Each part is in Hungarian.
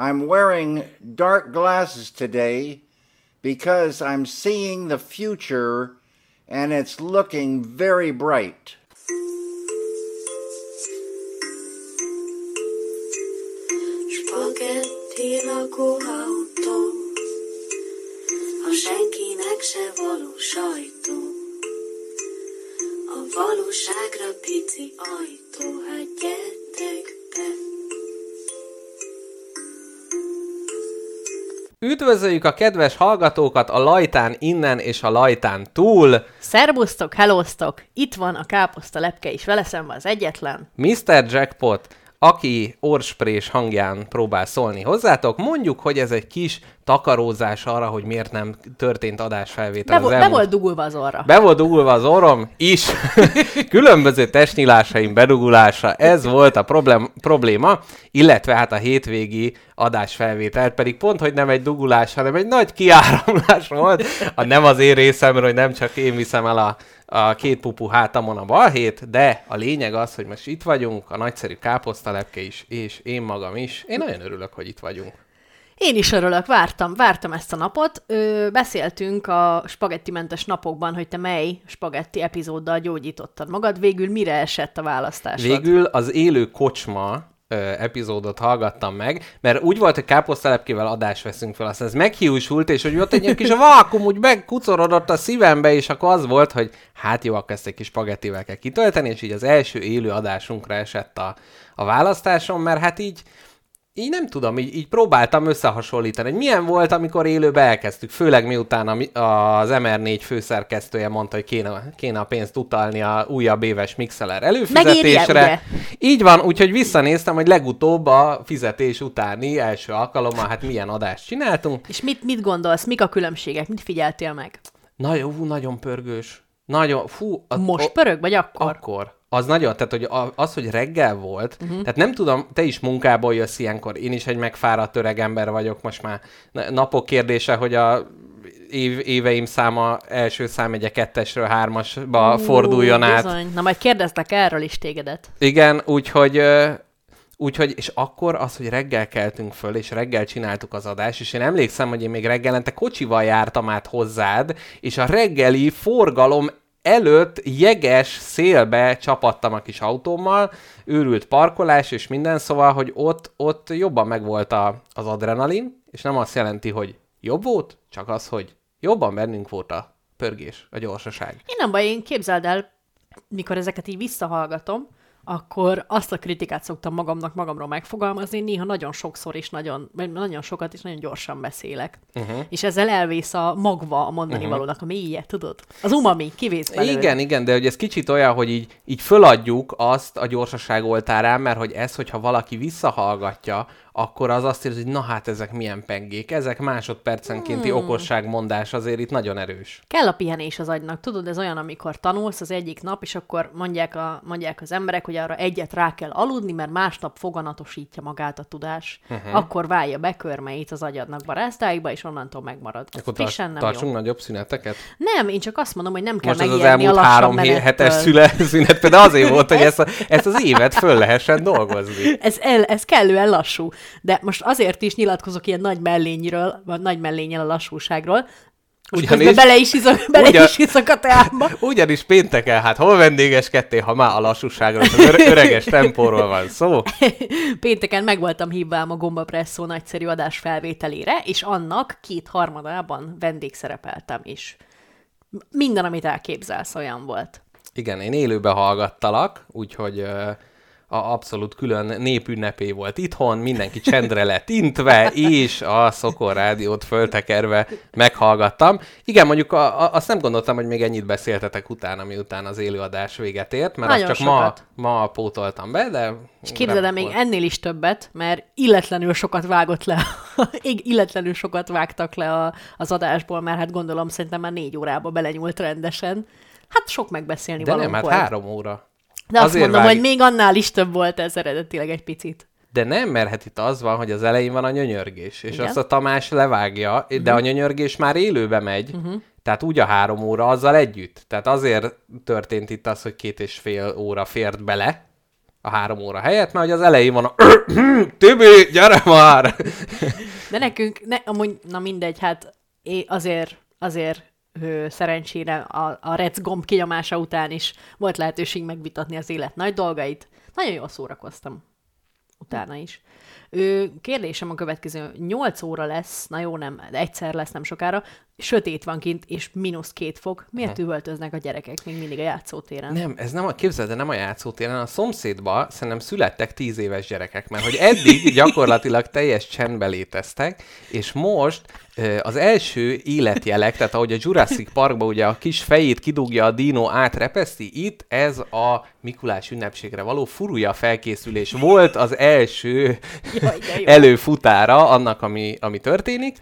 I'm wearing dark glasses today because I'm seeing the future and it's looking very bright. A valóságra pici ajtó, hát gyertek be. Üdvözöljük a kedves hallgatókat a lajtán innen és a lajtán túl. Szerbusztok, hellóztok! Itt van a káposzta lepke is, vele szemben az egyetlen. Mr. Jackpot, aki orsprés hangján próbál szólni hozzátok, mondjuk, hogy ez egy kis takarózás arra, hogy miért nem történt adásfelvétel Be, az vo- be elmúlt volt dugulva az orra. Be volt dugulva az orrom is. Különböző testnyilásaim bedugulása. Ez volt a problém, probléma, illetve hát a hétvégi adásfelvétel pedig pont, hogy nem egy dugulás, hanem egy nagy kiáramlás volt. A nem az én részemről, hogy nem csak én viszem el a, a két pupu hátamon a balhét, de a lényeg az, hogy most itt vagyunk, a nagyszerű káposztalepke is, és én magam is. Én nagyon örülök, hogy itt vagyunk. Én is örülök, vártam, vártam ezt a napot. Ö, beszéltünk a spagettimentes napokban, hogy te mely spagetti epizóddal gyógyítottad magad. Végül mire esett a választásod? Végül az élő kocsma epizódot hallgattam meg, mert úgy volt, hogy káposztelepkével adást veszünk fel, aztán ez meghiúsult, és hogy ott egy kis vákum úgy megkucorodott a szívembe, és akkor az volt, hogy hát jó, akkor ezt egy kis spagettivel kell kitölteni, és így az első élő adásunkra esett a, a választásom, mert hát így így nem tudom, így, így próbáltam összehasonlítani, hogy milyen volt, amikor élőbe elkezdtük, főleg miután a, az MR4 főszerkesztője mondta, hogy kéne, kéne a pénzt utalni a újabb éves Mixeler előfizetésre. Megéri-e, Így van, úgyhogy visszanéztem, hogy legutóbb a fizetés utáni első alkalommal, hát milyen adást csináltunk. És mit, mit gondolsz, mik a különbségek, mit figyeltél meg? Nagyon, hú, nagyon pörgős. Nagyon, fú. A, Most pörög, vagy akkor? Akkor. Az nagyon, tehát hogy az, hogy reggel volt, uh-huh. tehát nem tudom, te is munkából jössz ilyenkor, én is egy megfáradt öreg ember vagyok, most már na- napok kérdése, hogy a év, éveim száma első számegye kettesről hármasba Ú, forduljon át. Bizony. Na majd kérdeztek erről is tégedet. Igen, úgyhogy, úgyhogy, és akkor az, hogy reggel keltünk föl, és reggel csináltuk az adást, és én emlékszem, hogy én még reggelente kocsival jártam át hozzád, és a reggeli forgalom előtt jeges szélbe csapattam a kis autómmal, őrült parkolás és minden, szóval, hogy ott, ott jobban megvolt a, az adrenalin, és nem azt jelenti, hogy jobb volt, csak az, hogy jobban bennünk volt a pörgés, a gyorsaság. Én nem baj, én képzeld el, mikor ezeket így visszahallgatom, akkor azt a kritikát szoktam magamnak magamról megfogalmazni, néha nagyon sokszor is nagyon, vagy nagyon sokat is nagyon gyorsan beszélek. Uh-huh. És ezzel elvész a magva a mondani uh-huh. valónak, a mélye, tudod? Az umami, kivész belőle. Igen, igen, de hogy ez kicsit olyan, hogy így, így föladjuk azt a gyorsaság oltárán, mert hogy ez, hogyha valaki visszahallgatja, akkor az azt érzi, hogy na hát ezek milyen pengék, ezek másodpercenkénti hmm. okosságmondás azért itt nagyon erős. Kell a pihenés az agynak. Tudod, ez olyan, amikor tanulsz az egyik nap, és akkor mondják, a, mondják az emberek, hogy arra egyet rá kell aludni, mert másnap foganatosítja magát a tudás. Uh-huh. Akkor válja be körmeit az agyadnak barázdáikba, és onnantól megmarad. Akkor tar- nem tartsunk jó. nagyobb szüneteket? Nem, én csak azt mondom, hogy nem kell Most ez az a elmúlt lassan három hetes szüle, szünet például azért volt, hogy ezt, a, ezt az évet föl lehessen dolgozni. Ez, el, ez kellően lassú. De most azért is nyilatkozok ilyen nagy mellényről, vagy nagy mellényel a lassúságról, most Ugyanis- bele is iszok, bele Ugyan- is iszok a teába. Ugyanis pénteken, hát hol vendégeskedtél, ha már a lassúságról, az öre- öreges tempóról van szó. Pénteken meg voltam hívva ám a Gomba Presszó nagyszerű adás felvételére, és annak két harmadában vendégszerepeltem is. Minden, amit elképzelsz, olyan volt. Igen, én élőbe hallgattalak, úgyhogy ö, a abszolút külön népünnepé volt itthon, mindenki csendre lett intve, és a Szokor rádiót föltekerve meghallgattam. Igen, mondjuk a, a, azt nem gondoltam, hogy még ennyit beszéltetek utána, miután az élőadás véget ért, mert Nagyon azt csak ma, sokat. ma pótoltam be, de... És képzeld el még ennél is többet, mert illetlenül sokat vágott le, illetlenül sokat vágtak le a, az adásból, mert hát gondolom szerintem már négy órába belenyúlt rendesen. Hát sok megbeszélni De nem, hát volt. három óra. De azt azért mondom, vág- hogy még annál is több volt ez eredetileg egy picit. De nem, mert hát itt az van, hogy az elején van a nyönyörgés, és Igen. azt a Tamás levágja, de a nyönyörgés már élőbe megy, tehát úgy a három óra azzal együtt. Tehát azért történt itt az, hogy két és fél óra fért bele, a három óra helyett, mert hogy az elején van a Tibi, gyere már! De nekünk, ne, amúgy, na mindegy, hát azért, azért szerencsére a, a rec gomb kinyomása után is volt lehetőség megvitatni az élet nagy dolgait. Nagyon jól szórakoztam utána is. Ö, kérdésem a következő. 8 óra lesz, na jó, nem, egyszer lesz nem sokára, sötét van kint, és mínusz két fok. Miért üvöltöznek a gyerekek még mindig a játszótéren? Nem, ez nem a, képzeld, de nem a játszótéren, a szomszédba szerintem születtek tíz éves gyerekek, mert hogy eddig gyakorlatilag teljes csendbe léteztek, és most az első életjelek, tehát ahogy a Jurassic Parkban ugye a kis fejét kidugja a dino átrepeszti, itt ez a Mikulás ünnepségre való furúja felkészülés volt az első Jaj, előfutára annak, ami, ami történik,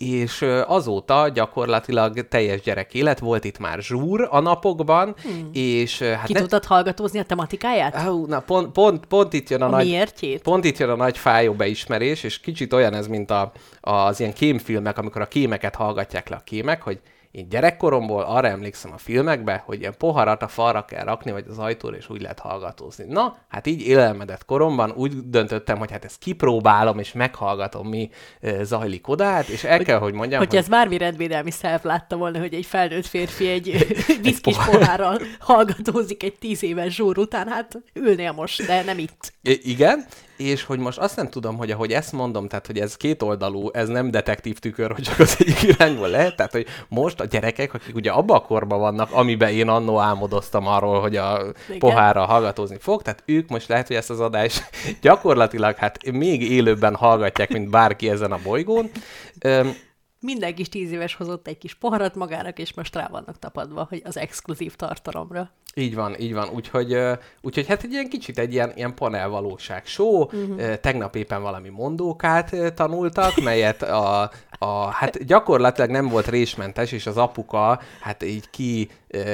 és azóta gyakorlatilag teljes gyerek élet, volt itt már zsúr a napokban, hmm. és hát Ki ne- tudtad hallgatózni a tematikáját? Na pont, pont, pont itt jön a, A nagy... miértjét? Pont itt jön a nagy fájó beismerés, és kicsit olyan ez, mint a, az ilyen kémfilmek, amikor a kémeket hallgatják le a kémek, hogy én gyerekkoromból arra emlékszem a filmekbe, hogy ilyen poharat a falra kell rakni, vagy az ajtóra, és úgy lehet hallgatózni. Na, hát így élelmedett koromban úgy döntöttem, hogy hát ezt kipróbálom, és meghallgatom, mi zajlik oda, hát, és el kell, hogy mondjam, Hogyha hogy... ez bármi rendvédelmi szerv látta volna, hogy egy felnőtt férfi egy viszkis pohárral hallgatózik egy tíz éves zsúr után, hát ülnél most, de nem itt. I- igen, és hogy most azt nem tudom, hogy ahogy ezt mondom, tehát hogy ez kétoldalú, ez nem detektív tükör, hogy csak az egyik irányból lehet, tehát hogy most a gyerekek, akik ugye abba a korban vannak, amiben én annó álmodoztam arról, hogy a Igen. pohárra hallgatózni fog, tehát ők most lehet, hogy ezt az adást gyakorlatilag hát még élőbben hallgatják, mint bárki ezen a bolygón. Öm, Minden kis tíz éves hozott egy kis poharat magának, és most rá vannak tapadva, hogy az exkluzív tartalomra. Így van, így van. Úgyhogy, úgyhogy hát egy ilyen kicsit egy ilyen, ilyen panel valóság show. Uh-huh. Tegnap éppen valami mondókát tanultak, melyet a, a, hát gyakorlatilag nem volt résmentes, és az apuka hát így ki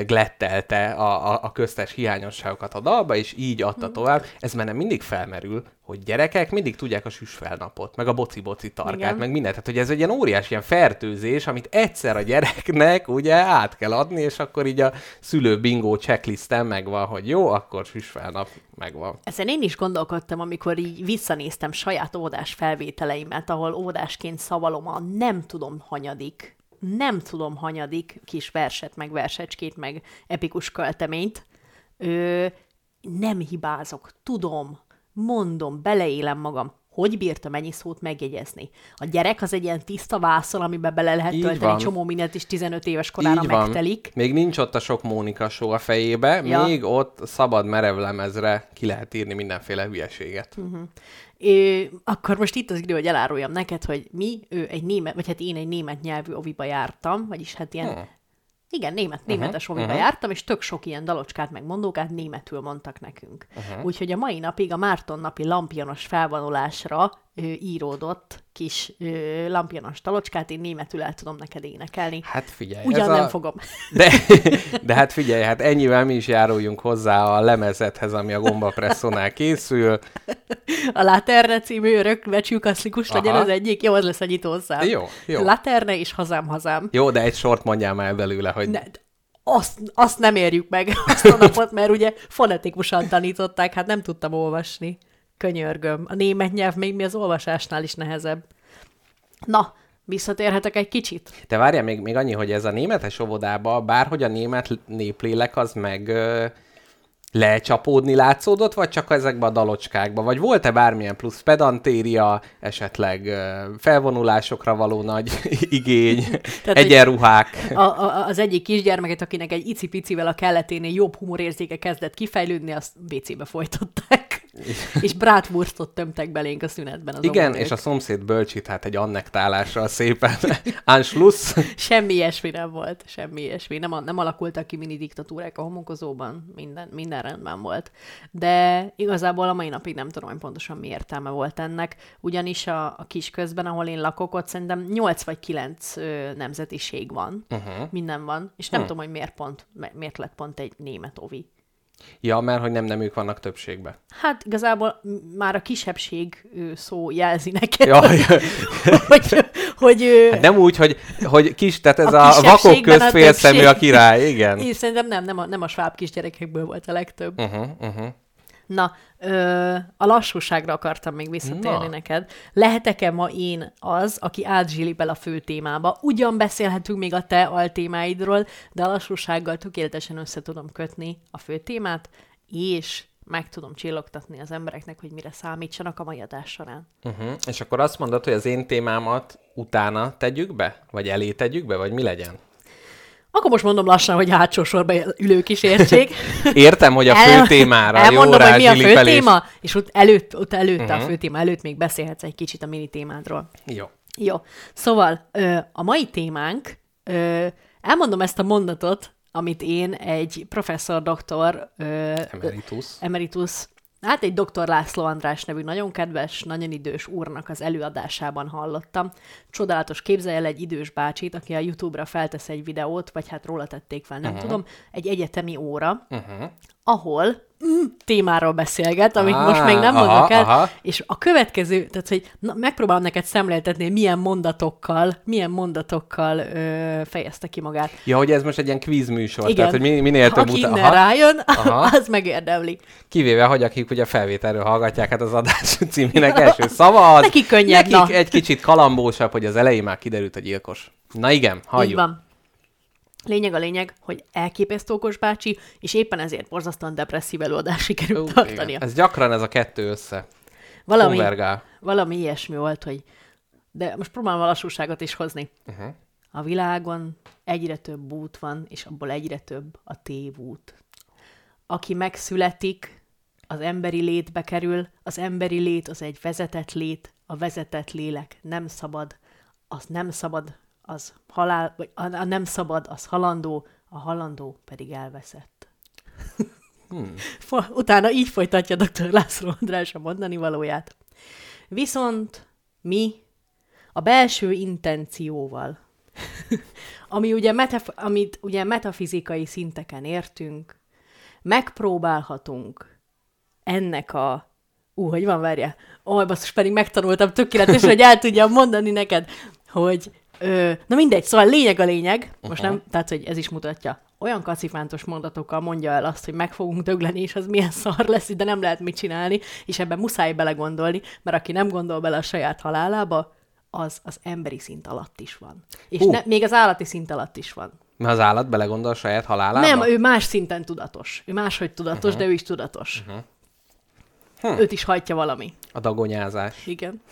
glettelte a, a, a köztes hiányosságokat a dalba, és így adta tovább. Ez már nem mindig felmerül, hogy gyerekek mindig tudják a süsfelnapot, meg a boci-boci tarkát, Igen. meg mindent. Tehát, hogy ez egy ilyen óriási ilyen fertőzés, amit egyszer a gyereknek ugye át kell adni, és akkor így a szülő bingo checklisten megvan, hogy jó, akkor süsfelnap megvan. Ezen én is gondolkodtam, amikor így visszanéztem saját óvodás felvételeimet, ahol óvodásként szavalom a nem tudom hanyadik, nem tudom hanyadik kis verset, meg versecskét, meg epikus költeményt. Ö, nem hibázok, tudom, mondom, beleélem magam. Hogy bírtam ennyi szót megjegyezni? A gyerek az egy ilyen tiszta vászon, amiben bele lehet Így tölteni van. csomó mindent, és 15 éves korára Így van. megtelik. Még nincs ott a sok Mónika show a fejébe, Ja. még ott szabad merev lemezre ki lehet írni mindenféle hülyeséget. Mhm. Ö, akkor most itt az idő, hogy eláruljam neked, hogy mi, ő egy német, vagy hát én egy német nyelvű oviba jártam, vagyis hát ilyen, Hmm. Igen, német, németes oviba uh-huh. jártam, és tök sok ilyen dalocskát, meg mondókát németül mondtak nekünk. Uh-huh. Úgyhogy a mai napig a Márton napi lampionos felvonulásra íródott kis ö, lampionos dalocskát, én németül el tudom neked énekelni. Hát figyelj, Ugyan nem a... fogom. De, de hát figyelj, hát ennyivel mi is járuljunk hozzá a lemezethez, ami a gombapresszonál készül. A Laterne című örök becsülkaszlikus legyen az egyik. Jó, az lesz a nyitószám. Jó, jó. Laterne és hazám, hazám. Jó, de egy sort mondjál már belőle, hogy Ne, azt, azt nem érjük meg, azt a napot, mert ugye fonetikusan tanították, hát nem tudtam olvasni. Könyörgöm. A német nyelv még mi az olvasásnál is nehezebb. Na, visszatérhetek egy kicsit? De várjál, még, még annyi, hogy ez a németes óvodába, bárhogy a német néplélek az meg ö, lecsapódni látszódott, vagy csak ezekben a dalocskákban? Vagy volt-e bármilyen plusz pedantéria, esetleg ö, felvonulásokra való nagy igény, hogy- egyenruhák? A, a, az egyik kisgyermeket, akinek egy icipicivel a kelleténél jobb humorérzéke kezdett kifejlődni, azt WC-be folytották. és bratwurstot tömtek belénk a szünetben. Az Igen, óvodők. és a szomszéd bölcsit hát egy annektálással szépen Anschluss. Semmi ilyesmi nem volt, semmi ilyesmi. Nem, nem alakultak ki mini diktatúrák a homokozóban, minden, minden rendben volt. De igazából a mai napig nem tudom, hogy pontosan mi értelme volt ennek, ugyanis a, a kisközben, ahol én lakok, ott szerintem 8 vagy 9 ö, nemzetiség van, uh-huh. minden van, és nem Hm. tudom, hogy miért pont, mi- miért lett pont egy német ovi. Ja, mert hogy nem neműk vannak többségben. Hát igazából már a kisebbség szó jelzi neked, Ja, hogy, hogy ö, hát nem úgy, hogy, hogy kis, tehát ez A a, vakok közt félszemű a király, igen. én szerintem nem, nem a, nem a sváb kisgyerekekből volt a legtöbb. Uh-huh, uh-huh. Na, ö, a lassúságra akartam még visszatérni Na. neked. Lehetek-e ma én az, aki átzsilipel a fő témába? Ugyan beszélhetünk még a te altémáidról, de a lassúsággal tökéletesen össze tudom kötni a fő témát, és meg tudom csillogtatni az embereknek, hogy mire számítsanak a mai adás során. Uh-huh. És akkor azt mondod, hogy az én témámat utána tegyük be? Vagy elé tegyük be? Vagy mi legyen? Akkor most mondom lassan, hogy hátsó sorba ülők is értsék. Értem, hogy a fő témára Elmondom, jó hogy mi a fő rázsilipelés. téma, és ott előtt, ott előtt Mhm. uh-huh. a fő téma előtt még beszélhetsz egy kicsit a mini témádról. Jó. Jó, szóval a mai témánk, elmondom ezt a mondatot, amit én egy professzor doktor, Emeritus. emeritus, hát egy dr. László András nevű nagyon kedves, nagyon idős úrnak az előadásában hallottam. Csodálatos, képzelj el egy idős bácsit, aki a YouTube-ra feltesz egy videót, vagy hát róla tették fel, nem uh-huh. tudom, egy egyetemi óra, Uh-huh. ahol témáról beszélget, amit Á, most még nem aha, mondok el, aha. és a következő, tehát hogy na, megpróbálom neked szemléltetni, milyen mondatokkal, milyen mondatokkal ö, fejezte ki magát. Ja, hogy ez most egy ilyen quiz műsor, Igen. tehát hogy min- minél több Aki uta... Aha. rájön, Aha. az megérdemli. Kivéve, hogy akik ugye felvételről hallgatják, hát az adás címének első szava az. Neki könnyebb, Nekik na. egy kicsit kalambósabb, hogy az elején már kiderült a gyilkos. Na igen, Így halljuk. van. Lényeg a lényeg, hogy elképesztő okos bácsi, és éppen ezért borzasztóan depresszív előadást sikerült tartania. igen. Ez gyakran ez a kettő össze. Valami, Konvergál. valami ilyesmi volt, hogy de most próbálom a lassúságot is hozni. Uh-huh. A világon egyre több út van, és abból egyre több a tévút. Aki megszületik, az emberi létbe kerül, az emberi lét az egy vezetett lét, a vezetett lélek nem szabad, az nem szabad, az halál, vagy a, a nem szabad, az halandó, a halandó pedig elveszett. Hmm. Utána így folytatja dr. László András a mondani valóját. Viszont mi a belső intencióval, ami ugye metaf- amit ugye metafizikai szinteken értünk, megpróbálhatunk ennek a... Ú, hogy van, várja? Ó, basszus, pedig megtanultam tökéletes, hogy el tudjam mondani neked, hogy... Ö, na mindegy, szóval lényeg a lényeg, most nem, tehát, hogy ez is mutatja. Olyan kacifántos mondatokkal mondja el azt, hogy meg fogunk dögleni, és az milyen szar lesz, de nem lehet mit csinálni, és ebben muszáj belegondolni, mert aki nem gondol bele a saját halálába, az az emberi szint alatt is van. És Hú. ne, még az állati szint alatt is van. Mert az állat belegondol a saját halálába? Nem, ő más szinten tudatos. Ő máshogy tudatos, uh-huh. de ő is tudatos. Uh-huh. Hm. Őt is hajtja valami. A dagonyázás. Igen.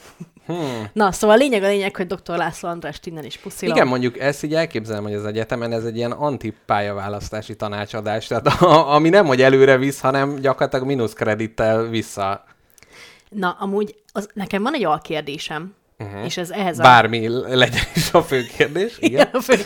Hmm. Na, szóval a lényeg a lényeg, hogy dr. László Andrást innen is puszilom. Igen, mondjuk ezt így elképzelem, hogy az egyetemen ez egy ilyen antipályaválasztási tanácsadás, tehát a, ami nem, hogy előre visz, hanem gyakorlatilag mínusz kredittel vissza. Na, amúgy az, nekem van egy alkérdésem, uh-huh. és ez ehhez a... Bármi legyen is a fő kérdés. Igen. Igen, a fő-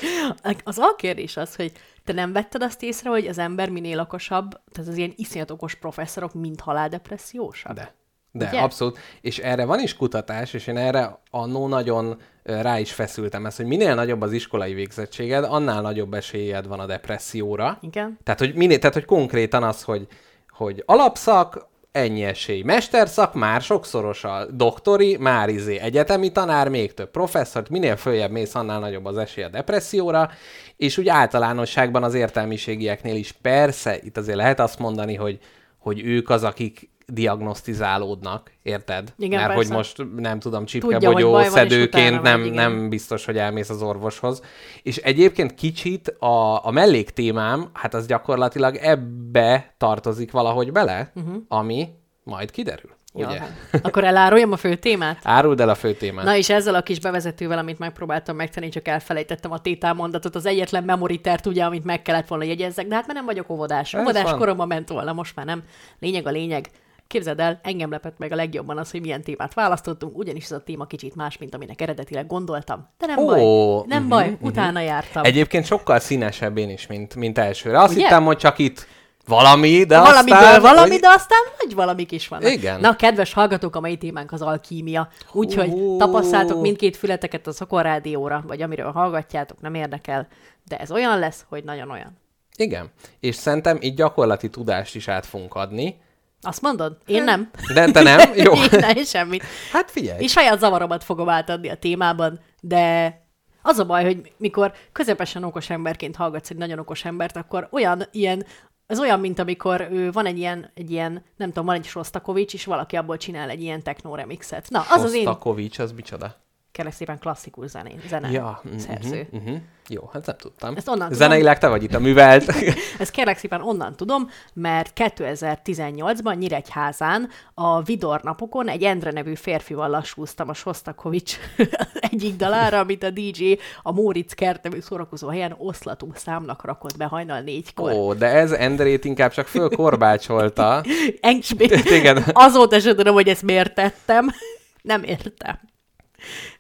az alkérdés az, hogy te nem vetted azt észre, hogy az ember minél okosabb, tehát az ilyen iszonyat okos professzorok mind haláldepressziósak? De. De, Ugye? abszolút. És erre van is kutatás, és én erre annó nagyon rá is feszültem ezt, hogy minél nagyobb az iskolai végzettséged, annál nagyobb esélyed van a depresszióra. Igen. Tehát, hogy, minél, tehát, hogy konkrétan az, hogy, hogy alapszak, ennyi esély. Mesterszak már sokszoros a doktori, már izé egyetemi tanár, még több professzor, minél följebb mész, annál nagyobb az esély a depresszióra, és úgy általánosságban az értelmiségieknél is persze, itt azért lehet azt mondani, hogy, hogy ők az, akik diagnosztizálódnak, érted? Igen, Mert persze. hogy most nem tudom, csipkebogyó van, szedőként nem, igen. nem biztos, hogy elmész az orvoshoz. És egyébként kicsit a, a melléktémám, hát az gyakorlatilag ebbe tartozik valahogy bele, uh-huh. ami majd kiderül. Ja, Ugye? hát. Akkor eláruljam a fő témát? Áruld el a fő témát. Na és ezzel a kis bevezetővel, amit megpróbáltam megtenni, csak elfelejtettem a tételmondatot, az egyetlen memoritert, ugye, amit meg kellett volna jegyezzek, de hát mert nem vagyok óvodás. Óvodás van. koromban ment volna, most már nem. Lényeg a lényeg. Képzeld el, engem lepett meg a legjobban az, hogy milyen témát választottunk, ugyanis ez a téma kicsit más, mint aminek eredetileg gondoltam. De nem Ó, baj, nem mhm, baj, mhm. utána jártam. Egyébként sokkal színesebb én is, mint, mint elsőre. Azt Ugye? hittem, hogy csak itt valami, de Valamiből aztán... valami, hogy... de aztán nagy valamik is vannak. Igen. Na, kedves hallgatók, a mai témánk az alkímia. Úgyhogy Hú. tapasszátok mindkét fületeket a szokorrádióra, vagy amiről hallgatjátok, nem érdekel. De ez olyan lesz, hogy nagyon olyan. Igen. És szerintem így gyakorlati tudást is át fogunk adni. Azt mondod? Én nem. De te nem? Jó. Én nem, semmit. Hát figyelj. Én saját zavaromat fogom átadni a témában, de az a baj, hogy mikor közepesen okos emberként hallgatsz egy nagyon okos embert, akkor olyan ilyen Ez olyan, mint amikor ő, van egy ilyen, egy ilyen, nem tudom, van egy Sostakovics, és valaki abból csinál egy ilyen techno remixet. Na, az az én, Shostakovich, az micsoda? Kérlek szépen klasszikus zené, zene, Ja, mhm, szerző. mhm, mhm. Jó, hát nem tudtam. Ezt onnan tudom. Zeneileg te vagy itt a művelt. Ezt kérlek szépen onnan tudom, mert 2018-ban Nyíregyházán a Vidor napokon egy Endre nevű férfival lassúztam a Sostakovics egyik dalára, amit a DJ a Móricz kert nevű szórakozó helyen oszlatú számnak rakott be hajnal négykor. Ó, de ez Endrét inkább csak fölkorbácsolta. Engem, azóta sem tudom, hogy ezt miért tettem. Nem értem.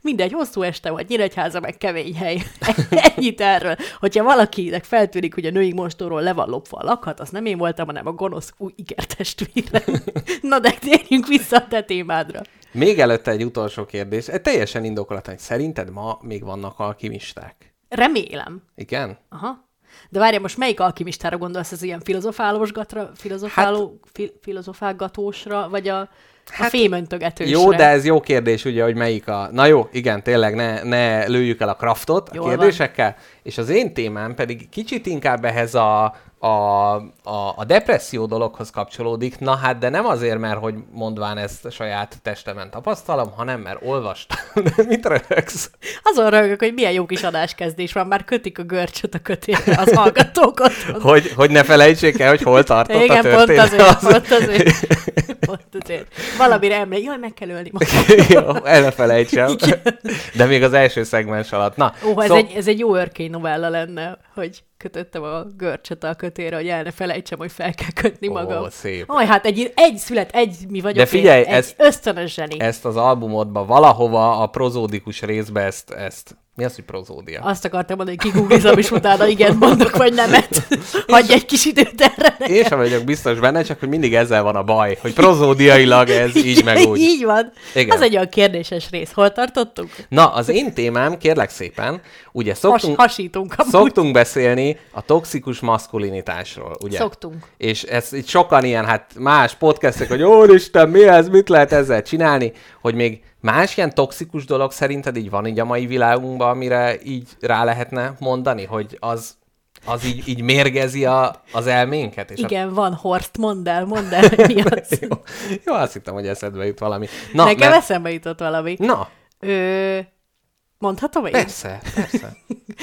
Mindegy, hosszú este volt, Nyíregyháza meg kemény hely. Ennyit erről. Hogyha valakinek feltűnik, hogy a női mostóról le van lopva a lakhat, az nem én voltam, hanem a gonosz új ikertestvérem. Na de térjünk vissza a te témádra. Még előtte egy utolsó kérdés. Egy teljesen indokolatlan, szerinted ma még vannak alkimisták? Remélem. Igen? Aha. De várja, most melyik alkimistára gondolsz? Ez ilyen filozofálósgatra, filozofáló, hát, fi, filozofálgatósra, vagy a, hát, a fémöntögetősre? Jó, de ez jó kérdés, ugye, hogy melyik a... Na jó, igen, tényleg ne, ne lőjük el a kraftot a Jól kérdésekkel. És az én témám pedig kicsit inkább ehhez a, a, a, a depresszió dologhoz kapcsolódik. Na hát, de nem azért, mert hogy mondván ezt a saját testemen tapasztalom, hanem mert olvastam. Mit röhögsz? Azon rögök, hogy milyen jó kis adáskezdés van, már kötik a görcsöt a kötélre az hallgatók otthon. Hogy, hogy ne felejtsék el, hogy hol tartott a Igen, pont történet. azért, pont azért. Pont azért. Valamire emlék, jaj, meg kell ölni magam. Jó, el ne felejtsem. De még az első szegmens alatt. Na, Ó, ez, szó- egy, ez egy jó örkény novella lenne, hogy kötöttem a görcsöt a kötére, hogy el ne felejtsem, hogy fel kell kötni Ó, magam. szép. Aj, hát egy, egy szület, egy mi vagyok De figyelj, én, egy ez- ösztönös zseni. ezt az albumodba valahova a prozódikus részbe ezt, ezt mi az, hogy prozódia? Azt akartam mondani, hogy kigooglizom, és utána igen mondok, vagy nemet. Hagyj egy kis időt erre. nekem. Én sem vagyok biztos benne, csak hogy mindig ezzel van a baj, hogy prozódiailag ez így meg úgy. Így van. Igen. Az egy olyan kérdéses rész. Hol tartottunk? Na, az én témám, kérlek szépen, ugye Has, szoktunk, hasítunk amúgy. szoktunk beszélni a toxikus maszkulinitásról, ugye? Szoktunk. És ez itt sokan ilyen, hát más podcastek, hogy úristen, mi ez, mit lehet ezzel csinálni, hogy még más ilyen toxikus dolog szerinted így van így a mai világunkban, amire így rá lehetne mondani, hogy az, az így, így mérgezi a, az elménket? És Igen, van Horst, mondd el, mondd el, hogy mi az. A... Jó, jó, azt hittem, hogy eszedbe jut valami. Na, Nekem mert... eszembe jutott valami. Na, Ö, mondhatom én? persze, persze.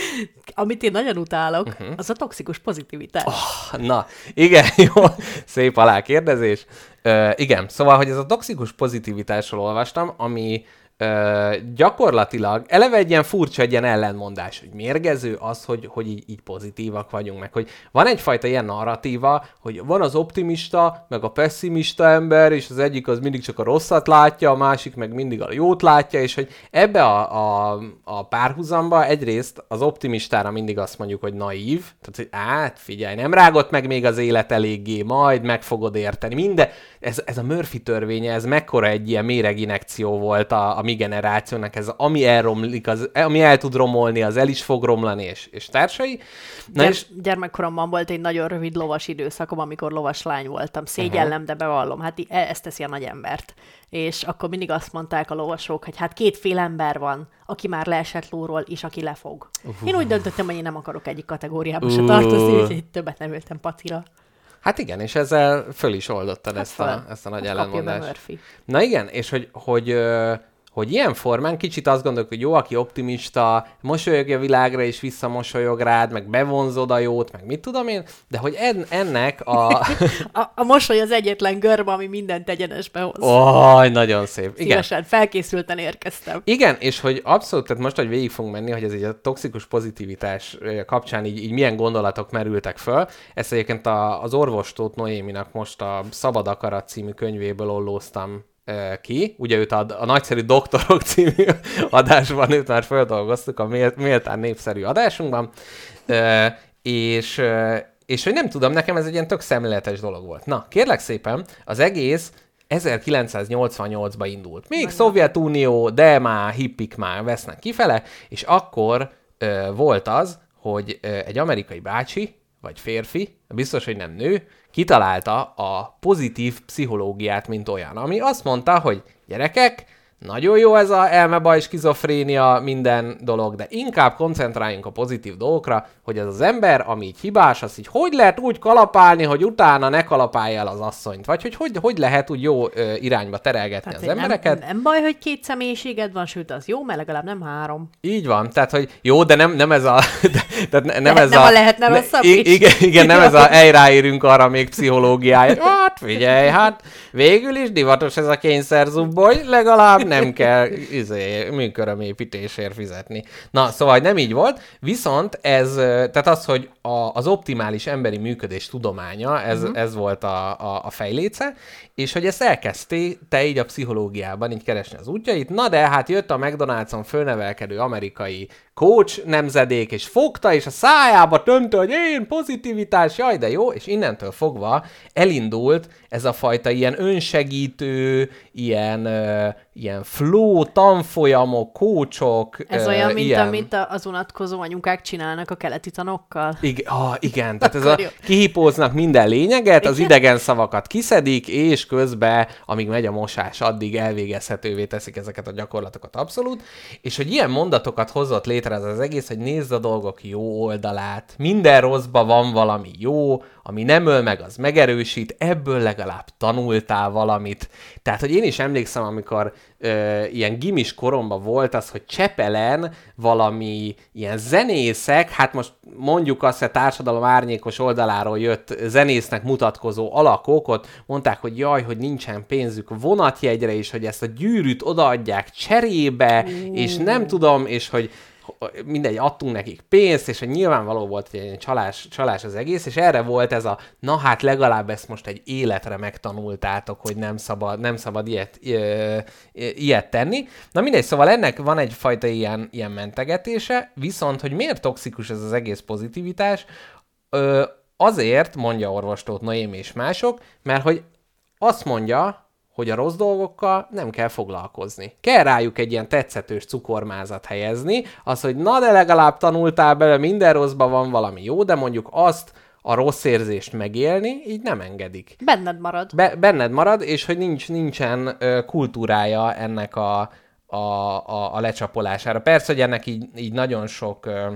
Amit én nagyon utálok, uh-huh. az a toxikus pozitivitás. Oh. Na, igen, jó, szép alákérdezés. Ö, igen, szóval, hogy ez a toxikus pozitivitásról olvastam, ami ö, gyakorlatilag eleve egy ilyen furcsa, egy ilyen ellenmondás, hogy mérgező az, hogy, hogy így, így pozitívak vagyunk, meg hogy van egyfajta ilyen narratíva, hogy van az optimista, meg a pessimista ember, és az egyik az mindig csak a rosszat látja, a másik meg mindig a jót látja, és hogy ebbe a, a, a párhuzamba egyrészt az optimistára mindig azt mondjuk, hogy naív, tehát hogy át, figyelj, nem rágott meg még az élet eléggé, majd meg fogod érteni. Minden, ez, ez a Murphy törvénye, ez mekkora egy ilyen méreginekció volt a, a mi generációnak, ez ami elromlik, az, ami el tud romolni, az el is fog romlani, és, és társai. Na Gyere, és Gyermekkoromban volt egy nagyon rövid lovas időszakom, amikor lovas lány voltam. Szégyellem, uh-huh. de bevallom, hát e- ezt teszi a nagy embert. És akkor mindig azt mondták a lovasok, hogy hát kétféle ember van, aki már leesett lóról, és aki lefog. Uh. Én úgy döntöttem, hogy én nem akarok egyik kategóriába se Uh. tartozni, úgyhogy többet nem ültem pacira. Hát igen, és ezzel föl is oldottad ezt, a, föl. ezt a nagy Hát ellenmondást. Na igen, és hogy, hogy, hogy ilyen formán kicsit azt gondolok, hogy jó, aki optimista, mosolyog a világra és visszamosolyog rád, meg bevonzod a jót, meg mit tudom én, de hogy en, ennek a... A, a mosoly az egyetlen görb, ami mindent egyenesbe hoz. Oj, nagyon szép. Igen. Szívesen, felkészülten érkeztem. Igen, és hogy abszolút, tehát most, hogy végig fogunk menni, hogy ez így a toxikus pozitivitás kapcsán így, így milyen gondolatok merültek föl. Ezt egyébként a, az orvostót Noéminak most a Szabad Akarat című könyvéből ollóztam ki. Ugye őt a, a Nagyszerű Doktorok című adásban őt már földolgoztuk a mél, méltán népszerű adásunkban. És, és hogy nem tudom, nekem ez egy ilyen tök szemléletes dolog volt. Na, kérlek szépen, az egész 1988-ba indult. Még Szovjetunió, de már hippik már vesznek kifele, és akkor ö, volt az, hogy ö, egy amerikai bácsi, vagy férfi, biztos, hogy nem nő, kitalálta a pozitív pszichológiát, mint olyan, ami azt mondta, hogy gyerekek, nagyon jó ez a elmebaj, skizofrénia, minden dolog, de inkább koncentráljunk a pozitív dolgokra, hogy ez az ember, ami így hibás, az így hogy lehet úgy kalapálni, hogy utána ne kalapálja el az asszonyt, vagy hogy hogy, hogy lehet úgy jó ö, irányba terelgetni Tehát, az embereket. Nem, nem baj, hogy két személyiséged van, sőt, az jó, mert legalább nem három. Így van, tehát hogy jó, de nem, nem ez a... De, tehát ne- nem ez nem a... lehetne rosszabb i- is. Igen, igen, nem ez a elráérünk arra még pszichológiája. Hát figyelj, hát végül is divatos ez a kényszerzubboly, legalább nem kell izé, műkörömépítésért fizetni. Na, szóval nem így volt, viszont ez, tehát az, hogy a, az optimális emberi működés tudománya, ez, uh-huh. ez volt a, a, a fejléce, és hogy ezt elkezdté te így a pszichológiában így keresni az útjait, na de hát jött a McDonald's-on fölnevelkedő amerikai coach nemzedék, és fogta, és a szájába tömte, hogy én pozitivitás, jaj, de jó, és innentől fogva elindult ez a fajta ilyen önsegítő, ilyen, ilyen flow, tanfolyamok, coachok, Ez olyan, mint ilyen... amit az unatkozó anyukák csinálnak a keleti tanokkal. Igen, ah, igen, tehát ez a, kihipóznak minden lényeget, az idegen szavakat kiszedik, és közben, amíg megy a mosás, addig elvégezhetővé teszik ezeket a gyakorlatokat abszolút, és hogy ilyen mondatokat hozott létre ez az egész, hogy nézd a dolgok jó oldalát, minden rosszban van valami jó, ami nem öl meg, az megerősít, ebből legalább tanultál valamit. Tehát, hogy én is emlékszem, amikor ö, ilyen gimis koromban volt az, hogy Csepelen valami ilyen zenészek, hát most mondjuk azt, hogy a társadalom árnyékos oldaláról jött zenésznek mutatkozó alakok, ott mondták, hogy jaj, hogy nincsen pénzük vonatjegyre, és hogy ezt a gyűrűt odaadják cserébe, és nem tudom, és hogy mindegy, adtunk nekik pénzt, és hogy nyilvánvaló volt, hogy egy csalás, csalás az egész, és erre volt ez a, na hát legalább ezt most egy életre megtanultátok, hogy nem szabad, nem szabad ilyet, ilyet tenni. Na mindegy, szóval ennek van egyfajta ilyen, ilyen mentegetése, viszont, hogy miért toxikus ez az egész pozitivitás, azért, mondja orvostót Noémi és mások, mert hogy azt mondja, hogy a rossz dolgokkal nem kell foglalkozni. Kell rájuk egy ilyen tetszetős cukormázat helyezni, az, hogy na de legalább tanultál bele, minden rosszban van valami jó, de mondjuk azt a rossz érzést megélni, így nem engedik. Benned marad. Be, benned marad, és hogy nincs, nincsen ö, kultúrája ennek a, a, a, a lecsapolására. Persze, hogy ennek így, így nagyon sok ö,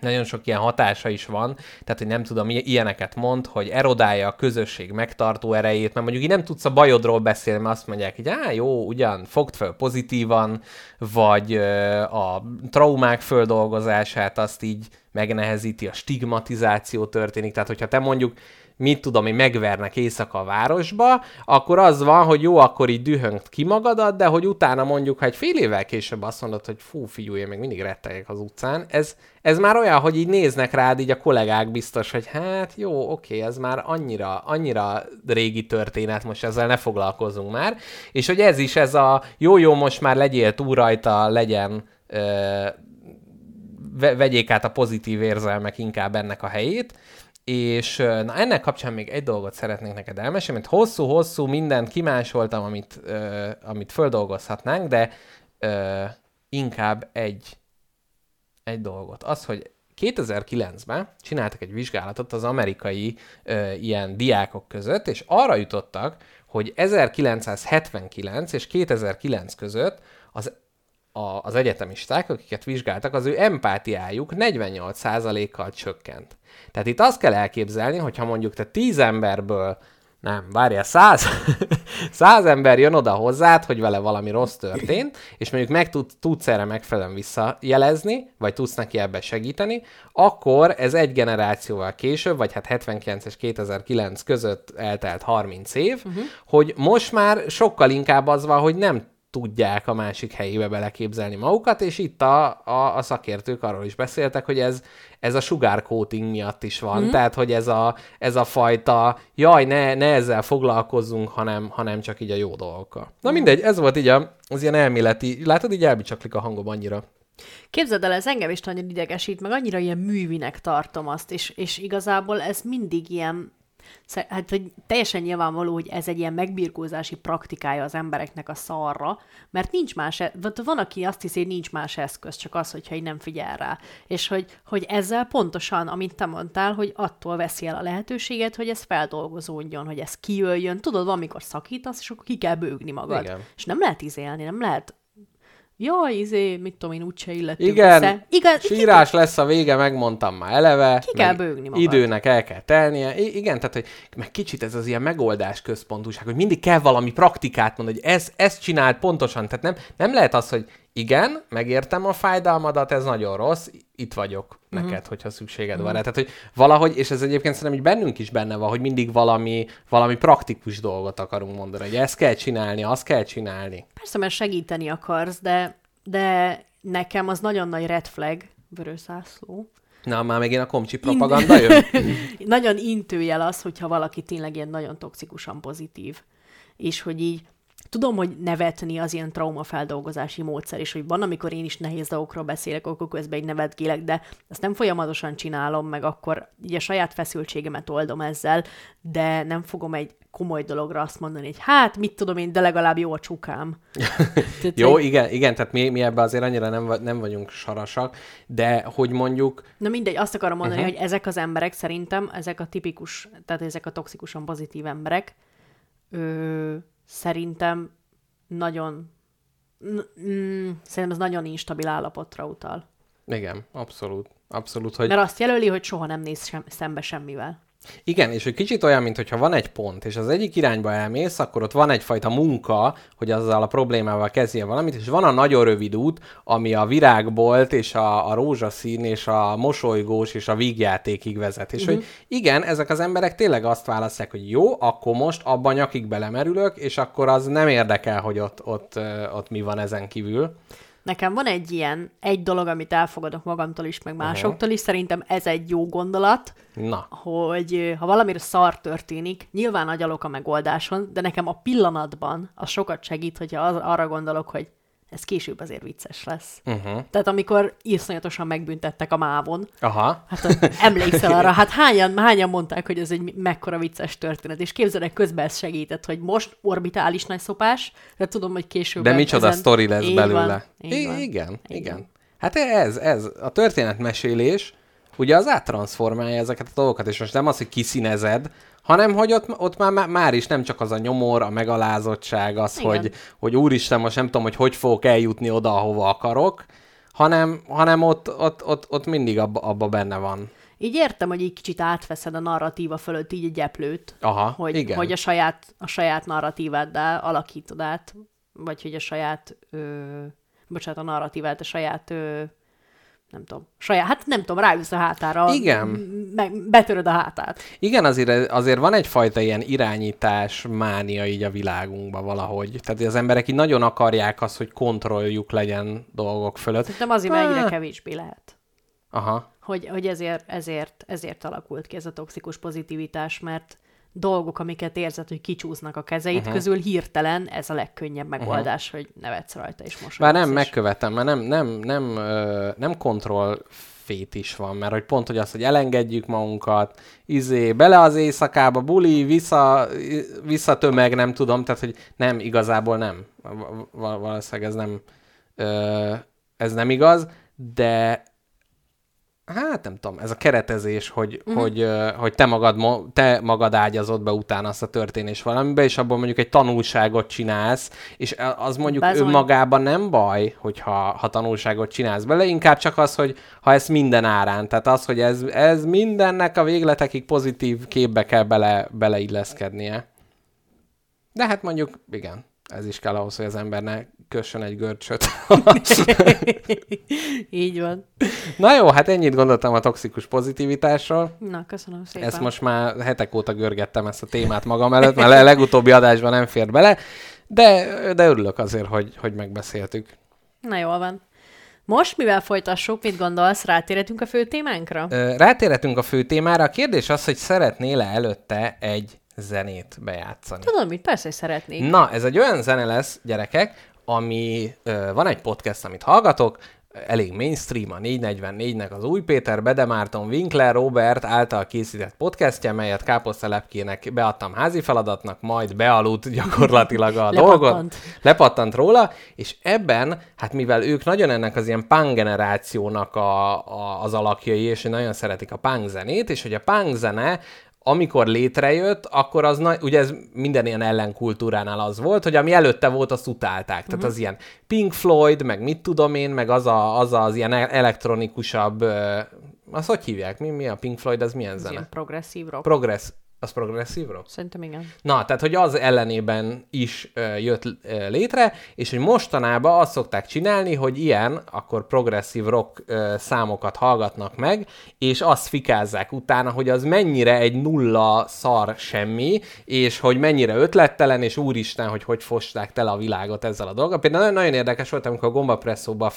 nagyon sok ilyen hatása is van, tehát hogy nem tudom, ilyeneket mond, hogy erodálja a közösség megtartó erejét, mert mondjuk így nem tudsz a bajodról beszélni, mert azt mondják, hogy á, jó, ugyan, fogd fel pozitívan, vagy ö, a traumák földolgozását azt így megnehezíti, a stigmatizáció történik, tehát hogyha te mondjuk mit tudom én, megvernek éjszaka a városba, akkor az van, hogy jó, akkor így dühöngt ki magadat, de hogy utána mondjuk, ha egy fél évvel később azt mondod, hogy fú, figyelj, én még mindig rettegek az utcán, ez, ez már olyan, hogy így néznek rád így a kollégák biztos, hogy hát jó, oké, ez már annyira, annyira régi történet, most ezzel ne foglalkozunk már, és hogy ez is, ez a jó-jó, most már legyél túl rajta, legyen ö, ve- vegyék át a pozitív érzelmek inkább ennek a helyét, és na ennek kapcsán még egy dolgot szeretnék neked elmesélni, mert hosszú-hosszú mindent kimásoltam, amit, ö, amit földolgozhatnánk, de ö, inkább egy, egy dolgot. Az, hogy 2009-ben csináltak egy vizsgálatot az amerikai ö, ilyen diákok között, és arra jutottak, hogy 1979 és 2009 között az a, az egyetemisták, akiket vizsgáltak, az ő empátiájuk 48%-kal csökkent. Tehát itt azt kell elképzelni, hogyha mondjuk te 10 emberből nem, várjál, száz, száz ember jön oda hozzád, hogy vele valami rossz történt, és mondjuk meg tud, tudsz erre megfelelően visszajelezni, vagy tudsz neki ebbe segíteni, akkor ez egy generációval később, vagy hát 79 és 2009 között eltelt 30 év, uh-huh. hogy most már sokkal inkább az van, hogy nem tudják a másik helyébe beleképzelni magukat, és itt a, a, a szakértők arról is beszéltek, hogy ez, ez a sugar coating miatt is van, mm. tehát hogy ez a, ez a fajta, jaj, ne, ne ezzel foglalkozzunk, hanem, hanem csak így a jó dolgokkal. Na mindegy, ez volt így a, az ilyen elméleti, látod, így elbicsaklik a hangom annyira. Képzeld el, ez engem is nagyon idegesít, meg annyira ilyen művinek tartom azt, és, és igazából ez mindig ilyen, hát, hogy teljesen nyilvánvaló, hogy ez egy ilyen megbirkózási praktikája az embereknek a szarra, mert nincs más, e- van, aki azt hiszi, hogy nincs más eszköz, csak az, hogyha így nem figyel rá. És hogy, hogy ezzel pontosan, amit te mondtál, hogy attól veszi el a lehetőséget, hogy ez feldolgozódjon, hogy ez kijöjjön. Tudod, van, amikor szakítasz, és akkor ki kell bőgni magad. Igen. És nem lehet izélni, nem lehet Jaj, izé, mit tudom én, úgyse illettünk Igen, össze. Igen, sírás lesz a vége, megmondtam már eleve. Ki kell bőgni magad. Időnek el kell telnie. I- igen, tehát, hogy meg kicsit ez az ilyen megoldás központúság, hogy mindig kell valami praktikát mondani, hogy ez, ezt csinált pontosan. Tehát nem, nem lehet az, hogy igen, megértem a fájdalmadat, ez nagyon rossz, itt vagyok Mhm. neked, hogyha szükséged van rá. Tehát, hogy valahogy, és ez egyébként szerintem így bennünk is benne van, hogy mindig valami, valami praktikus dolgot akarunk mondani, hogy ezt kell csinálni, azt kell csinálni. Persze, mert segíteni akarsz, de, de nekem az nagyon nagy red flag, vörös zászló. Na, már megint a komcsi propaganda jön? nagyon intőjel az, hogyha valaki tényleg ilyen nagyon toxikusan pozitív. És hogy így tudom, hogy nevetni az ilyen traumafeldolgozási módszer, és hogy van, amikor én is nehéz dolgokról beszélek, akkor közben így nevetgélek, de ezt nem folyamatosan csinálom, meg akkor így a saját feszültségemet oldom ezzel, de nem fogom egy komoly dologra azt mondani, hogy hát, mit tudom én, de legalább jó a csukám. Tehát, Jó, hogy- igen, igen, tehát mi, mi ebben azért annyira nem, nem vagyunk sarasak, de hogy mondjuk, Na mindegy, azt akarom mondani, uh-huh. hogy ezek az emberek szerintem, ezek a tipikus, tehát ezek a toxikusan pozitív emberek, ö, szerintem nagyon, mm, szerintem ez nagyon instabil állapotra utal. igen, abszolút, abszolút, hogy Mert azt jelöli, hogy soha nem néz sem, szembe semmivel. Igen, és hogy kicsit olyan, mintha van egy pont, és az egyik irányba elmész, akkor ott van egyfajta munka, hogy azzal a problémával kezdje valamit, és van a nagyon rövid út, ami a virágbolt, és a, a rózsaszín, és a mosolygós, és a vígjátékig vezet. És uh-huh. hogy igen, ezek az emberek tényleg azt választják, hogy jó, akkor most abban nyakig belemerülök, és akkor az nem érdekel, hogy ott, ott, ö, ott mi van ezen kívül. Nekem van egy ilyen, egy dolog, amit elfogadok magamtól is, meg másoktól is, szerintem ez egy jó gondolat, Na, hogy ha valamire szar történik, nyilván agyalok a megoldáson, de nekem a pillanatban az sokat segít, hogyha az, arra gondolok, hogy ez később azért vicces lesz. uh-huh. Tehát amikor iszonyatosan megbüntettek a mávon, aha, hát emlékszel arra, hát hányan, hányan mondták, hogy ez egy mekkora vicces történet, és képzelek közben ez segített, hogy most orbitális nagy szopás, de tudom, hogy később... De micsoda sztori lesz Így belőle. Van, így I- van. igen, Így igen. van. Hát ez, ez, a történetmesélés, ugye az áttranszformálja ezeket a dolgokat, és most nem az, hogy kiszínezed, hanem hogy ott, ott már, már- is nem csak az a nyomor, a megalázottság, az, Igen. hogy, hogy úristen, most nem tudom, hogy hogy fogok eljutni oda, ahova akarok, hanem, hanem ott, ott, ott, ott mindig abba, abba benne van. Így értem, hogy így kicsit átveszed a narratíva fölött így egy eplőt, Aha, hogy, igen. hogy a saját, a saját narratíváddá alakítod át, vagy hogy a saját, ö, bocsánat, a narratívát, a saját, ö, nem tudom, saját, hát nem tudom, ráülsz a hátára, Igen. meg betöröd a hátát. Igen, azért, azért van egyfajta ilyen irányítás mánia így a világunkban valahogy. Tehát az emberek így nagyon akarják azt, hogy kontrolljuk legyen dolgok fölött. Szerintem azért, mert egyre Ah. kevésbé lehet. Aha. Hogy, hogy ezért, ezért, ezért alakult ki ez a toxikus pozitivitás, mert dolgok, amiket érzed, hogy kicsúsznak a kezeid Mhm. uh-huh. közül, hirtelen ez a legkönnyebb megoldás, uh-huh. hogy nevetsz rajta és mosolyogsz. Bár nem és- megkövetem, mert nem, nem, nem, ö, nem kontroll fét is van, mert hogy pont, hogy az, hogy elengedjük magunkat, izé, bele az éjszakába, buli, vissza, vissza tömeg, nem tudom, tehát, hogy nem, igazából nem. Val- val- valószínűleg ez nem, ö, ez nem igaz, de Hát nem tudom, ez a keretezés, hogy, uh-huh. hogy, hogy te, magad, te magad ágyazod be utána azt a történés valamibe, és abból mondjuk egy tanulságot csinálsz, és az mondjuk Bezony. önmagában nem baj, hogyha ha tanulságot csinálsz bele, inkább csak az, hogy ha ez minden árán, tehát az, hogy ez, ez mindennek a végletekig pozitív képbe kell bele, beleilleszkednie. De hát mondjuk, igen, ez is kell ahhoz, hogy az ember ne kössön egy görcsöt. Így van. Na jó, hát ennyit gondoltam a toxikus pozitivitásról. Na, köszönöm szépen. Ezt most már hetek óta görgettem ezt a témát magam előtt, mert a legutóbbi adásban nem fér bele, de, de örülök azért, hogy, hogy megbeszéltük. Na jól van. Most, mivel folytassuk, mit gondolsz, rátérhetünk a fő témánkra? Rátérhetünk a fő témára. A kérdés az, hogy szeretnél-e előtte egy zenét bejátszani. Tudom, mit persze, hogy szeretnék. Na, ez egy olyan zene lesz, gyerekek, ami ö, van egy podcast, amit hallgatok, elég mainstream, a 444-nek az új Péter Bede Márton Winkler Robert által készített podcastja, melyet Káposztelepkének beadtam házi feladatnak, majd bealudt gyakorlatilag a dolgot. Lepattant. Lepattant róla, és ebben, hát mivel ők nagyon ennek az ilyen punk generációnak a, a, az alakjai, és nagyon szeretik a punk zenét, és hogy a punk zene amikor létrejött, akkor az, na, ugye ez minden ilyen ellenkultúránál az volt, hogy ami előtte volt, azt utálták. Tehát az ilyen Pink Floyd, meg mit tudom én, meg az a, az, az ilyen e- elektronikusabb, azt hogy hívják? Mi, mi a Pink Floyd, az milyen Ez zene? ilyen progresszív rock. Progress, az progresszív rock? Szerintem igen. Na, tehát, hogy az ellenében is ö, jött ö, létre, és hogy mostanában azt szokták csinálni, hogy ilyen, akkor progresszív rock ö, számokat hallgatnak meg, és azt fikázzák utána, hogy az mennyire egy nulla szar semmi, és hogy mennyire ötlettelen, és úristen, hogy hogy fosták tele a világot ezzel a dolggal. Például nagyon, nagyon érdekes volt, amikor a Gombapresszóban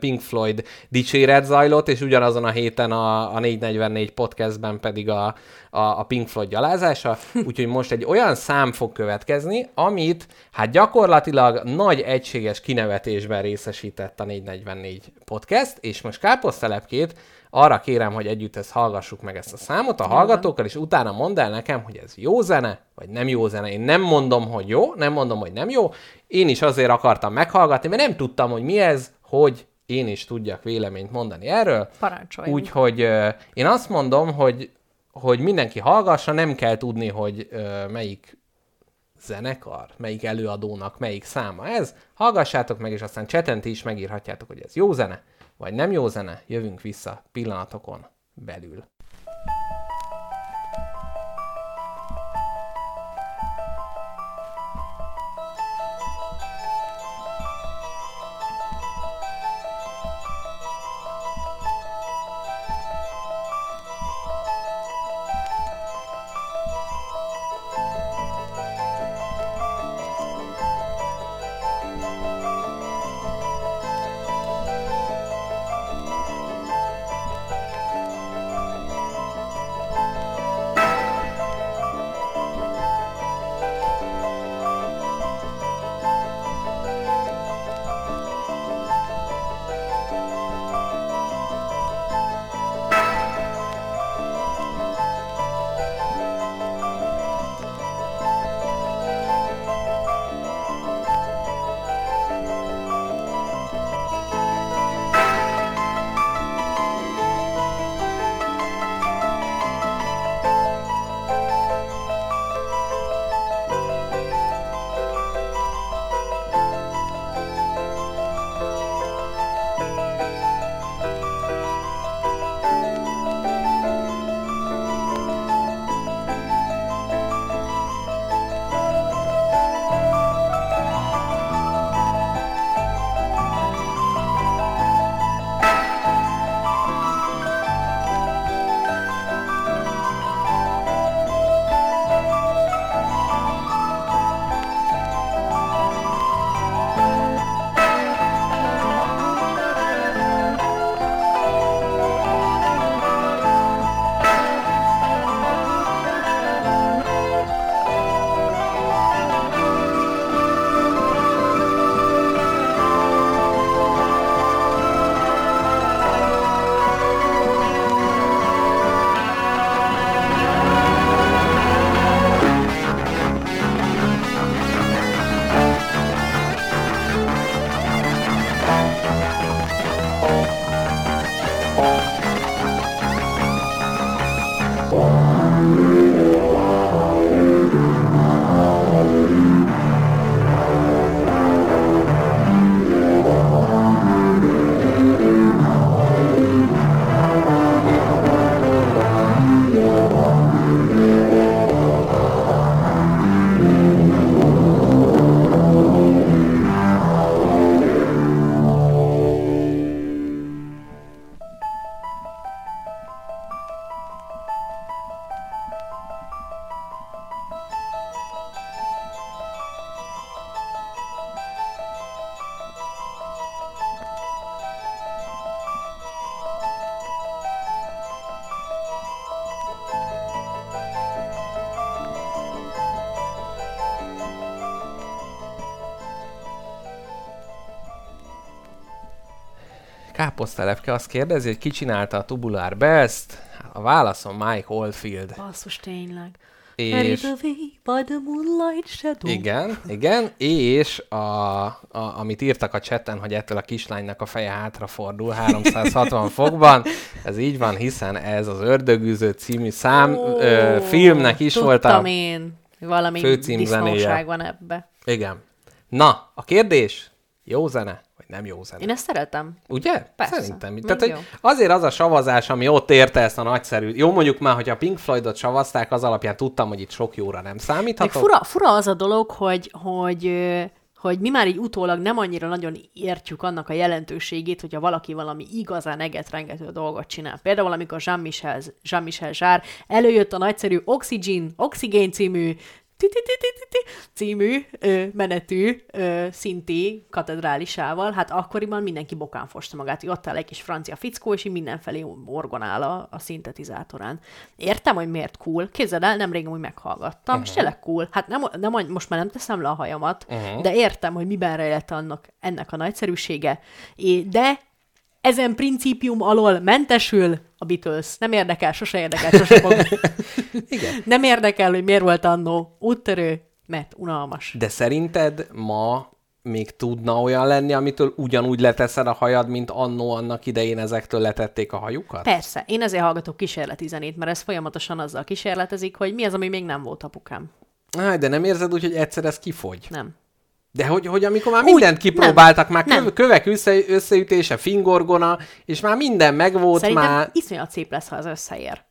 Pink Floyd dicséret zajlott, és ugyanazon a héten a, a 444 podcastben pedig a, a, a Pink Floyd gyalázása, úgyhogy most egy olyan szám fog következni, amit hát gyakorlatilag nagy egységes kinevetésben részesített a 444 podcast, és most káposztelepkét arra kérem, hogy együtt ezt hallgassuk meg ezt a számot a hallgatókkal, és utána mondd el nekem, hogy ez jó zene, vagy nem jó zene. Én nem mondom, hogy jó, nem mondom, hogy nem jó. Én is azért akartam meghallgatni, mert nem tudtam, hogy mi ez, hogy én is tudjak véleményt mondani erről. Parancsoljunk. Úgyhogy ö, én azt mondom, hogy, hogy mindenki hallgassa, nem kell tudni, hogy ö, melyik zenekar, melyik előadónak melyik száma ez. Hallgassátok meg, és aztán cseten ti is megírhatjátok, hogy ez jó zene, vagy nem jó zene. Jövünk vissza pillanatokon belül. Káposztelepke azt kérdezi, hogy ki csinálta a Tubular Best. A válaszom Mike Oldfield. Basszus, tényleg. És... By the moonlight shadow. Igen, igen, és a, a, amit írtak a chatten, hogy ettől a kislánynak a feje hátrafordul 360 fokban, ez így van, hiszen ez az Ördögűző című szám Ó, ö, filmnek is volt a... Én. Valami disznóság van ebbe. Igen. Na, a kérdés, jó zene, nem jó zene? Én ezt szeretem. Ugye? Persze. Szerintem. Még Tehát, hogy azért az a savazás, ami ott érte ezt a nagyszerű... Jó, mondjuk már, hogy a Pink Floydot savazták, az alapján tudtam, hogy itt sok jóra nem Meg számíthatok. fura, fura az a dolog, hogy, hogy, hogy mi már így utólag nem annyira nagyon értjük annak a jelentőségét, hogyha valaki valami igazán egetrengető dolgot csinál. Például, amikor Jean-Michel, Jean-Michel Zsár előjött a nagyszerű Oxygen, Oxygen című című ö, menetű ö, szinti katedrálisával, hát akkoriban mindenki bokán fosta magát, hogy ott áll egy kis francia fickó, és így mindenfelé orgonál a, a szintetizátorán. Értem, hogy miért cool. Képzeld el, nemrég úgy meghallgattam, uh-huh. és tényleg cool. Hát nem, nem, most már nem teszem le a hajamat, uh-huh. de értem, hogy miben rejlett annak, ennek a nagyszerűsége. É, de ezen principium alól mentesül a Beatles. Nem érdekel, sose érdekel, sose fog. Igen. Nem érdekel, hogy miért volt annó úttörő, mert unalmas. De szerinted ma még tudna olyan lenni, amitől ugyanúgy leteszed a hajad, mint annó annak idején ezektől letették a hajukat? Persze, én ezért hallgatok kísérleti zenét, mert ez folyamatosan azzal kísérletezik, hogy mi az, ami még nem volt apukám. Áj, de nem érzed úgy, hogy egyszer ez kifogy? Nem. De hogy, hogy amikor már Úgy, mindent kipróbáltak, már nem. köv, kövek össze, összeütése, fingorgona, és már minden megvolt, Szerintem már... iszonyat szép lesz, ha az összeér.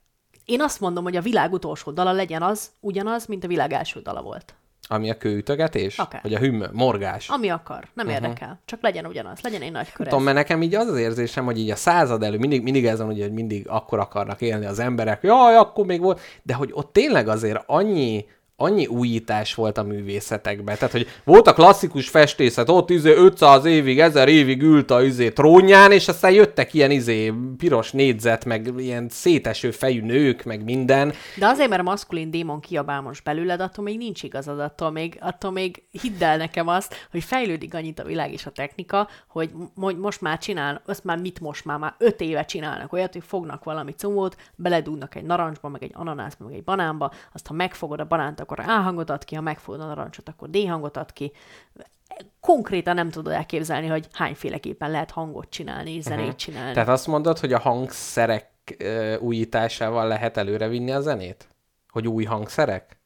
Én azt mondom, hogy a világ utolsó dala legyen az, ugyanaz, mint a világ első dala volt. Ami a kőütögetés? Akár. Vagy a hümmö, morgás? Ami akar, nem uh-huh. érdekel. Csak legyen ugyanaz, legyen egy nagy kör. Tudom, mert nekem így az az érzésem, hogy így a század elő, mindig, mindig ez van, ugye, hogy mindig akkor akarnak élni az emberek, jaj, akkor még volt, de hogy ott tényleg azért annyi, annyi újítás volt a művészetekben. Tehát, hogy volt a klasszikus festészet, ott izé 500 évig, 1000 évig ült a izé trónján, és aztán jöttek ilyen izé piros négyzet, meg ilyen széteső fejű nők, meg minden. De azért, mert a maszkulin démon kiabál most belőled, attól még nincs igazad, attól még, attól még hidd el nekem azt, hogy fejlődik annyit a világ és a technika, hogy mo- most már csinál, azt már mit most már, már öt éve csinálnak olyat, hogy fognak valami comót, beledugnak egy narancsba, meg egy ananászba, meg egy banánba, azt ha megfogod a banánt, akkor A hangot ad ki, ha megfogod a narancsot, akkor D hangot ad ki. Konkrétan nem tudod elképzelni, hogy hányféleképpen lehet hangot csinálni, és zenét csinálni. Tehát azt mondod, hogy a hangszerek ö, újításával lehet előrevinni a zenét? Hogy új hangszerek?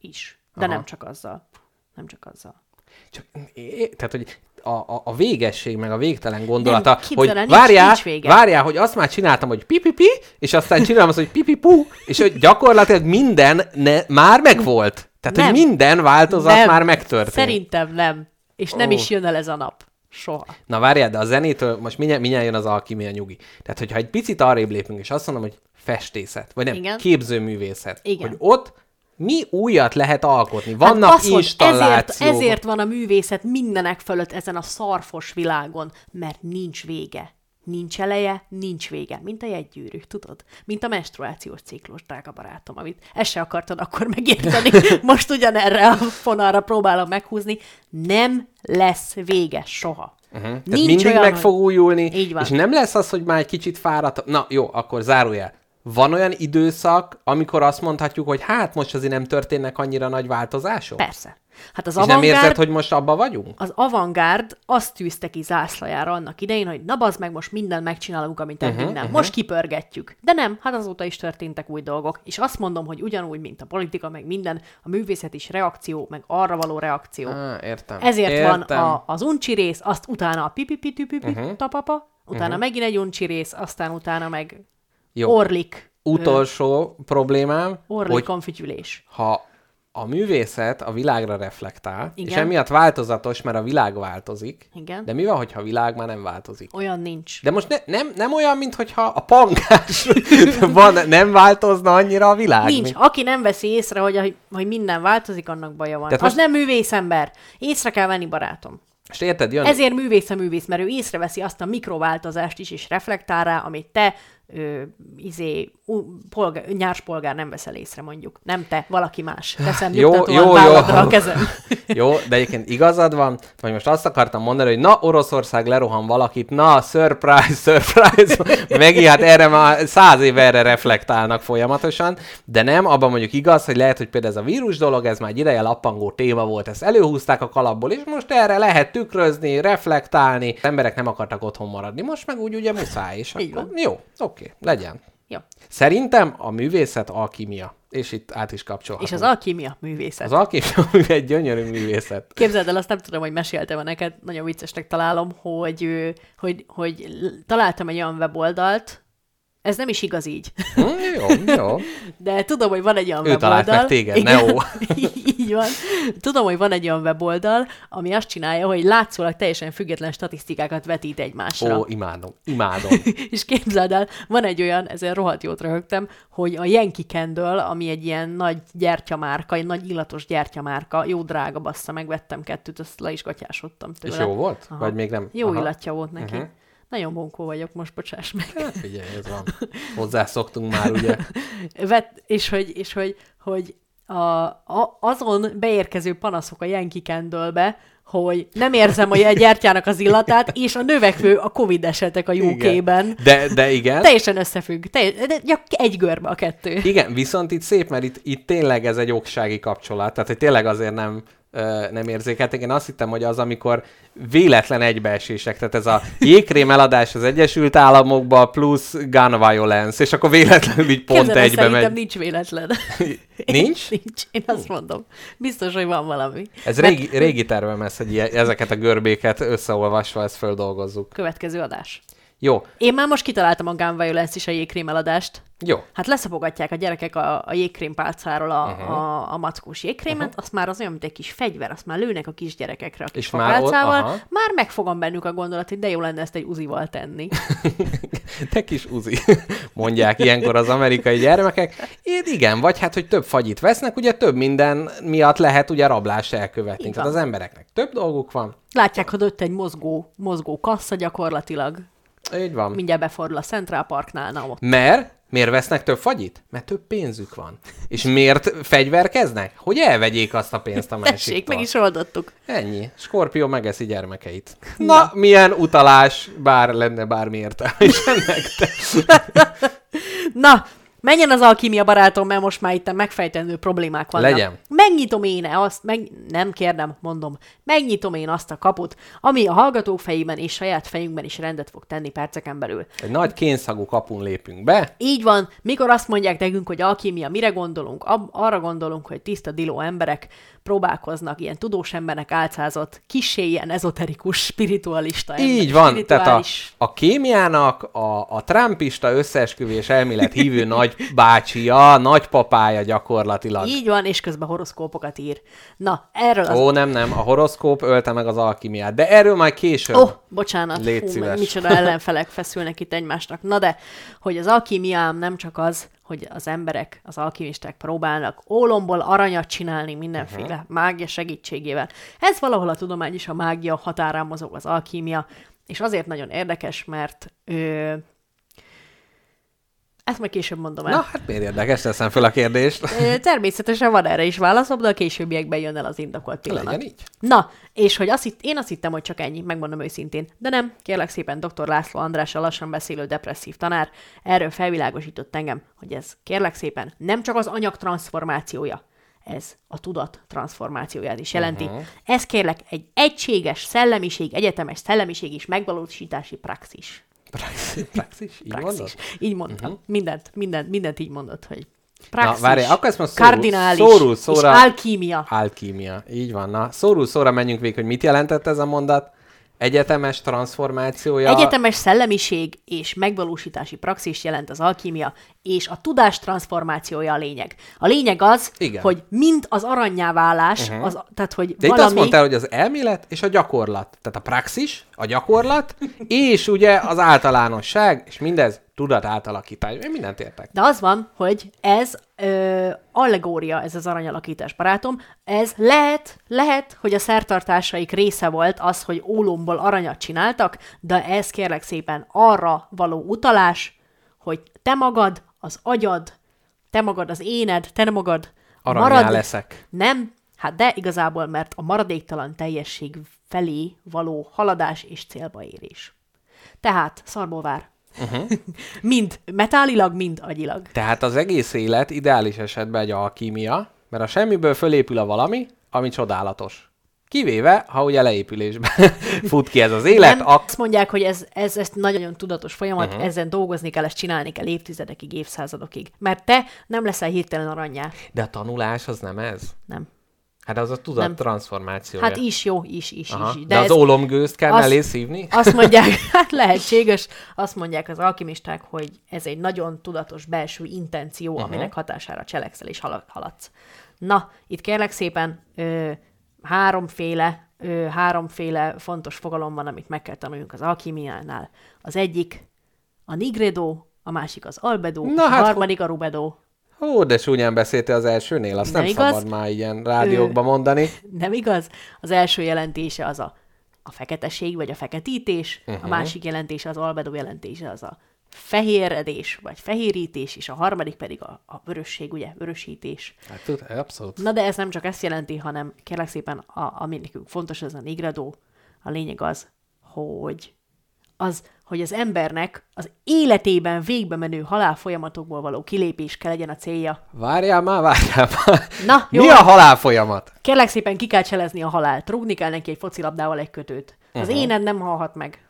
is. De Aha. nem csak azzal. Nem csak azzal. Csak, é- tehát, hogy a, a, a végesség, meg a végtelen gondolata, Nem, hogy nincs- várjál, nincs vége. várjál, hogy azt már csináltam, hogy pipipi, és aztán csinálom azt, hogy pipipu, és hogy gyakorlatilag minden ne, már megvolt. Tehát, Nem. hogy minden változat nem, már megtörtént. Szerintem nem. És nem Ó. is jön el ez a nap. Soha. Na várjál, de a zenétől most mindjárt, mindjárt jön az alkimia nyugi. Tehát, hogyha egy picit arrébb lépünk, és azt mondom, hogy festészet, vagy nem, Igen. képzőművészet, Igen. hogy ott mi újat lehet alkotni? Vannak hát mond, installációk. ezért, ezért van a művészet mindenek fölött ezen a szarfos világon, mert nincs vége. Nincs eleje, nincs vége. Mint a jegygyűrű, tudod? Mint a menstruációs ciklus, drága barátom, amit ezt se akartad akkor megérteni. Most ugyanerre a fonalra próbálom meghúzni. Nem lesz vége soha. Uh-huh. Tehát mindig meg hogy- fog újulni, Így van. és nem lesz az, hogy már egy kicsit fáradt. Na jó, akkor zárójel. Van olyan időszak, amikor azt mondhatjuk, hogy hát most azért nem történnek annyira nagy változások? Persze. Hát az És nem érzed, hogy most abba vagyunk? az avantgárd azt tűzte ki zászlajára annak idején, hogy na bazd meg, most mindent megcsinálunk, amit eddig uh-huh, nem. Most kipörgetjük. De nem, hát azóta is történtek új dolgok. És azt mondom, hogy ugyanúgy, mint a politika, meg minden, a művészet is reakció, meg arra való reakció. Á, értem. Ezért értem. van a, az uncsi rész, azt utána a pipi-pipi-pipi uh-huh. tapapa, utána uh-huh. megint egy uncsi rész, aztán utána meg Jó. orlik, Utolsó problémám, orlik konfütyülés. ha a művészet a világra reflektál, Igen. és emiatt változatos, mert a világ változik, Igen. de mi van, hogyha a világ már nem változik? Olyan nincs. De most ne, nem, nem olyan, mintha a pangás van, nem változna annyira a világ. Nincs. mint- Aki nem veszi észre, hogy, hogy minden változik, annak baja van. Tehát Tehát az most- nem művészember. Észre kell venni, barátom. És érted, jön, Ezért művész a művész, mert ő észreveszi azt a mikrováltozást is, és reflektál rá, amit te ö, izé, u, polgár, nyárs polgár nem veszel észre, mondjuk. Nem te, valaki más. Teszem Jó, jó, jó. a kezem. Jó, de egyébként igazad van, vagy most azt akartam mondani, hogy na, Oroszország lerohan valakit, na, surprise, surprise, Megi, hát erre már száz éve erre reflektálnak folyamatosan, de nem, abban mondjuk igaz, hogy lehet, hogy például ez a vírus dolog, ez már egy ideje lappangó téma volt, ezt előhúzták a kalapból, és most erre lehet tükrözni, reflektálni, az emberek nem akartak otthon maradni, most meg úgy ugye muszáj, és akkor jó, oké, legyen. Jó. Szerintem a művészet alkimia, és itt át is kapcsolhatunk. És az alkímia művészet. Az alkimia egy gyönyörű művészet. Képzeld el, azt nem tudom, hogy meséltem neked, nagyon viccesnek találom, hogy, hogy, hogy találtam egy olyan weboldalt, ez nem is igaz így, Hm, jó, jó. de tudom, hogy van egy olyan Ő weboldal. talált meg téged, Igen, Neo. így van. Tudom, hogy van egy olyan weboldal, ami azt csinálja, hogy látszólag teljesen független statisztikákat vetít egymásra. Ó, imádom, imádom. És képzeld el, van egy olyan, ezen rohadt jót röhögtem, hogy a Yankee Candle, ami egy ilyen nagy gyertyamárka, egy nagy illatos gyertyamárka, jó drága bassza, megvettem kettőt, azt le is gatyásodtam tőle. És jó volt? Vagy még nem? Jó Aha. illatja volt neki. Uh-huh. Nagyon bonkó vagyok, most bocsáss meg. Hát figyelj, ez van. Hozzászoktunk már, ugye? Vet, és hogy, és hogy, hogy a, a, azon beérkező panaszok a Yankee Candle-be, hogy nem érzem a gyertyának az illatát, és a növekvő a Covid esetek a UK-ben. De, de igen. Teljesen összefügg. Teljes, de gyak egy görbe a kettő. Igen, viszont itt szép, mert itt, itt tényleg ez egy oksági kapcsolat, tehát hogy tényleg azért nem, nem érzékelték. Én azt hittem, hogy az, amikor véletlen egybeesések, tehát ez a jégkrém eladás az Egyesült Államokba plusz gun violence, és akkor véletlenül így pont el, egybe megy. nincs véletlen. Nincs? nincs. Én azt mondom. Biztos, hogy van valami. Ez régi, régi tervem ez, hogy ezeket a görbéket összeolvasva ezt földolgozzuk. Következő adás. Jó, Én már most kitaláltam a Gun Violence és a jégkrém eladást. jó. Hát leszapogatják a gyerekek a, a jégkrém pálcáról a, uh-huh. a, a mackós jégkrémet, uh-huh. azt már az olyan, mint egy kis fegyver, azt már lőnek a kis gyerekekre a kis És már ott- aha. Már megfogom bennük a gondolat, hogy de jó lenne ezt egy uzival tenni. Te kis uzi, mondják ilyenkor az amerikai gyermekek. Én igen, vagy hát, hogy több fagyit vesznek, ugye több minden miatt lehet ugye rablást elkövetni. Tehát az embereknek több dolguk van. Látják, hogy ott egy mozgó, mozgó kassa gyakorlatilag. Így van. Mindjárt befordul a Central Parknál, na ott. Mert miért vesznek több fagyit? Mert több pénzük van. És miért fegyverkeznek? Hogy elvegyék azt a pénzt a másiktól. Tessék, meg is oldottuk. Ennyi. Skorpió megeszi gyermekeit. Na, Na, milyen utalás, bár lenne bármi értelme is ennek. De... Na, menjen az alkímia barátom, mert most már itt megfejtendő problémák vannak. Legyen. Megnyitom én azt, meg, nem kérdem, mondom, megnyitom én azt a kaput, ami a hallgatók fejében és saját fejünkben is rendet fog tenni perceken belül. Egy nagy kénszagú kapun lépünk be. Így van, mikor azt mondják nekünk, hogy alkímia, mire gondolunk? Ab, arra gondolunk, hogy tiszta diló emberek próbálkoznak ilyen tudós embernek álcázott, kissé ilyen ezoterikus, spiritualista ember, Így van, tehát a, spirituális- a kémiának a, a trumpista összeesküvés elmélet hívő nagybácsia, nagypapája gyakorlatilag. Így van, és közben horoszkópokat ír. Na, erről az... Ó, nem, nem, a horoszkóp ölte meg az alkimiát, de erről majd később. Ó, oh, bocsánat, Légy Fú, szíves. micsoda ellenfelek feszülnek itt egymásnak. Na de, hogy az alkimiám nem csak az, hogy az emberek, az alkimisták próbálnak ólomból aranyat csinálni mindenféle uh-huh. mágia segítségével. Ez valahol a tudomány is a mágia határán mozog az alkímia, és azért nagyon érdekes, mert ö, ezt majd később mondom el. Na, hát miért érdekes, teszem fel a kérdést. Természetesen van erre is válaszom, de a későbbiekben jön el az indokolt pillanat. Legyen így. Na, és hogy azt hitt, én azt hittem, hogy csak ennyi, megmondom őszintén. De nem, kérlek szépen dr. László András, a lassan beszélő depresszív tanár, erről felvilágosított engem, hogy ez kérlek szépen nem csak az anyag transformációja, ez a tudat transformációját is jelenti. Uh-huh. Ez kérlek egy egységes szellemiség, egyetemes szellemiség és megvalósítási praxis. Praxis, praxis így mondod? praxis. Így mondtam. Uh-huh. Mindent, mindent, mindent így mondod, hogy Na, praxis, várj, akkor ezt most szórul, kardinális szórul szóra... és alkímia. Alkímia, így van. Na, szórul szóra menjünk végig, hogy mit jelentett ez a mondat. Egyetemes transformációja. Egyetemes szellemiség és megvalósítási praxis jelent az alkímia, és a tudás transformációja a lényeg. A lényeg az, Igen. hogy mind az aranyá válás, uh-huh. az, tehát hogy De itt valami... azt mondtál, hogy az elmélet és a gyakorlat. Tehát a praxis, a gyakorlat, és ugye az általánosság, és mindez tudat átalakítás. Én mindent értek. De az van, hogy ez ö, allegória, ez az aranyalakítás, barátom. Ez lehet, lehet, hogy a szertartásaik része volt az, hogy ólomból aranyat csináltak, de ez kérlek szépen arra való utalás, hogy te magad, az agyad, te magad az éned, te magad Aranyá leszek. Nem, hát de igazából, mert a maradéktalan teljesség felé való haladás és célba érés. Tehát, szarból vár. Uh-huh. mind metálilag, mind agyilag. Tehát az egész élet ideális esetben egy alkímia, mert a semmiből fölépül a valami, ami csodálatos. Kivéve, ha ugye leépülésben fut ki ez az élet, Nem, ak- azt mondják, hogy ez, ez, ez nagyon tudatos folyamat, uh-huh. ezen dolgozni kell, ezt csinálni kell évtizedekig, évszázadokig. Mert te nem leszel hirtelen aranyá. de a tanulás az nem ez. Nem. Hát az a tudat Nem. transformációja. Hát is jó, is, is, Aha. is. De, de az ez- ólomgőzt kell az- mellé szívni? Azt mondják, hát lehetséges, azt mondják az alkimisták, hogy ez egy nagyon tudatos belső intenció, uh-huh. aminek hatására cselekszel és hala- haladsz. Na, itt kérlek szépen ö, háromféle, ö, háromféle fontos fogalom van, amit meg kell tanuljunk az alkimiánál. Az egyik a nigredo, a másik az albedo, Na, a hát, harmadik a rubedo. Ó, de csúnyán beszéltél az elsőnél, azt Nem nem, igaz? szabad már ilyen rádiókban mondani. Nem igaz? Az első jelentése az a, a feketeség, vagy a feketítés, Mhm. uh-huh. a másik jelentése, az albedó jelentése az a fehéredés, vagy fehérítés, és a harmadik pedig a, a vörösség, ugye, vörösítés. Hát tud, abszolút. Na de ez nem csak ezt jelenti, hanem kérlek szépen, a, ami nekünk fontos, ez a nigradó. A lényeg az, hogy az, hogy az embernek az életében végbe menő halálfolyamatokból való kilépés kell legyen a célja. Várjál már, várjál már. Na, jó Mi a halálfolyamat? Kérlek szépen ki kell cselezni a halált. Rúgni kell neki egy focilabdával egy kötőt. Az uh-huh. éned nem halhat meg.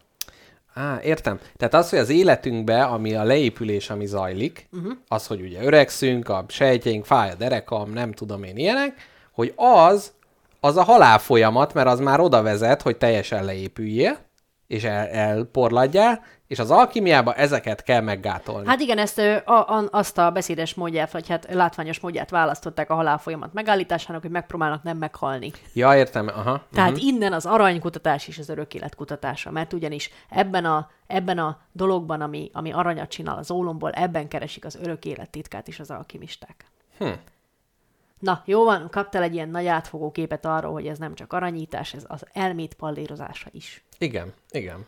Á, értem. Tehát az, hogy az életünkbe, ami a leépülés, ami zajlik, uh-huh. az, hogy ugye öregszünk, a sejtjeink fáj a derekam, nem tudom én ilyenek, hogy az, az a halál folyamat, mert az már oda vezet, hogy teljesen leépüljél, és el, elporladjál, és az alkimiában ezeket kell meggátolni. Hát igen, ezt a, a, azt a beszédes módját, vagy hát látványos módját választották a halálfolyamat megállításának, hogy megpróbálnak nem meghalni. Ja, értem, aha. Tehát uh-huh. innen az aranykutatás és az örök élet kutatása, mert ugyanis ebben a, ebben a dologban, ami, ami aranyat csinál az ólomból, ebben keresik az örök élet titkát is az alkimisták. Hm. Na, jó van, kaptál egy ilyen nagy átfogó képet arról, hogy ez nem csak aranyítás, ez az elmét pallírozása is. Igen, igen.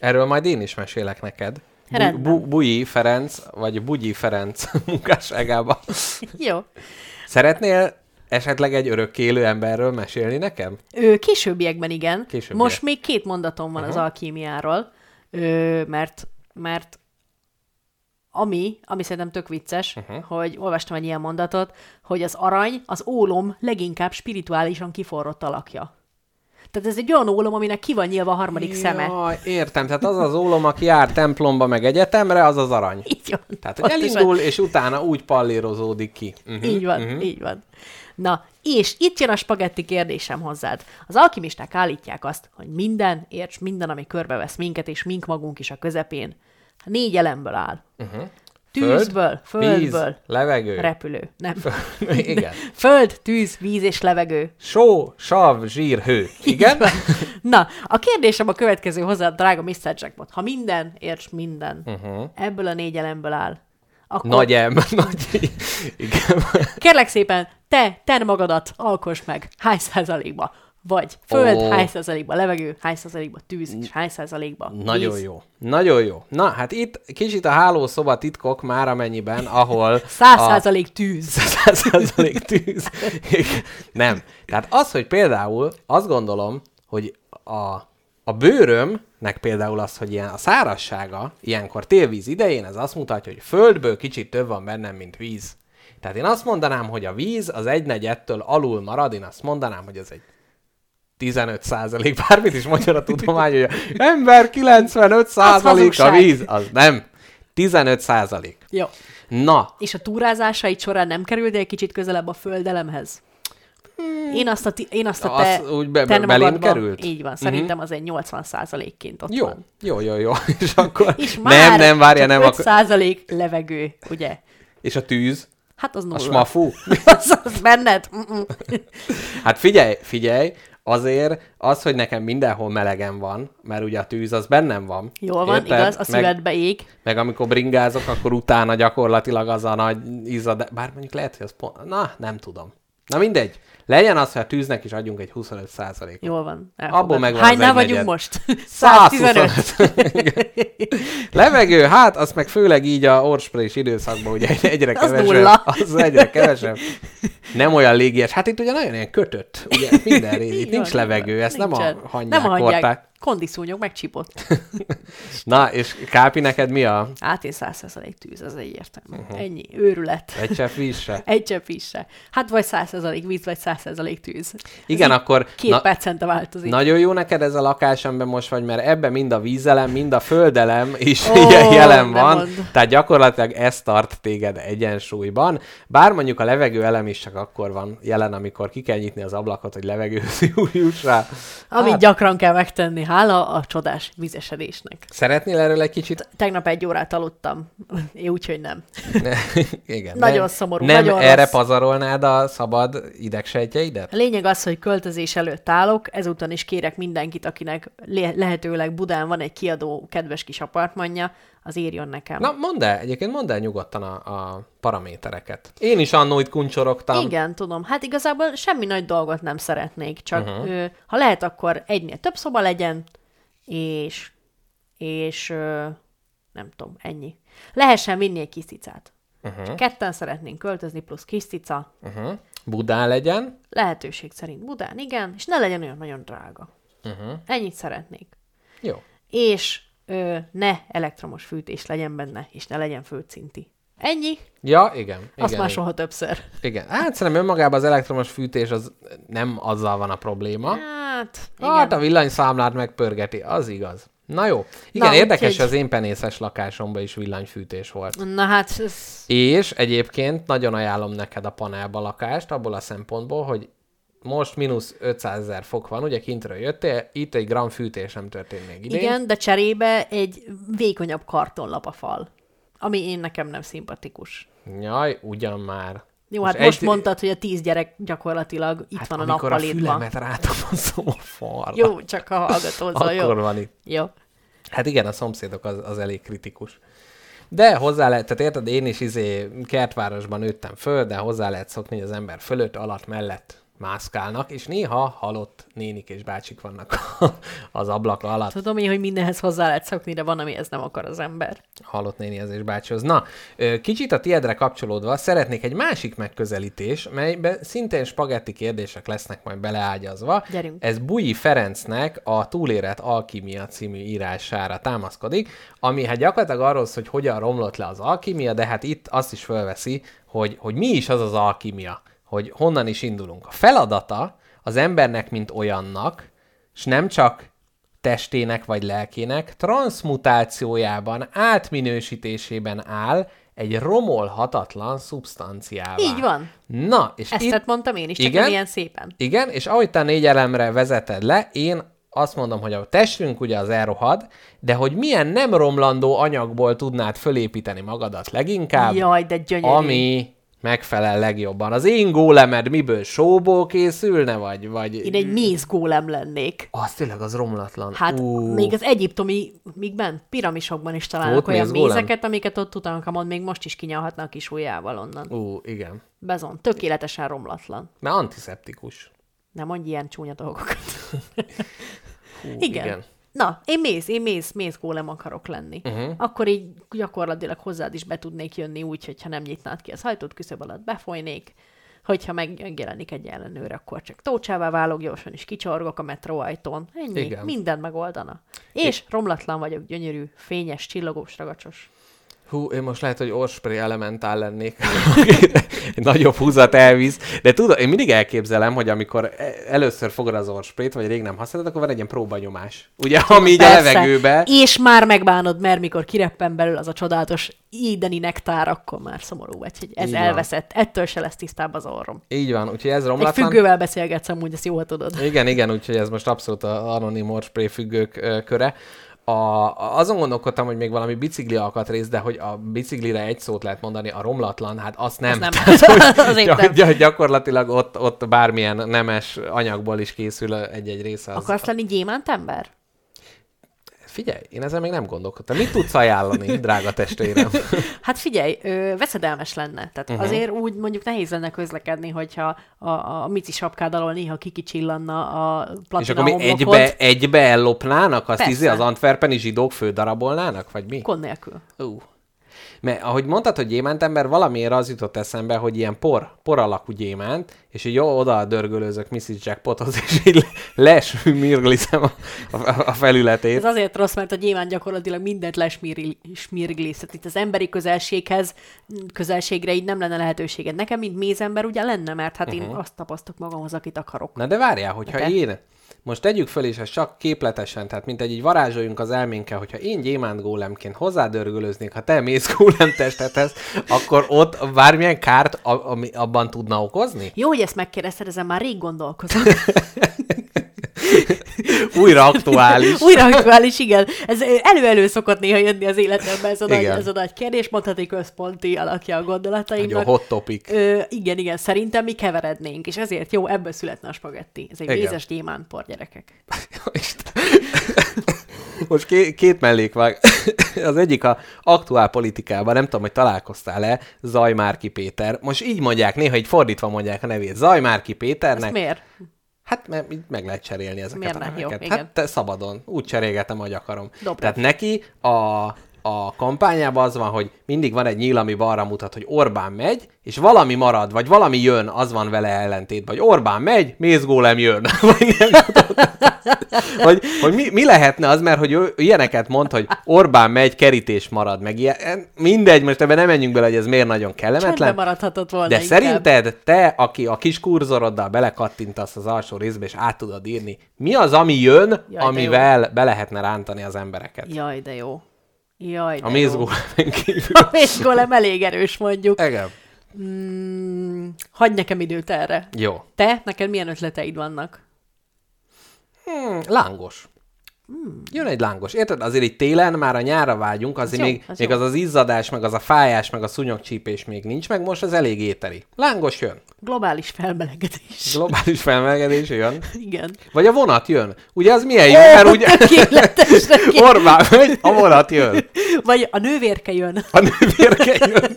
Erről majd én is mesélek neked. Bu-. Bu- Bujyi Ferenc, vagy Bugyi Ferenc munkásságában. Jó. Szeretnél esetleg egy örökkélő emberről mesélni nekem? Ö, későbbiekben igen. Későbbiek. Most még két mondatom van uh-huh. az alkímiáról, ö, mert, mert ami, ami szerintem tök vicces, uh-huh. hogy olvastam egy ilyen mondatot, hogy az arany az ólom leginkább spirituálisan kiforrott alakja. Tehát ez egy olyan ólom, aminek ki van nyílva a harmadik szeme. Jaj, értem. Tehát az az ólom, aki jár templomba meg egyetemre, az az arany. Így van. Tehát, hogy elindul, és utána úgy pallírozódik ki. Uh-huh. Így van, uh-huh. így van. Na, és itt jön a spagetti kérdésem hozzád. Az alkimisták állítják azt, hogy minden, érts, minden, ami körbevesz minket, és mink magunk is a közepén, négy elemből áll. Uh-huh. Tűzből, földből, víz, levegő. repülő. Nem. Igen. Föld, tűz, víz és levegő. Só, sav, zsír, hő. Igen? Na, a kérdésem a következő hozzád, drága Mr. Jackpot. Ha minden, érts, minden, uh-huh. ebből a négy elemből áll, akkor Nagy em, nagy... Igen. Kérlek szépen, te, te magadat alkos meg. Hány százalékba? Vagy föld, oh. hány százalékba levegő, hány százalékba tűz, és hány százalékba Nagyon víz. jó. Nagyon jó. Na, hát itt kicsit a hálószoba titkok már amennyiben, ahol... Száz a- százalék tűz. száz százalék tűz. Nem. Tehát az, hogy például azt gondolom, hogy a, a bőrömnek például az, hogy ilyen a szárazsága, ilyenkor télvíz idején, ez azt mutatja, hogy földből kicsit több van bennem, mint víz. Tehát én azt mondanám, hogy a víz az egynegyettől alul marad, én azt mondanám, hogy ez egy 15 százalék, bármit is mondja a tudomány, hogy ember 95 százalék a víz, az nem. 15 százalék. Jó. Na, És a túrázásaid során nem kerültél egy kicsit közelebb a földelemhez? Én azt a, ti, én azt a Hmm. Te, úgy be- te magadban- került? Így van, szerintem az egy 80 százalékként ott Jó, van. jó, jó, jó. És akkor És már nem, nem, várja, nem. 5 Akkor... százalék levegő, ugye? És a tűz? Hát az nulla. A smafú? az, az benned? Hát figyelj, figyelj, azért az, hogy nekem mindenhol melegem van, mert ugye a tűz az bennem van. Jól van, Érted? igaz, a meg, szívedbe ég. meg amikor bringázok, akkor utána gyakorlatilag az a nagy izzad, bár mondjuk lehet, hogy az pont, na, nem tudom. Na mindegy. Legyen az, hogy a tűznek is adjunk egy 25 ot Jól van. Abból megvan az Hánynál egy vagyunk most? 115. 125. Levegő, hát az meg főleg így a orrsprés időszakban ugye egyre Az kevesebb. nulla. Az egyre kevesebb. Nem olyan légies. Hát itt ugye nagyon ilyen kötött. Ugye minden rész. Itt nincs levegő. Ezt nem a hangyák Nem a hangyák. Kondiszúnyog, megcsipott. Na, és Kápi, neked mi a Hát én 100% tűz, az egyértelmű. Uh-huh. Ennyi. Őrület. egy csepp víz se? Egy csepp is se. Hát vagy 100% víz, vagy 100% tűz. Igen, akkor Két na, percente változik. nagyon jó neked ez a lakás, amiben most vagy, mert ebben mind a vízelem, mind a földelem is Ó, jelen van. mondd. Tehát gyakorlatilag ez tart téged egyensúlyban. Bár mondjuk a levegő elem is csak akkor van jelen, amikor ki kell nyitni az ablakot, hogy levegő juss rá. Amit Hát- gyakran kell megtenni, hála a csodás vizesedésnek. Szeretnél erről egy kicsit? Tegnap egy órát aludtam. Úgyhogy nem. Ne, igen. Nagyon nem, szomorú, Nem nagyon erre rossz. pazarolnád a szabad idegsejtjeidet? A lényeg az, hogy költözés előtt állok, ezúton is kérek mindenkit, akinek le- lehetőleg Budán van egy kiadó kedves kis apartmanja, az írjon nekem. Na, mondd el, egyébként mondd el nyugodtan a, a paramétereket. Én is annó itt kuncsorogtam. Igen, tudom. Hát igazából semmi nagy dolgot nem szeretnék, csak uh-huh. ö, ha lehet, akkor egynél több szoba legyen, és, és ö, nem tudom, ennyi. Lehessen vinni egy kis cicát. Uh-huh. Csak ketten szeretnénk költözni, plusz kis cica. Uh-huh. Budán legyen. Lehetőség szerint Budán, igen, és ne legyen olyan nagyon drága. Uh-huh. Ennyit szeretnék. Jó. És ö, ne elektromos fűtés legyen benne, és ne legyen földszinti. Ennyi, Ja, igen. azt igen, már soha többször. Igen. Hát szerintem önmagában az elektromos fűtés az nem azzal van a probléma. Hát, igen. Hát a villanyszámlát megpörgeti, az igaz. Na jó. Igen, Na, érdekes, úgyhogy- hogy az én penészes lakásomban is villanyfűtés volt. Na hát, ez... És egyébként nagyon ajánlom neked a panelba lakást, abból a szempontból, hogy most mínusz 500 ezer fok van, ugye kintről jöttél, itt egy gram fűtés nem történt még idén. Igen, de cserébe egy vékonyabb kartonlap a fal, ami én nekem nem szimpatikus. Jaj, ugyan már. Jó, Most hát most egy- mondtad, hogy a tíz gyerek gyakorlatilag itt Hát van a amikor a nappalitban. fülemet rátamaszom a falra. Jó, csak a hallgatózol, jó? Akkor van itt. Jó. Hát igen, a szomszédok az, az elég kritikus. De hozzá lehet, tehát érted, én is izé kertvárosban nőttem föl, de hozzá lehet szokni, hogy az ember fölött, alatt, mellett mászkálnak, és néha halott nénik és bácsik vannak az ablak alatt. Tudom én, hogy mindenhez hozzá lehet szokni, de van, amihez nem akar az ember. halott nénihez és bácsihoz. Na, kicsit a tiedre kapcsolódva szeretnék egy másik megközelítés, melyben szintén spagetti kérdések lesznek majd beleágyazva. Gyerünk. Ez Bui Ferencnek a Túlélet Alkimia című írására támaszkodik, ami hát gyakorlatilag arról szól, hogy hogyan romlott le az alkimia, de hát itt azt is fölveszi, hogy, hogy mi is az az alkimia, hogy honnan is indulunk. A feladata az embernek, mint olyannak, és nem csak testének vagy lelkének transmutációjában, átminősítésében áll egy romolhatatlan szubstanciává. Így van. Na, és Ezt itt, mondtam én is, csak Igen? ilyen szépen. igen, és ahogy te négy elemre vezeted le, én azt mondom, hogy a testünk ugye az elrohad, de hogy milyen nem romlandó anyagból tudnád fölépíteni magadat leginkább, Jaj, de gyönyörű. ami megfelel legjobban. Az én gólemed miből sóból készülne, vagy... vagy... Én egy mézgólem lennék. Az tényleg az romlatlan. Hát Ú. még az egyiptomi, még bent, piramisokban is találnak Volt olyan mézeket, amiket ott Tutankamon még most is kinyalhatna a kis ujjával onnan. Ú, igen. Bezon, tökéletesen romlatlan. Mert antiszeptikus. Nem mondj ilyen csúnya dolgokat. Hú, Igen. igen. Na, én méz, én méz, méz gólem akarok lenni. Uh-huh. Akkor így gyakorlatilag hozzád is be tudnék jönni úgy, hogyha nem nyitnád ki az hajtót, küszöb alatt befolynék, hogyha megjelenik egy ellenőr, akkor csak tócsává válok, gyorsan is kicsorgok a metróajtón. Ennyi. Igen. mindent megoldana. És romlatlan vagyok, gyönyörű, fényes, csillogós, ragacsos. Hú, én most lehet, hogy orspray elementál lennék. Egy nagyobb húzat elvisz. De tudod, én mindig elképzelem, hogy amikor e- először fogod az orsprayt, vagy rég nem használod, akkor van egy ilyen próbanyomás. Ugye, ami így a Persze. levegőbe. És már megbánod, mert mikor kireppen belül az a csodálatos ídeni nektár, akkor már szomorú vagy, hogy ez Így van. elveszett. Ettől se lesz tisztább az orrom. Így van, úgyhogy ez Egy romlatlan. függővel beszélgetsz amúgy, ezt jól tudod. Igen, igen, úgyhogy ez most abszolút a anonim orspray függők köre. A, azon gondolkodtam, hogy még valami bicikli alkatrész, de hogy a biciklire egy szót lehet mondani, a romlatlan, hát azt nem. Az nem. Tehát, hogy Azért gy- gy- gyakorlatilag ott, ott bármilyen nemes anyagból is készül egy-egy része. Az, Akarsz lenni gyémánt ember? Figyelj, én ezzel még nem gondolkodtam. Mit tudsz ajánlani, drága testvérem? Hát figyelj, ö, veszedelmes lenne. Tehát uh-huh. azért úgy mondjuk nehéz lenne közlekedni, hogyha a, a mici sapkád alól néha kikicsillanna a platina És akkor mi homlokod, egybe, egybe ellopnának? Azt Persze. izé az antwerpeni zsidók fődarabolnának? Vagy mi? Gond nélkül. Ú. Mert ahogy mondtad, hogy gyémántember, valamiért az jutott eszembe, hogy ilyen por, por alakú gyémánt, és így jó, oda dörgölőzök Mrs. Jackpothoz, és így lesmirgliszem a, a, a felületét. Ez azért rossz, mert a gyémánt gyakorlatilag mindent lesmirglisz. Tehát itt az emberi közelséghez, közelségre így nem lenne lehetőséged. Nekem, mint mézember, ugye lenne, mert hát uh-huh. én azt tapasztok magamhoz, akit akarok. Na de várjál, hogyha Te? én, most tegyük föl, és ez csak képletesen, tehát mint egy így varázsoljunk az elménkkel, hogyha én gyémánt gólemként hozzádörgölöznék, ha te mész gólem testethez, akkor ott bármilyen kárt a, ami abban tudna okozni? Jó, hogy ezt megkérdezted, ezen már rég gondolkozom. Újra aktuális. Újra aktuális, igen. Ez elő-elő szokott néha jönni az életemben ez a, nagy, ez a nagy kérdés, mondhatni központi alakja a Nagyon gondolataimnak. hot topic. Ö, igen, igen, szerintem mi keverednénk, és ezért jó, ebből születne a spagetti. Ez egy Igen. mézes gyémántpor, gyerekek. Most két, két mellékvág. Az egyik a aktuál politikában, nem tudom, hogy találkoztál-e, Zajmárki Péter. Most így mondják, néha így fordítva mondják a nevét. Zajmárki Péternek. Ezt miért? Hát mert így meg lehet cserélni ezeket Miért a ne? Jó, neveket. igen. hát te szabadon, úgy cserélgetem, ahogy akarom. Dobd Tehát neki a, a kampányában az van, hogy mindig van egy nyíl, ami balra mutat, hogy Orbán megy, és valami marad, vagy valami jön, az van vele ellentétben, vagy Orbán megy, mézgólem jön. vagy, nem vagy, vagy mi, mi, lehetne az, mert hogy ő ilyeneket mond, hogy Orbán megy, kerítés marad, meg ilyen. Mindegy, most ebben nem menjünk bele, hogy ez miért nagyon Csendben kellemetlen. maradhatott volna De inkább. szerinted te, aki a kis kurzoroddal belekattintasz az alsó részbe, és át tudod írni, mi az, ami jön, jó. amivel be lehetne rántani az embereket? Jaj, de jó. Jaj, A mézgólemen kívül. A mézgólem elég erős, mondjuk. Igen. Mm, hagyj nekem időt erre. Jó. Te, neked milyen ötleteid vannak? Hmm, lángos. Jön egy lángos. Érted? Azért így télen már a nyára vágyunk, azért jó, még, az még jó. az az izzadás, meg az a fájás, meg a szúnyogcsípés még nincs, meg most az elég éteri. Lángos jön. Globális felmelegedés. Globális felmelegedés jön. Igen. Vagy a vonat jön. Ugye az milyen jó, mert ugye Tökéletes neki. Orbán megy, a vonat jön. Vagy a nővérke jön. A nővérke jön.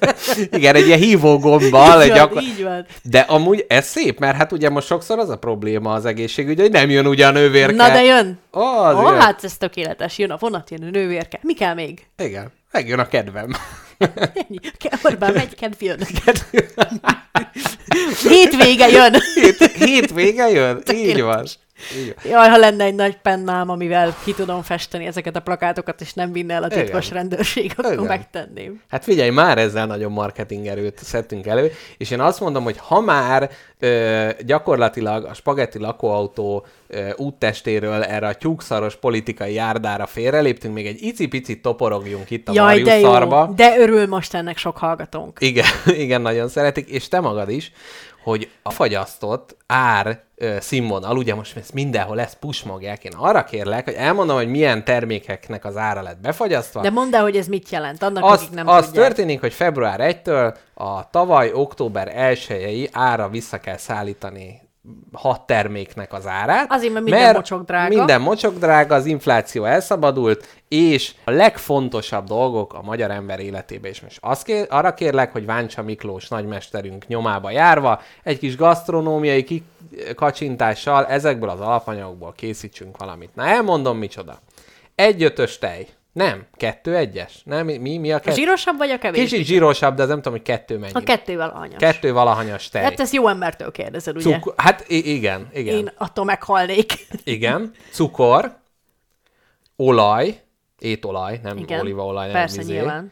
Igen, egy ilyen hívógombbal. így, Egy van, így van. De amúgy ez szép, mert hát ugye most sokszor az a probléma az egészségügy, hogy nem jön ugye a nővérke. Na de jön. Az Ó, hát ez tökéletes. Jön a vonat, jön a nővérke. Mi kell még? Igen, megjön a kedvem. Ennyi. Orbán megy, kedv jön. Hétvége jön. Hét, hétvége jön? Tökéletes. Így van. Jaj, ha lenne egy nagy pennám, amivel ki tudom festeni ezeket a plakátokat, és nem vinne el a titkos Igen. rendőrség, akkor Igen. megtenném. Hát figyelj, már ezzel nagyon marketing erőt szedtünk elő, és én azt mondom, hogy ha már ö, gyakorlatilag a spagetti lakóautó ö, úttestéről erre a tyúkszaros politikai járdára félreléptünk, még egy icipicit toporogjunk itt a Jaj, de jó. szarba. De örül most ennek sok hallgatónk. Igen, igen, nagyon szeretik, és te magad is, hogy a fagyasztott ár ö, színvonal, ugye most ezt mindenhol ezt pusmogják, én arra kérlek, hogy elmondom, hogy milyen termékeknek az ára lett befagyasztva. De mondd el, hogy ez mit jelent, annak, az, akik nem az tudják. történik, hogy február 1-től a tavaly október 1 ára vissza kell szállítani hat terméknek az árát. Azért, mert minden mocsok drága. Minden mocsok drága, az infláció elszabadult, és a legfontosabb dolgok a magyar ember életében. És most azt kér, arra kérlek, hogy Váncsa Miklós nagymesterünk nyomába járva, egy kis gasztronómiai kikacsintással ezekből az alapanyagokból készítsünk valamit. Na elmondom micsoda. Egy ötös tej. Nem, kettő egyes. Nem, mi, mi a A kettő? zsírosabb vagy a kevés? Kicsit zsírosabb, de az nem tudom, hogy kettő mennyi. A kettővel anyas. Kettő valahanyas tej. Hát ezt jó embertől kérdezed, ugye? Cukor, hát igen, igen. Én attól meghalnék. Igen. Cukor, olaj, étolaj, nem Igen. olívaolaj, nem Persze, vizé. nyilván.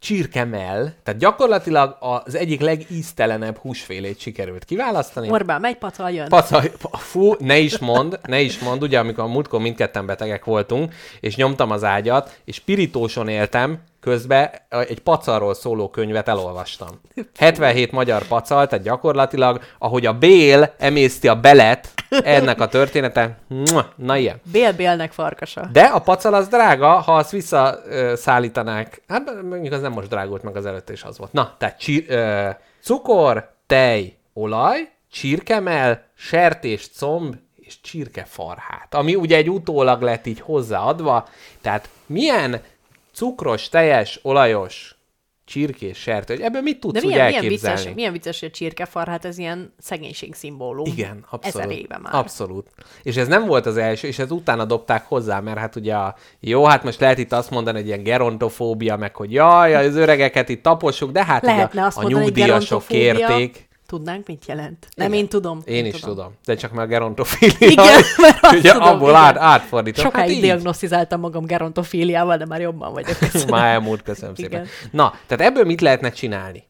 Csirkemell, tehát gyakorlatilag az egyik legíztelenebb húsfélét sikerült kiválasztani. Orbán megy, pacal jön. Pacaj, fú, ne is mond, ne is mond, ugye amikor a múltkor mindketten betegek voltunk, és nyomtam az ágyat, és pirítóson éltem, közben egy pacarról szóló könyvet elolvastam. 77 magyar pacal, tehát gyakorlatilag, ahogy a Bél emészti a belet, ennek a története, na ilyen. Bél-bélnek farkasa. De a pacal az drága, ha azt visszaszállítanák. Hát mondjuk az nem most drágult, meg az előtt is az volt. Na, tehát csír, ö, cukor, tej, olaj, csirkemell, sertés, comb és csirkefarhát, ami ugye egy utólag lett így hozzáadva. Tehát milyen cukros, teljes, olajos csirkés sertő, ebből mit tudsz De úgy milyen, milyen, elképzelni? vicces, milyen vicces, hogy a csirkefarhát, ez ilyen szegénység szimbólum. Igen, abszolút. Ezer éve már. Abszolút. És ez nem volt az első, és ez utána dobták hozzá, mert hát ugye a, jó, hát most lehet itt azt mondani, hogy ilyen gerontofóbia, meg hogy jaj, az öregeket itt tapossuk, de hát Lehetne ugye a, azt a mondani, nyugdíjasok kérték. Tudnánk, mit jelent? Nem, Igen. én tudom. Én én is tudom. De csak már gerontofília. Igen, mert azt ugye tudom, abból igen. át, átfordítom. Sokáig hát diagnosztizáltam magam gerontofíliával, de már jobban vagyok. Már elmúlt, köszönöm Igen. szépen. Na, tehát ebből mit lehetne csinálni?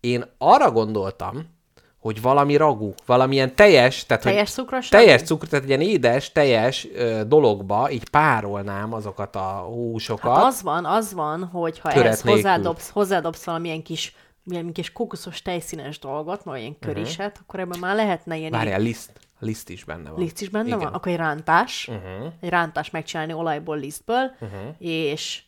Én arra gondoltam, hogy valami ragú, valamilyen teljes, tehát Teljes cukros teljes cukr, tehát egy ilyen édes, teljes ö, dologba így párolnám azokat a húsokat. Hát az van, az van, hogy ha ehhez hozzádobsz, hozzádobsz valamilyen kis milyen kis kokoszos tejszínes dolgot, vagy ilyen köriset, akkor ebben már lehetne ilyen Mhm. Várjál, liszt, liszt is benne van. liszt is benne Igen. van, akkor egy rántás, Uh-huh. Mhm. egy rántás megcsinálni olajból, lisztből, és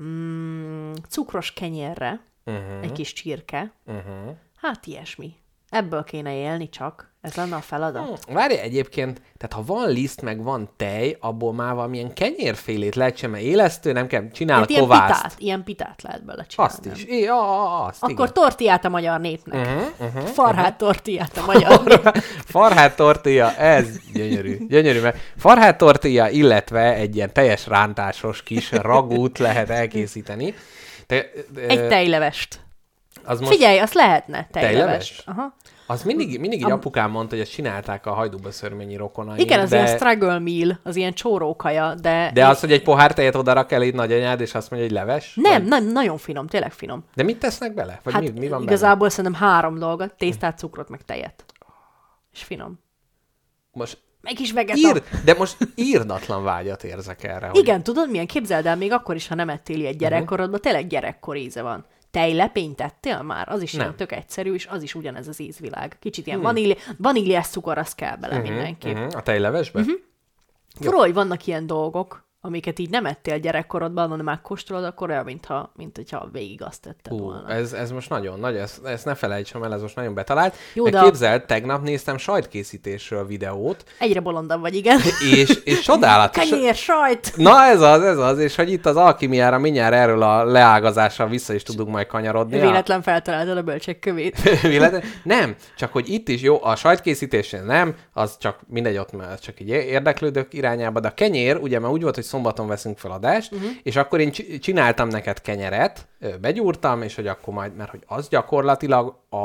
mm, cukros kenyérre, Mhm. egy kis csirke, Uh-huh. hát ilyesmi. Ebből kéne élni csak. Ez lenne a feladat. Hm, Várj egyébként, tehát ha van liszt, meg van tej, abból már valamilyen kenyérfélét lehet sem, élesztő, nem kell, csinálok Hát ilyen kovászt. pitát, ilyen pitát lehet bele csinálni. Azt is. É, a, a, azt, Akkor tortillát a magyar népnek. Uh-huh, uh-huh. Farhát tortillát a magyar népnek. Farhát tortilla, ez gyönyörű. Gyönyörű, mert farhát tortilla, illetve egy ilyen teljes rántásos kis ragút lehet elkészíteni. Te, Egy tejlevest. Az most, Figyelj, azt lehetne Tejleves? Aha. Az mindig, mindig így apukám mondta, hogy ezt csinálták a hajdúba szörményi rokonai. Igen, az de, ilyen struggle meal, az ilyen csórókaja, de... de az, hogy egy pohár tejet oda rak el egy nagyanyád, és azt mondja, hogy leves? Nem, Vagy- nem, nagyon finom, tényleg finom. De mit tesznek bele? Vagy Hát mi, mi van igazából szerintem három dolgot, tésztát, cukrot, meg tejet. És finom. benne? Most Meg is vegeta. ír, de most írdatlan vágyat érzek erre. Hogy Igen, tudod milyen? Képzeld el, még akkor is, ha nem ettél ilyet gyerekkorodban, tényleg gyerekkor íze van. Tejlepényt tettél már? Az is Nem. tök egyszerű, és az is ugyanez az ízvilág. Kicsit ilyen vaníli, vaníliás cukor, az kell bele mindenképp. Uh-huh, a tejlevesbe? Uh-huh. Fura, hogy vannak ilyen dolgok, amiket így nem ettél gyerekkorodban, hanem megkóstolod, akkor olyan, mintha, mint hogyha végig azt tetted Hú, volna. ez, ez most nagyon nagy, ezt, ezt ne felejtsem el, ez most nagyon betalált. Jó, de képzeld, tegnap néztem sajtkészítésről videót, Egyre bolondabb vagy, igen. és, és csodálatos. Kenyér, sajt! Na ez az, ez az, és hogy itt az alkimiára mindjárt erről a leágazással vissza is tudunk majd kanyarodni. Véletlen feltaláltad a bölcsek kövét. Véletlen? Nem, csak hogy itt is jó, a sajtkészítésén nem, az csak mindegy, ott már csak így érdeklődök irányába, de a kenyér, ugye már úgy volt, hogy szombaton veszünk fel adást, uh-huh. és akkor én csi- csináltam neked kenyeret, begyúrtam, és hogy akkor majd, mert hogy az gyakorlatilag a,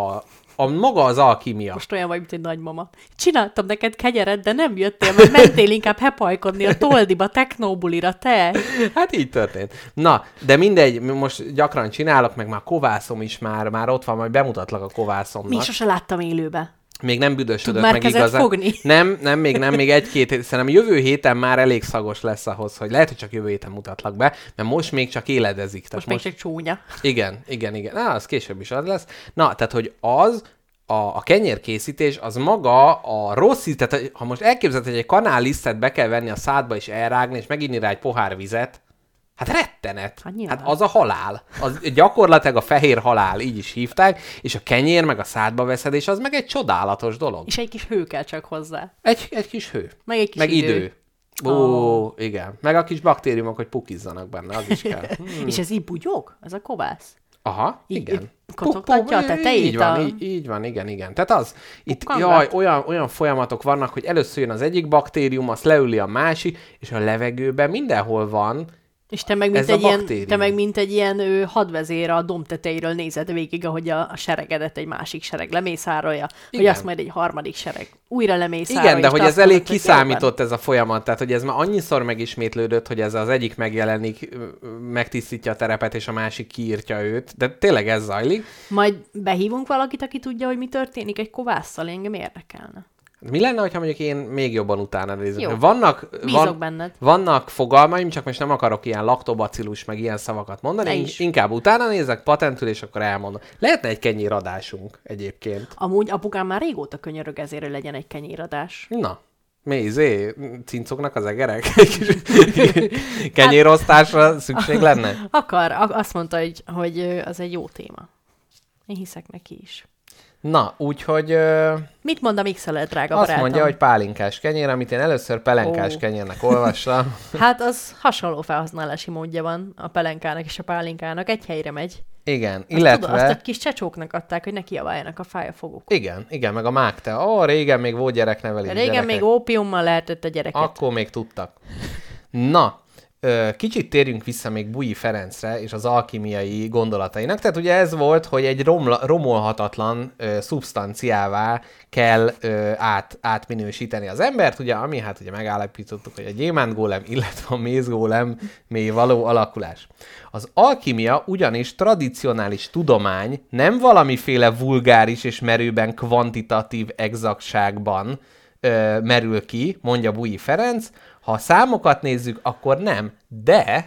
a maga az alkimia. Most olyan vagy, mint egy nagymama. Csináltam neked kenyeret, de nem jöttél, mert mentél inkább hepajkodni a toldiba, technobulira, te. Hát így történt. Na, de mindegy, most gyakran csinálok, meg már kovászom is már, már ott van, majd bemutatlak a kovászomnak. Mi sose láttam élőbe. Még nem büdösödött Tud meg igazán. fogni? Nem, nem, még nem, még egy-két hét. Szerintem jövő héten már elég szagos lesz ahhoz, hogy lehet, hogy csak jövő héten mutatlak be, mert most még csak éledezik. Tehát Most, most még csak csúnya. Igen, igen, igen. Na, az később is az lesz. Na, tehát, hogy az, a, a kenyérkészítés, az maga a rossz íz, tehát ha most elképzeled, hogy egy kanál lisztet be kell venni a szádba és elrágni, és meginni rá egy pohár vizet, hát rettenet. Hát nyilván. hát az a halál. Az gyakorlatilag a fehér halál, így is hívták, és a kenyér meg a szádba veszed, és az meg egy csodálatos dolog. És egy kis hő kell csak hozzá. Egy, egy kis hő. Meg egy kis meg idő. idő. Ó, oh. igen. Meg a kis baktériumok, hogy pukizzanak benne, az is kell. Hmm. És ez így bugyog? Ez a kovász? Aha, Így- igen. kocogtatja a tetejét Így van, a- így, így van, igen, igen. Tehát az, itt Pukkangát. jaj, olyan, olyan folyamatok vannak, hogy először jön az egyik baktérium, azt leüli a másik, és a levegőben mindenhol van, És te meg, mint egy ilyen, baktérium. te meg mint egy ilyen ő, hadvezér a domb tetejéről nézed végig, ahogy a, a seregedet egy másik sereg lemészárolja, hogy Igen. azt majd egy harmadik sereg újra lemészárolja. igen, de hogy ez elég mondod, hogy kiszámított ez a folyamat, tehát hogy ez már annyiszor megismétlődött, hogy ez az egyik megjelenik, megtisztítja a terepet, és a másik kiírtja őt, de tényleg ez zajlik. Majd behívunk valakit, aki tudja, hogy mi történik egy kovásszal, engem érdekelne. Mi lenne, ha mondjuk én még jobban utána nézem? Jó. Vannak, Bízok van, benned. vannak fogalmaim, csak most nem akarok ilyen laktobacillus, meg ilyen szavakat mondani. Ne is. inkább utána nézek, patentül, és akkor elmondom. Lehetne egy kenyéradásunk egyébként. Amúgy apukám már régóta könyörög ezért, hogy legyen egy kenyéradás. Na, mi izé, cincognak az egerek? Egy kis Kenyérosztásra szükség lenne? Akar, azt mondta, hogy, hogy az egy jó téma. Én hiszek neki is. Na, úgyhogy ö, Mit mond a mixelet, drága azt barátom? mondja, hogy pálinkás kenyér, amit én először pelenkás Ó. kenyérnek olvastam. Hát az hasonló felhasználási módja van a pelenkának és a pálinkának. Egy helyre megy. Igen, Azt illetve... Tudod, azt a kis csecsóknak adták, hogy ne kiabáljanak a fájafogók. Igen, igen, meg a mágte. Ó, régen még volt gyereknevelés. Régen gyerekek. még ópiummal lehetett a gyereket. Akkor még tudtak. Na, kicsit térjünk vissza még Bui Ferencre és az alkimiai gondolatainak. Tehát ugye ez volt, hogy egy romla, romolhatatlan ö, szubstanciává kell ö, át, átminősíteni az embert, ugye, ami hát ugye megállapítottuk, hogy a gyémántgólem, illetve a mézgólem mély való alakulás. Az alkimia ugyanis tradicionális tudomány, nem valamiféle vulgáris és merőben kvantitatív exaktságban, merül ki, mondja Bui Ferenc. Ha a számokat nézzük, akkor nem. De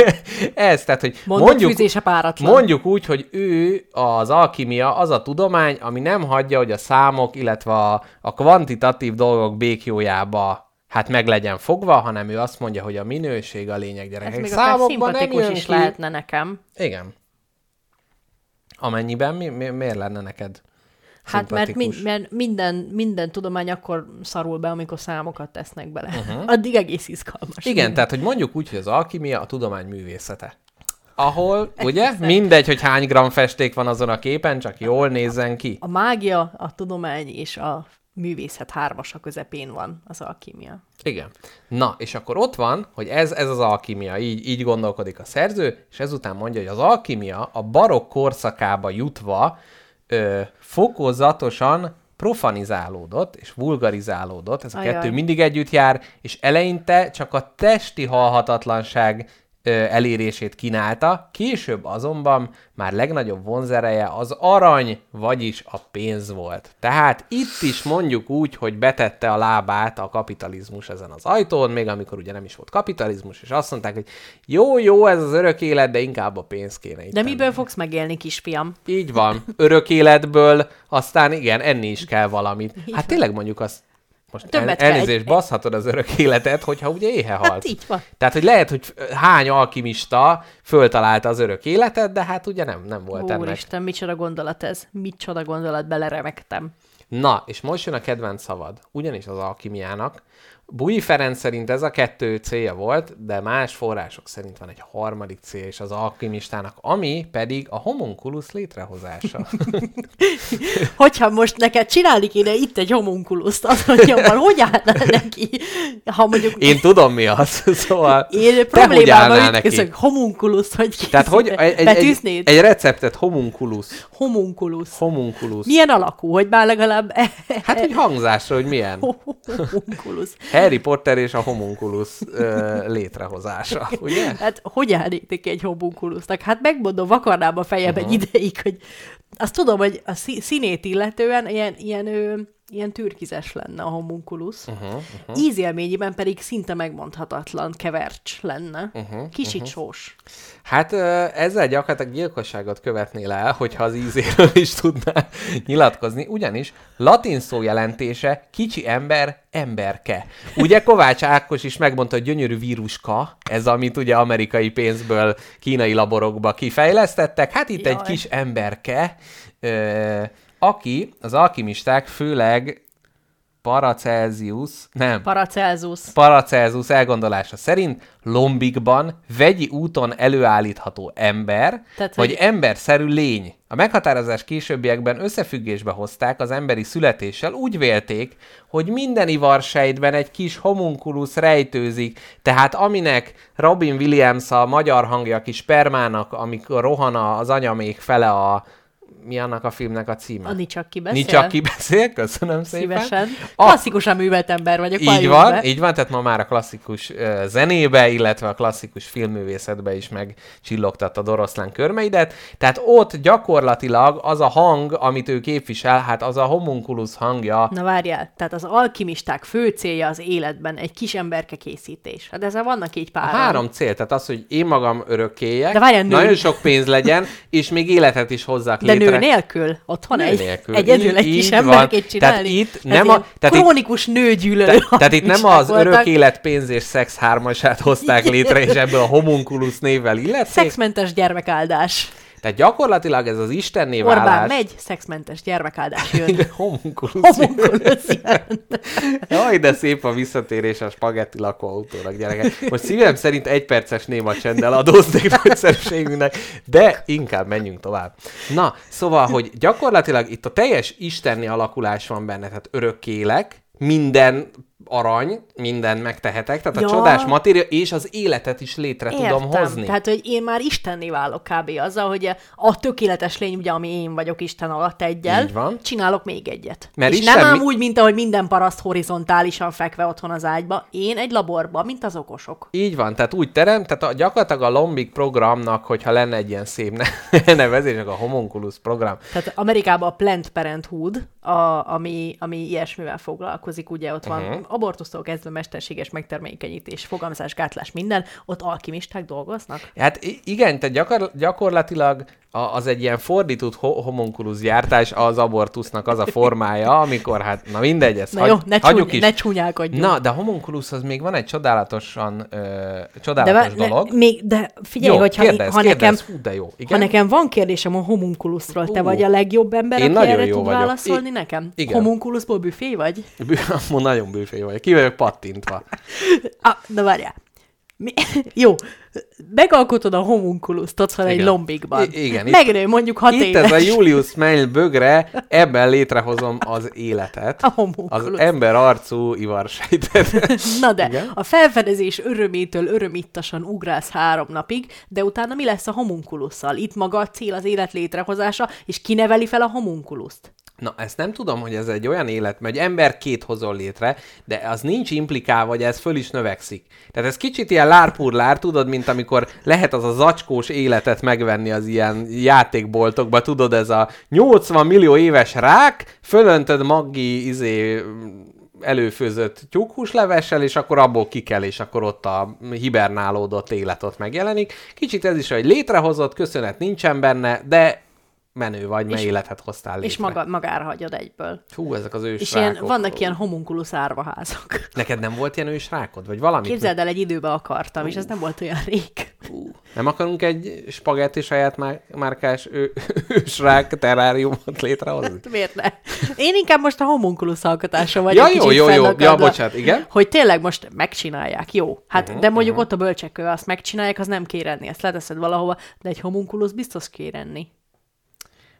ez, tehát, hogy Mondott mondjuk, páratlan. mondjuk úgy, hogy ő az alkimia az a tudomány, ami nem hagyja, hogy a számok, illetve a, a kvantitatív dolgok békjójába hát meg legyen fogva, hanem ő azt mondja, hogy a minőség a lényeg Ez gyerekek. még akár Számokban nem jön is ki. lehetne nekem. Igen. Amennyiben mi, mi, miért lenne neked Hát mert, min, mert minden, minden tudomány akkor szarul be, amikor számokat tesznek bele. Uh-huh. Addig egész izgalmas. Igen, tehát hogy mondjuk úgy, hogy az alkimia a tudomány művészete. Ahol, ugye, mindegy, hogy hány gram festék van azon a képen, csak jól nézzen ki. A mágia, a tudomány és a művészet hármasa közepén van az alkímia. Igen. Na, és akkor ott van, hogy ez, ez az alkimia, így, így gondolkodik a szerző, és ezután mondja, hogy az alkimia a barokk korszakába jutva ö, fokozatosan profanizálódott és vulgarizálódott, ez a Ajaj. kettő mindig együtt jár, és eleinte csak a testi halhatatlanság elérését kínálta, később azonban már legnagyobb vonzereje az arany, vagyis a pénz volt. Tehát itt is mondjuk úgy, hogy betette a lábát a kapitalizmus ezen az ajtón, még amikor ugye nem is volt kapitalizmus, és azt mondták, hogy jó, jó, ez az örök élet, de inkább a pénz kéne itt. De miből fogsz megélni, kisfiam? Így van. Örök életből, aztán igen, enni is kell valamit. Hát tényleg mondjuk azt, most el, Többet kell. elnézést, baszhatod az örök életet, hogyha ugye éhe halsz. Hát így van. Tehát, hogy lehet, hogy hány alkimista föltalálta az örök életet, de hát ugye nem, nem volt ennek. Úristen, micsoda gondolat ez. Micsoda gondolat, beleremegtem. Na, és most jön a kedvenc szavad. Ugyanis az alkimiának. Bui Ferenc szerint ez a kettő célja volt, de más források szerint van egy harmadik cél is az alkimistának, ami pedig a homunculus létrehozása. Hogyha most neked csinálni kéne itt egy homunkuluszt, az mondjam, hogy állnál neki? Ha mondjuk Én tudom mi az, szóval én problémával ütközök, homunkuluszt, hogy Tehát hogy egy, egy, egy, receptet homunculus. Homunculus. Homunculus. Milyen alakú, hogy már legalább Hát egy hangzásra, hogy milyen. homunculus. Harry Potter és a homunculus ö, létrehozása, ugye? Hát hogy állnék neki egy homunkulusnak? Hát megmondom, vakarnám a fejem uh-huh. egy ideig, hogy azt tudom, hogy a szí- színét illetően ilyen, ilyen, ö, ilyen türkizes lenne a homunculus. Uh-huh, uh-huh. Ízélményében pedig szinte megmondhatatlan kevercs lenne. Uh-huh, Kicsit uh-huh. sós. Hát ezzel gyakorlatilag gyilkosságot követnél el, hogyha az ízéről is tudnál nyilatkozni, ugyanis latin szó jelentése kicsi ember, emberke. Ugye Kovács Ákos is megmondta, hogy gyönyörű víruska, ez amit ugye amerikai pénzből kínai laborokba kifejlesztettek, hát itt egy Jaj. kis emberke, aki az alkimisták főleg Paracelsius, nem, Paracelsus. Paracelsus elgondolása szerint lombikban vegyi úton előállítható ember, Tehát, vagy hogy- emberszerű lény. A meghatározás későbbiekben összefüggésbe hozták az emberi születéssel, úgy vélték, hogy minden ivarsejtben egy kis homunculus rejtőzik, tehát aminek Robin Williams a magyar hangja kis spermának, amikor rohan az anyamék fele a mi annak a filmnek a címe? A Nicsak ki beszél? Nicsak ki beszél, köszönöm szépen. Szívesen. A- Klasszikusan művelt ember vagyok. így van, be. így van, tehát ma már a klasszikus uh, zenébe, illetve a klasszikus filmművészetbe is megcsillogtatta oroszlán körmeidet. Tehát ott gyakorlatilag az a hang, amit ő képvisel, hát az a homunculus hangja. Na várjál, tehát az alkimisták fő célja az életben egy kis emberke készítés. Hát ezzel vannak így pár. három cél, tehát az, hogy én magam örökkéjek, De várjál, nő- nagyon sok pénz legyen, és még életet is hozzak De létre. nő nélkül? Otthon Nő egy, nélkül. egyedül egy kis emberkét Tehát csinálni? itt Ez nem a- tehát itt- krónikus nőgyűlölő Te, tehát itt nem az alkimisták örök voltak. élet, pénz és szex hármasát hozták létre, és ebből a homunculus névvel illették, Szexmentes gyermekáldás. Tehát gyakorlatilag ez az istenné Orbán válás... megy, szexmentes gyermekáldás jön. Homunculus jön. Jaj, de szép a visszatérés a spagetti lakóautónak, gyerekek. Most szívem szerint egy perces néma csenddel adóznék nagyszerűségünknek, de inkább menjünk tovább. Na, szóval, hogy gyakorlatilag itt a teljes istenni alakulás van benne, tehát örök élek, minden arany, minden megtehetek, tehát Ja. a csodás matéria és az életet is létre tudom Értem. hozni. Tehát, hogy én már istenné válok kb. azzal, hogy a tökéletes lény, ugye, ami én vagyok Isten alatt egyel, Így van. csinálok még egyet. Mert és Isten nem ám mi- úgy, mint ahogy minden paraszt horizontálisan fekve otthon az ágyba, én egy laborban, mint az okosok. Így van, tehát úgy terem, tehát a, gyakorlatilag a Lombik programnak, hogyha lenne egy ilyen szép ne- nevezésnek a Homunculus program, Tehát Amerikában a Planned Parenthood, a, ami, ami ilyesmivel foglalkozik, ugye ott van uh-huh. Abortusztól kezdve mesterséges megtermékenyítés, fogamzásgátlás, minden, ott alkimisták dolgoznak. Hát igen, tehát gyakor, gyakorlatilag az egy ilyen fordított ho- homunculus gyártás az abortusznak az a formája, amikor hát, na mindegy, ezt Na hagy, jó, ne, hagyjuk csúny, is. ne csúnyálkodjunk. Na, de a homunculus az még van egy csodálatosan, ö, de, csodálatos vá- dolog. Ne, még, de figyelj, jó, hogyha kérdez, ha, kérdez, nekem, Hú, de jó. ha Igen? nekem van kérdésem a homunculusról, te vagy a legjobb ember, Én aki nagyon erre jó tud vagyok. válaszolni I- nekem? igen. Homunculusból büfé vagy? Bű- nagyon bőfé vagy. Ki vagyok pattintva. Ah, de várjál. Mi? Jó, megalkotod a homunculuszt otthon egy Igen. lombikban. I- igen, itt- Megnő mondjuk hat Itt éves. ez a Julius Mell bögre, ebben létrehozom az életet. A Az homunculus. ember arcú ivarsejtet. Na de, Igen? a felfedezés örömétől örömittasan ugrálsz három napig, de utána mi lesz a homunculusszal? Itt maga a cél az élet létrehozása, és kineveli fel a homunculuszt. Na, ezt nem tudom, hogy ez egy olyan élet, egy ember két hozol létre, de az nincs implikálva, hogy ez föl is növekszik. Tehát ez kicsit ilyen lárpurlár, tudod, mint amikor lehet az a zacskós életet megvenni az ilyen játékboltokba, tudod, ez a 80 millió éves rák, fölöntöd maggi izé előfőzött tyúkhúslevessel, és akkor abból kikel, és akkor ott a hibernálódott élet ott megjelenik. Kicsit ez is, hogy létrehozott, köszönet nincsen benne, de menő vagy, mert életet hoztál létre. És maga, magára hagyod egyből. Hú, ezek az ős És ilyen, vannak ilyen homunculus árvaházak. Neked nem volt ilyen ős rákod? Vagy valami? Képzeld el, egy időben akartam, és ez nem volt olyan rég. Nem akarunk egy spagetti saját már- márkás ő, ősrák terráriumot létrehozni? Hát Miért ne? Én inkább most a homunculus alkotása vagy Ja, jó, jó, jó. Ja, bocsánat, igen. Hogy tényleg most megcsinálják, jó. Hát, uh-huh, de mondjuk uh-huh. ott a bölcsekkő, azt megcsinálják, az nem kér enni, ezt leteszed valahova, de egy homunculus biztos kér enni.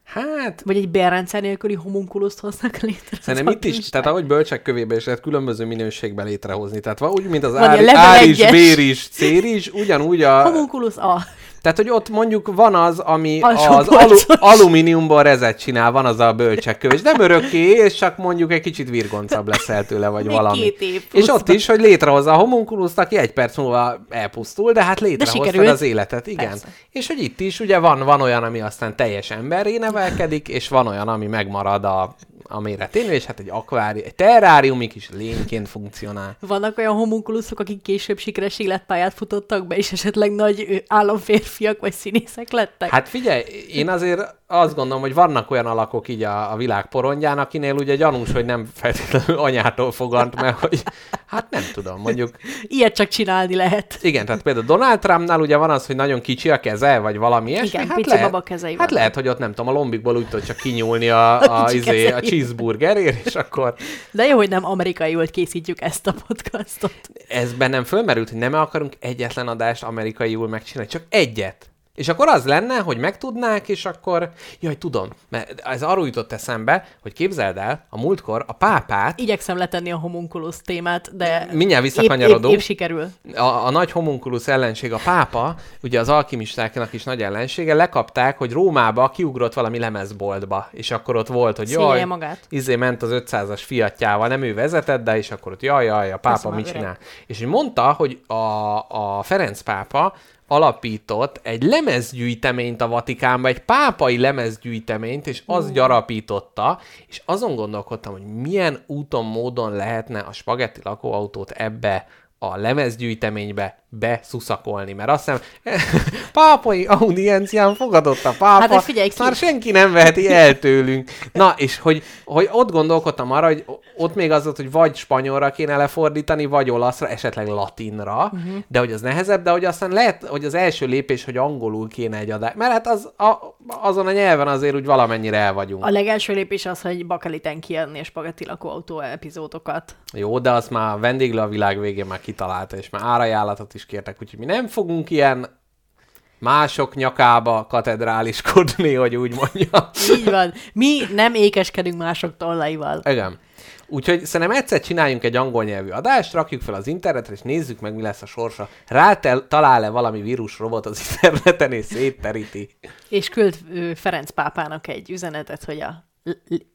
Hát, Vagy egy bérrendszer nélküli homunculuszt hoznak létre. Szerintem itt is, tehát ahogy bölcsek kövében is lehet különböző minőségben létrehozni. Tehát úgy, mint az Van ár, ilyen level ár is, egyes. bér is, cér is, ugyanúgy a... Homunculus A. Tehát, hogy ott mondjuk van az, ami Alsó az alu, alumíniumból rezet csinál, van az a bölcsekkő, és nem örökké, és csak mondjuk egy kicsit virgoncabb leszel tőle, vagy Még valami. két év és ott is, hogy létrehozza a homunculuszt, aki egy perc múlva elpusztul, de hát létrehoztad sikerült. az életet, igen. Persze. És hogy itt is ugye van, van olyan, ami aztán teljes emberré nevelkedik, és van olyan, ami megmarad a, a méretén, és hát egy akvári, egy terráriumi kis lényként funkcionál. Vannak olyan homunculuszok, akik később sikeres életpályát futottak be, és esetleg nagy államférfiak vagy színészek lettek. Hát figyelj, én azért azt gondolom, hogy vannak olyan alakok így a, a világ porondján, akinél ugye gyanús, hogy nem feltétlenül anyától fogant, mert hogy, hát nem tudom, mondjuk, Ilyet csak csinálni lehet. igen, tehát például Donald Trumpnál ugye van az, hogy nagyon kicsi a keze, vagy valami ilyesmi, Igen, hát pici lehet, baba kezei Hát vannak. lehet, hogy ott nem tudom, a lombikból úgy tud csak kinyúlni a, a, Kicsi izé, a. cheeseburgerért, és akkor De jó, hogy nem amerikaiul készítjük ezt a podcastot. ez bennem fölmerült, hogy nem akarunk egyetlen adást amerikaiul megcsinálni, csak egyet. És akkor az lenne, hogy megtudnák, és akkor... Jaj, tudom, mert ez arról jutott eszembe, hogy képzeld el, a múltkor a pápát, Igyekszem letenni a homunculus témát, de Mindjárt épp, visszakanyarodunk. épp, épp sikerül. a, a nagy homunculus ellenség, a pápa, ugye az alkimistáknak is nagy ellensége, lekapták, hogy Rómába kiugrott valami lemezboltba, és akkor ott volt, hogy Szégyelje jaj, magát. izé ment az 500-as fiatjával, nem ő vezetett, de és akkor ott jaj, jaj, a pápa mit csinál. És hogy mondta, hogy a, a Ferenc pápa alapított egy lemezgyűjteményt a Vatikánba, egy pápai lemezgyűjteményt, és az gyarapította, és azon gondolkodtam, hogy milyen úton, módon lehetne a spagetti lakóautót ebbe a lemezgyűjteménybe beszuszakolni, mert azt hiszem, pápai audiencián fogadott a pápa, Hát, de figyelj ki. már senki nem veheti el tőlünk. Na, és hogy, hogy ott gondolkodtam arra, hogy ott még az volt, hogy vagy spanyolra kéne lefordítani, vagy olaszra, esetleg latinra, uh-huh. de hogy az nehezebb, de hogy aztán lehet, hogy az első lépés, hogy angolul kéne egy adás, mert hát az a azon a nyelven azért úgy valamennyire el vagyunk. A legelső lépés az, hogy bakeliten kijönni a spagetti lakóautó epizódokat. Jó, de azt már vendéglő a világ végén már kitalálta, és már árajánlatot is kértek, úgyhogy mi nem fogunk ilyen mások nyakába katedráliskodni, hogy úgy mondjam. Így van. Mi nem ékeskedünk mások tollaival. Igen. Úgyhogy szerintem egyszer csináljunk egy angol nyelvű adást, rakjuk fel az internetre, és nézzük meg, mi lesz a sorsa. Rá talál-e valami vírusrobot az interneten, és szétteríti. És küld ö, Ferenc pápának egy üzenetet, hogy a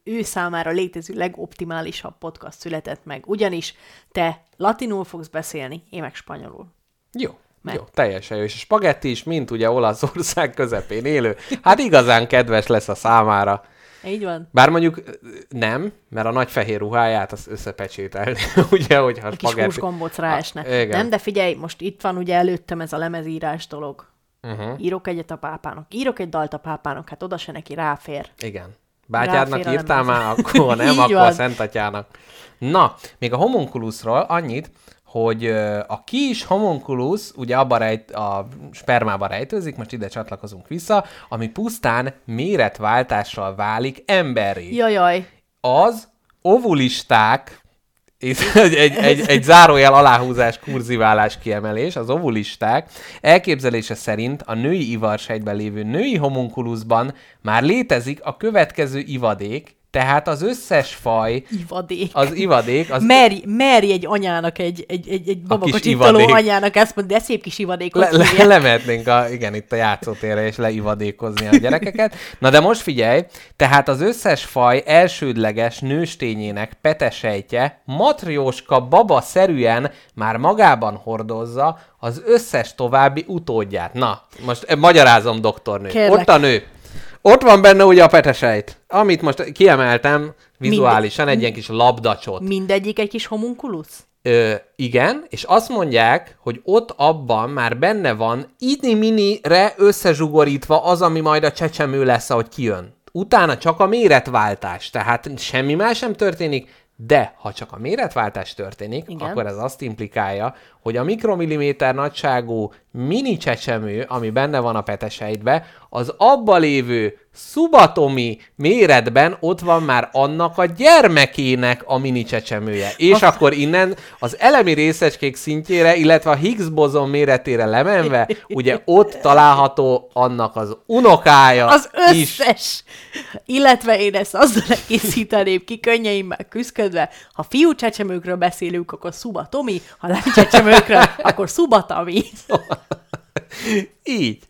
ő számára létező legoptimálisabb podcast született meg. Ugyanis te latinul fogsz beszélni, én meg spanyolul. Jó. Meg. Jó, teljesen jó. És a spagetti is, mint ugye Olaszország közepén élő. Hát igazán kedves lesz a számára. Így van. Bár mondjuk nem, mert a nagy fehér ruháját az összepecsételni, ugye, hogyha a spagetti... kis húsgombóc ráesne. Ah, nem, de figyelj, most itt van ugye előttem ez a lemezírás dolog. Uh-huh. Írok egyet a pápának, írok egy dalt a pápának, hát oda se neki ráfér. Igen. Bátyádnak írtál már, akkor nem, akkor van. a Szentatyának. Na, még a homunculuszról annyit, hogy a kis homunculus ugye abba rejt, a spermába rejtőzik, most ide csatlakozunk vissza, ami pusztán méretváltással válik emberi. Jajaj. Az ovulisták, egy, egy, egy, egy zárójel aláhúzás, kurziválás kiemelés, az ovulisták elképzelése szerint a női ivarsejtben lévő női homunculuszban már létezik a következő ivadék, tehát az összes faj... Ivadék. Az ivadék. Az... Meri, Meri egy anyának, egy, egy, egy, egy babakocsitaló anyának ezt mondja, de szép kis ivadékot. Le, le, lemehetnénk a, igen, itt a játszótérre és leivadékozni a gyerekeket. Na de most figyelj, tehát az összes faj elsődleges nőstényének petesejtje matrióska baba szerűen már magában hordozza az összes további utódját. Na, most eh, magyarázom, doktornő. Kérlek. Ott a nő. Ott van benne ugye a petesejt, amit most kiemeltem vizuálisan, Minde- egy ilyen kis labdacsot. Mindegyik egy kis homunkulusz? Ö, igen, és azt mondják, hogy ott abban már benne van idni-mini-re összezsugorítva az, ami majd a csecsemő lesz, ahogy kijön. Utána csak a méretváltás, tehát semmi más sem történik, de ha csak a méretváltás történik, Igen. akkor ez azt implikálja, hogy a mikromilliméter nagyságú mini csecsemő, ami benne van a petesejtbe, az abba lévő szubatomi méretben ott van már annak a gyermekének a mini csecsemője. És Azt... akkor innen az elemi részecskék szintjére, illetve a Higgs bozon méretére lemenve, ugye ott található annak az unokája Az összes! Is. Illetve én ezt azzal egészíteném ki könnyeimmel küzdködve, ha fiú csecsemőkről beszélünk, akkor szubatomi, ha lány csecsemőkről, akkor szubatami. Így.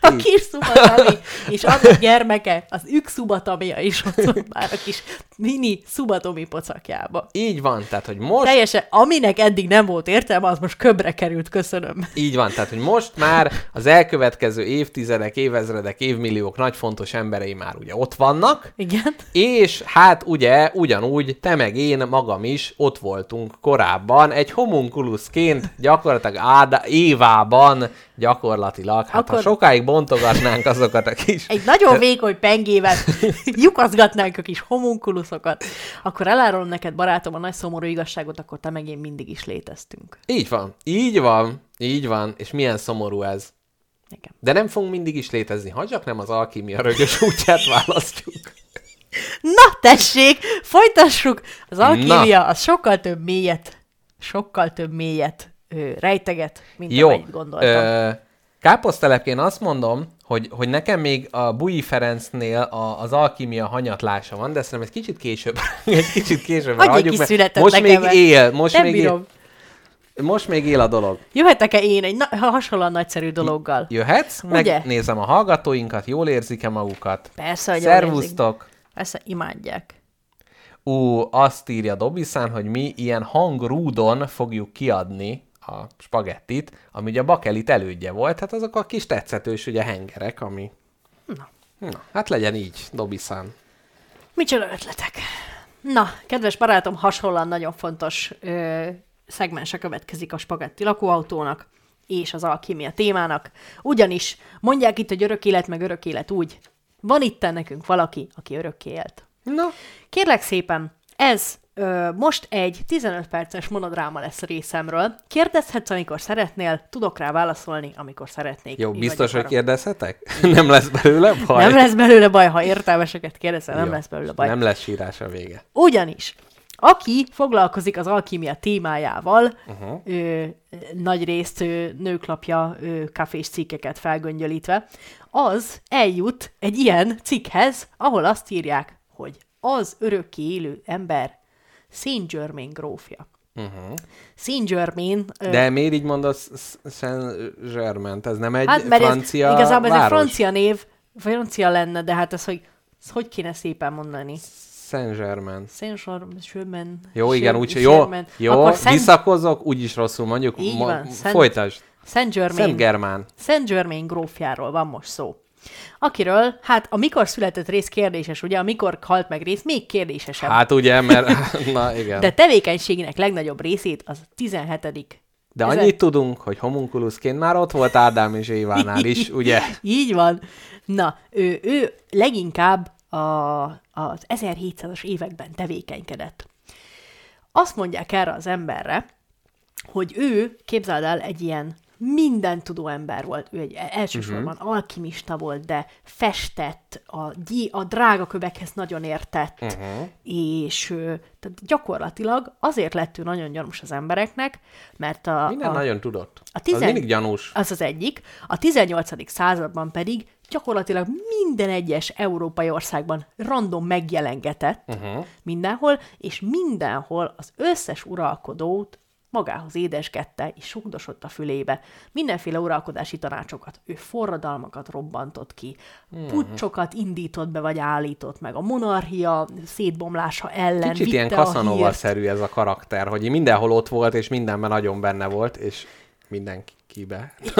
A kis szubatami, és annak gyermeke, az ük szubatamia is ott volt már a kis mini szubatomi pocakjába. Így van, tehát hogy most... Teljesen, aminek eddig nem volt értelme, az most köbre került, köszönöm. Így van, tehát hogy most már az elkövetkező évtizedek, évezredek, évmilliók nagy fontos emberei már ugye ott vannak. Igen. És hát ugye ugyanúgy te meg én magam is ott voltunk korábban, egy homunculuszként gyakorlatilag Áda, Évában gyakorlatilag. Hát Akkor... ha sokáig bontogatnánk azokat a kis... Egy nagyon vékony pengével lyukaszgatnánk a kis homunkuluszokat, akkor elárulom neked, barátom, a nagy szomorú igazságot, akkor te meg én mindig is léteztünk. Így van, így van, így van, és milyen szomorú ez. Igen. De nem fogunk mindig is létezni, ha csak nem az alkímia rögös útját választjuk. Na tessék, folytassuk! Az alkímia Na. az sokkal több mélyet, sokkal több mélyet ö, rejteget, mint Jó. amit gondoltam. Ö, káposztelepként azt mondom, hogy, hogy nekem még a Bui Ferencnél a, az alkímia hanyatlása van, de szerintem egy kicsit később, egy kicsit később hagyjuk, mert most még él, most Nem még bírom. él. Most még él a dolog. Jöhetek-e én egy na- hasonlóan nagyszerű dologgal? Jöhetsz, Ugye? megnézem a hallgatóinkat, jól érzik-e magukat. Persze, hogy Szervusztok! Persze, imádják. Ú, azt írja Dobiszán, hogy mi ilyen hangrúdon fogjuk kiadni a spagettit, ami ugye a bakelit elődje volt, hát azok a kis tetszetős ugye hengerek, ami... Na. Na, hát legyen így, Dobiszán. Micsoda ötletek. Na, kedves barátom, hasonlóan nagyon fontos ö, szegmense következik a spagetti lakóautónak és az alkímia témának, ugyanis mondják itt, hogy örök élet meg örök élet úgy, van itt nekünk valaki, aki örökké élt. Na. Kérlek szépen, ez Ö, most egy 15 perces monodráma lesz a részemről. Kérdezhetsz, amikor szeretnél, tudok rá válaszolni, amikor szeretnék. Jó, Mi biztos, hogy kérdezhetek? nem lesz belőle baj? Nem lesz belőle baj, ha értelmeseket kérdezel, nem Jó. lesz belőle baj. Nem lesz sírás a vége. Ugyanis, aki foglalkozik az alkímia témájával, uh-huh. ö, nagy részt ö, nőklapja ö, kafés cikkeket felgöngyölítve, az eljut egy ilyen cikkhez, ahol azt írják, hogy az örökké élő ember Saint Germain grófja. Uh-huh. Saint Germain... ö, De miért így mondasz Saint-Germain? Ez nem egy hát, mert francia ez, igazából ez egy város? francia név, francia lenne, de hát ez, hogy ez hogy kéne szépen mondani? Saint-Germain. Saint-Germain. Jó, igen, úgy, jó, Germain. jó, Akkor Saint, visszakozok, úgyis rosszul mondjuk. Így Ma, van, Saint- folytasd. Saint Germain. Saint-Germain. Saint Germain grófjáról van most szó. Akiről, hát a mikor született rész kérdéses, ugye, a mikor halt meg rész még kérdésesebb. Hát ugye, mert... Na igen. De tevékenységének legnagyobb részét az 17. De ezen- annyit tudunk, hogy homunkuluszként már ott volt Ádám és Évánál is, ugye? Így van. Na, ő, ő leginkább a, az 1700-as években tevékenykedett. Azt mondják erre az emberre, hogy ő, képzeld el, egy ilyen minden tudó ember volt. Ő egy elsősorban uh-huh. alkimista volt, de festett, a, gy- a drága kövekhez nagyon értett, uh-huh. és tehát gyakorlatilag azért lett ő nagyon gyanús az embereknek, mert a, Minden a, nagyon tudott. a Az tizen- mindig gyanús. az az egyik. A 18. században pedig gyakorlatilag minden egyes európai országban random megjelengetett uh-huh. mindenhol, és mindenhol az összes uralkodót magához édesgette és sugdosott a fülébe. Mindenféle uralkodási tanácsokat, ő forradalmakat robbantott ki, pucsokat indított be vagy állított meg, a monarchia szétbomlása ellen Kicsit vitte ilyen a Casanova-szerű ez a karakter, hogy mindenhol ott volt, és mindenben nagyon benne volt, és mindenkibe.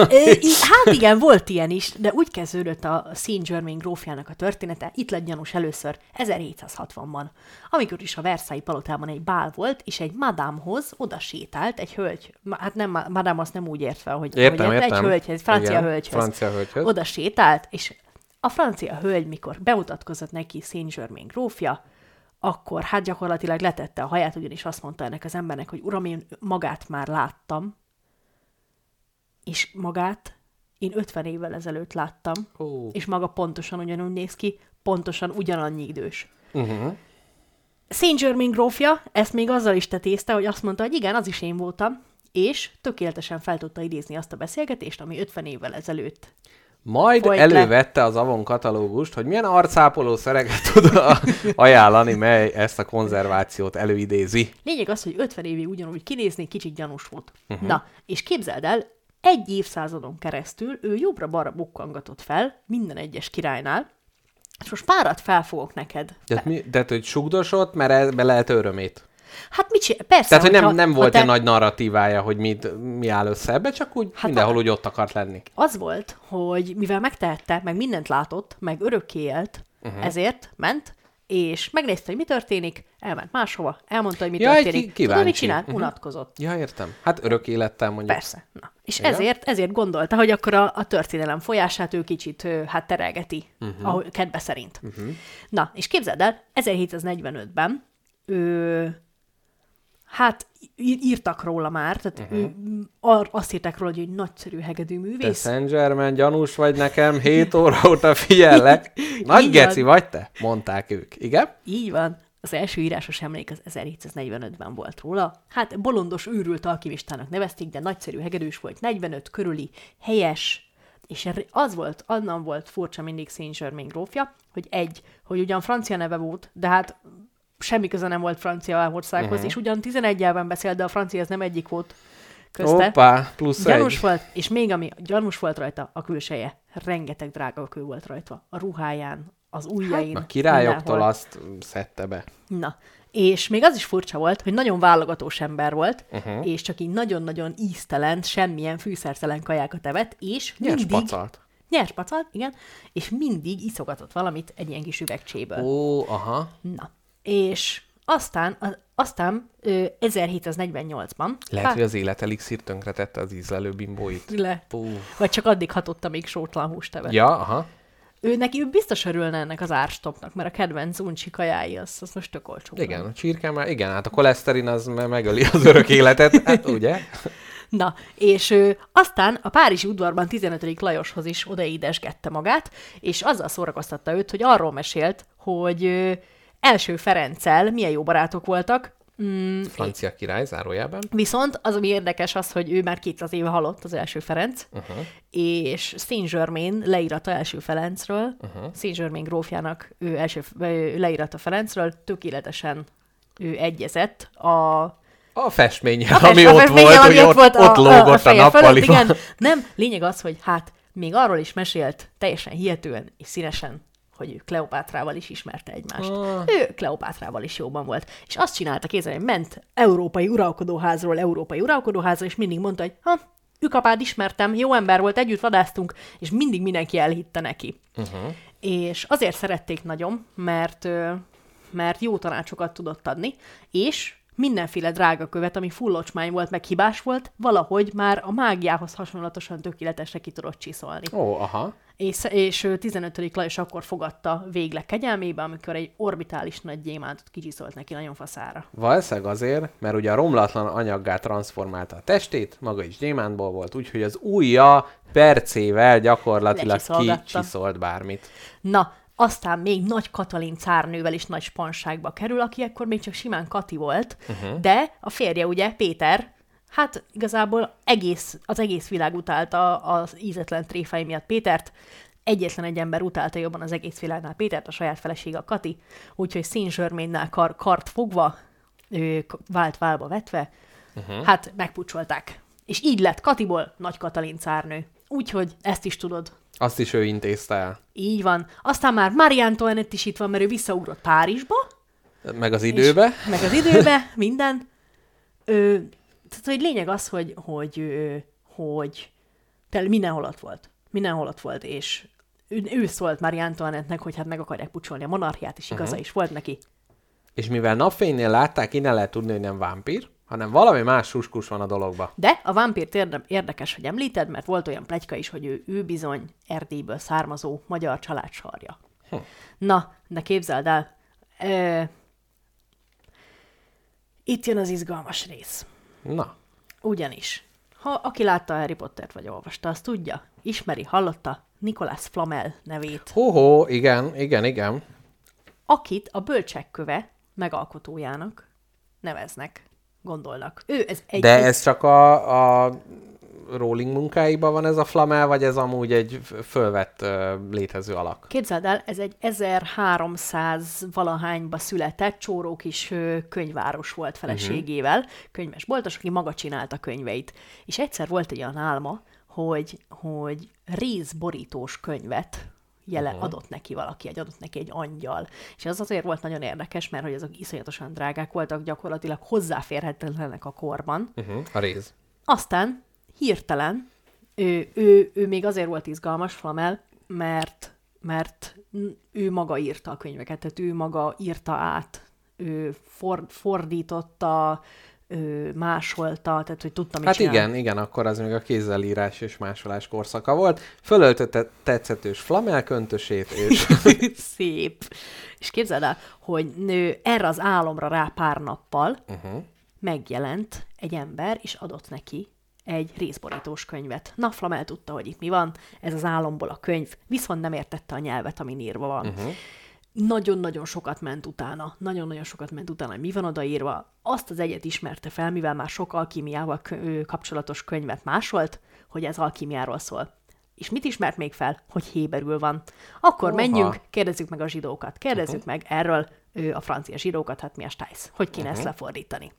Í- Hát igen, volt ilyen is, de úgy kezdődött a Saint Germain grófjának a története, itt lett gyanús először 1760-ban, amikor is a Versailles palotában egy bál volt, és egy madámhoz oda sétált egy hölgy, hát nem, ma- madám azt nem úgy ért fel, hogy, Értem, hogy érte, értem. egy hölgyhez, francia Igen, hölgyhöz. francia hölgyhöz. Oda sétált, és a francia hölgy, mikor bemutatkozott neki Saint Germain grófja, akkor hát gyakorlatilag letette a haját, ugyanis azt mondta ennek az embernek, hogy uram, én magát már láttam, és magát én 50 évvel ezelőtt láttam, Ó. és maga pontosan ugyanúgy néz ki, pontosan ugyanannyi idős. Uh-huh. Saint Germain grófja ezt még azzal is tetézte, hogy azt mondta, hogy igen, az is én voltam, és tökéletesen fel tudta idézni azt a beszélgetést, ami 50 évvel ezelőtt. Majd Folyt le. elővette az Avon katalógust, hogy milyen arcápoló szereket tud ajánlani, mely ezt a konzervációt előidézi. Lényeg az, hogy 50 évig ugyanúgy kinézni, kicsit gyanús volt. Uh-huh. Na, és képzeld el, egy évszázadon keresztül ő jobbra-balra bukkangatott fel minden egyes királynál, és most párat felfogok neked. Tehát, mi, tehát hogy sugdosott, mert ebbe lehet örömét. Hát mit csinál? Persze, Tehát, hogy nem, nem volt te- ilyen nagy narratívája, hogy mit, mi áll össze ebbe, csak úgy hát mindenhol a- úgy ott akart lenni. Az volt, hogy mivel megtehette, meg mindent látott, meg örökké élt, uh-huh. ezért ment, és megnézte, hogy mi történik, elment máshova, elmondta, hogy mi Jaj, történik. ki- Tudod, mit csinál? Mhm. Unatkozott. Ja, értem. Hát örök élettel mondjuk. Persze. Na. És Igen? ezért, ezért gondolta, hogy akkor a, a történelem folyását ő kicsit hát terelgeti, uh-huh. ahogy kedve szerint. Uh-huh. Na, és képzeld el, 1745-ben ő, hát írtak róla már, tehát uh-huh. ar, azt írták róla, hogy egy nagyszerű hegedű Te művész. Saint Germain gyanús vagy nekem, 7 óra óta figyellek. Nagy Így geci van. vagy te? Mondták ők. Igen? Így van. Az első írásos emlék az 1745-ben volt róla. Hát bolondos őrült alkimistának nevezték, de nagyszerű hegedűs volt, 45 körüli, helyes, és az volt, annan volt furcsa mindig Saint Germain grófja, hogy egy, hogy ugyan francia neve volt, de hát semmi köze nem volt Franciaországhoz, uh-huh. és ugyan 11 nyelven beszélt, de a francia az nem egyik volt közte. Hoppá, plusz Gyanús egy. volt, és még ami gyanús volt rajta, a külseje. Rengeteg drága kő volt rajta. A ruháján, az ujjain. Hát, A királyoktól mindenhol. azt szedte be. Na, és még az is furcsa volt, hogy nagyon válogatós ember volt, uh-huh. és csak így nagyon-nagyon íztelen, semmilyen fűszertelen kajákat evett, és Nyers mindig... pacalt. Nyers pacalt, igen, és mindig iszogatott valamit egy ilyen kis üvegcséből. Ó, aha. Na, és aztán, a, aztán ö, 1748-ban... Lehet, pá- hogy az élet elixír tönkretette az ízlelő bimbóit. le. Pú. Vagy csak addig hatotta, még sótlan húst evett. Ja, aha. ő neki ő biztos örülne ennek az árstopnak, mert a kedvenc uncsi kajái, az, az most tök olcsó. Igen, a csirke már, igen, hát a koleszterin az me- megöli az örök életet, hát ugye? Na, és ő, aztán a Párizsi udvarban 15. Lajoshoz is odaédesgette magát, és azzal szórakoztatta őt, hogy arról mesélt, hogy ö, első Ferenccel milyen jó barátok voltak, mm, Francia király zárójában. Viszont az, ami érdekes, az, hogy ő már 200 éve halott, az első Ferenc, uh-huh. és Saint-Germain leírata első Ferencről, uh-huh. Saint-Germain grófjának ő első ő leírata Ferencről tökéletesen ő egyezett a A festmény, a ami a ott festménye, volt, ami ott, ott, a- a- lógott a, feje fölött, nappaliban. Igen, nem, lényeg az, hogy hát még arról is mesélt teljesen hihetően és színesen, hogy ő Kleopátrával is ismerte egymást. Ah. Ő Kleopátrával is jóban volt. És azt csinálta, kézzel, hogy ment európai uralkodóházról európai uralkodóházra, és mindig mondta, hogy ha, ükapád ismertem, jó ember volt, együtt vadáztunk, és mindig mindenki elhitte neki. Uh-huh. És azért szerették nagyon, mert, mert jó tanácsokat tudott adni, és mindenféle drága követ, ami fullocsmány volt, meg hibás volt, valahogy már a mágiához hasonlatosan tökéletesre ki tudott csiszolni. Ó, aha. És, és ö, 15. Lajos akkor fogadta végleg kegyelmébe, amikor egy orbitális nagy gyémántot kicsiszolt neki nagyon faszára. Valószínűleg azért, mert ugye a romlatlan anyaggá transformálta a testét, maga is gyémántból volt, úgyhogy az ujja percével gyakorlatilag kicsiszolt bármit. Na, aztán még Nagy Katalin cárnővel is nagy spanságba kerül, aki akkor még csak simán Kati volt, uh-huh. de a férje ugye, Péter, hát igazából egész, az egész világ utálta az ízetlen tréfái miatt Pétert, egyetlen egy ember utálta jobban az egész világnál Pétert, a saját felesége a Kati, úgyhogy Saint-Germainnál kar, kart fogva, ő vált válba vetve, uh-huh. hát megpucsolták. És így lett Katiból Nagy Katalin cárnő. Úgyhogy ezt is tudod. Azt is ő intézte el. Így van. Aztán már Marie Antoinette is itt van, mert ő visszaugrott Párizsba. Meg az időbe. Meg az időbe, minden. Ö, tehát, hogy lényeg az, hogy, hogy, ö, hogy te mindenhol ott volt. Mindenhol ott volt, és ő, ő szólt Marie Antoinette-nek, hogy hát meg akarják pucsolni a monarchiát, és igaza uh-huh. is volt neki. És mivel napfénynél látták, innen lehet tudni, hogy nem vámpír, hanem valami más suskus van a dologba. De a vámpírt érde- érdekes, hogy említed, mert volt olyan plegyka is, hogy ő, ő bizony Erdélyből származó magyar család sarja. Hm. Na, de képzeld el, ö, itt jön az izgalmas rész. Na, Ugyanis, ha aki látta Harry Pottert vagy olvasta, azt tudja, ismeri, hallotta Nicolas Flamel nevét, Hoho, igen, igen, igen. akit a bölcsekköve megalkotójának neveznek, gondolnak. Ő ez egy, De ez csak a, a rolling munkáiban van ez a flamel, vagy ez amúgy egy fölvett ö, létező alak? Képzeld el, ez egy 1300 valahányba született csóró kis ö, könyváros volt feleségével, uh-huh. könyves boltos, aki maga csinálta könyveit. És egyszer volt egy olyan álma, hogy, hogy rézborítós könyvet jele uh-huh. adott neki valaki, egy adott neki egy angyal. És az azért volt nagyon érdekes, mert hogy azok iszonyatosan drágák voltak, gyakorlatilag hozzáférhetetlenek a korban. Uh-huh. A réz. Aztán hirtelen ő, ő, ő még azért volt izgalmas, Flamel, mert, mert ő maga írta a könyveket, tehát ő maga írta át, ő for, fordította, másolta, tehát hogy tudta, mit Hát csinál. igen, igen, akkor az még a kézzelírás és másolás korszaka volt. Fölöltötte tetszetős flamel köntösét, és Szép. És képzeld el, hogy nő erre az álomra rá pár nappal uh-huh. megjelent egy ember, és adott neki egy részborítós könyvet. Na, Flamel tudta, hogy itt mi van, ez az álomból a könyv, viszont nem értette a nyelvet, amin írva van. Uh-huh. Nagyon-nagyon sokat ment utána, nagyon-nagyon sokat ment utána, hogy mi van odaírva. Azt az egyet ismerte fel, mivel már sok alkímiával kapcsolatos könyvet másolt, hogy ez alkímiáról szól. És mit ismert még fel? Hogy héberül van. Akkor Oha. Menjünk, kérdezzük meg a zsidókat. Kérdezzük uh-huh. meg erről ő, a francia zsidókat, hát mi a stájsz? Hogy kéne uh-huh. ezt lefordítani?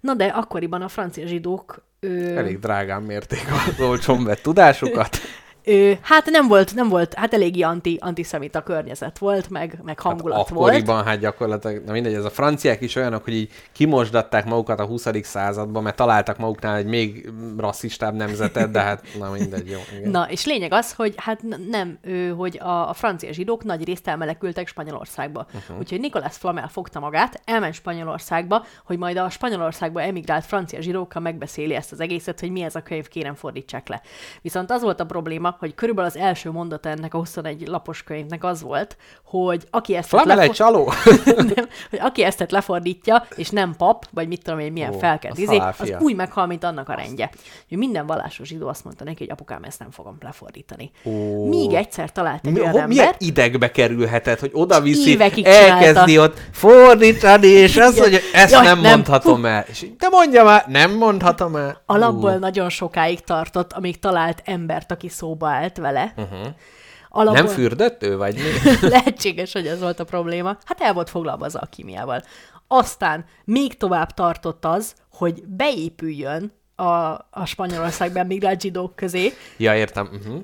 Na de akkoriban a francia zsidók ö, elég drágán mérték az olcsón vett tudásukat. Ö, hát nem volt, nem volt, hát eléggé anti, antiszemita környezet volt, meg, meg hangulat hát volt. akkoriban, hát gyakorlatilag, na mindegy, ez a franciák is olyanok, hogy így kimosdatták magukat a 20. században, mert találtak maguknál egy még rasszistább nemzetet, de hát na mindegy, jó. Igen. Na, és lényeg az, hogy hát nem, ő, hogy a, a francia zsidók nagy részt elmenekültek Spanyolországba. Uh-huh. Úgyhogy Nicolas Flamel fogta magát, elment Spanyolországba, hogy majd a Spanyolországba emigrált francia zsidókkal megbeszéli ezt az egészet, hogy mi ez a könyv, kérem fordítsák le. Viszont az volt a probléma, hogy körülbelül az első mondata ennek a 21 lapos könyvnek az volt, hogy aki ezt Flamel egy lefo- csaló? nem, hogy aki ezt lefordítja, és nem pap, vagy mit tudom én, milyen Ó, felkelt az izé, az úgy meghal, mint annak a rendje. Hogy minden vallásos zsidó azt mondta neki, hogy apukám, ezt nem fogom lefordítani. Ó. Míg egyszer talált egy Mi, olyan ho, milyen ember, idegbe kerülhetett, hogy oda viszi, elkezdi ott fordítani, és azt mondja, ezt Jaj, nem, nem. mondhatom el. És de mondja már, nem mondhatom el. alapból Ú, nagyon sokáig tartott, amíg talált embert, aki szóba állt vele. Uh-huh. Alapból... nem fürdött ő, vagy mi? Lehetséges, hogy ez volt a probléma. Hát el volt foglalva az alkimiával. Aztán még tovább tartott az, hogy beépüljön a, a Spanyolországban migrált zsidók közé, ja, értem. Uh-huh.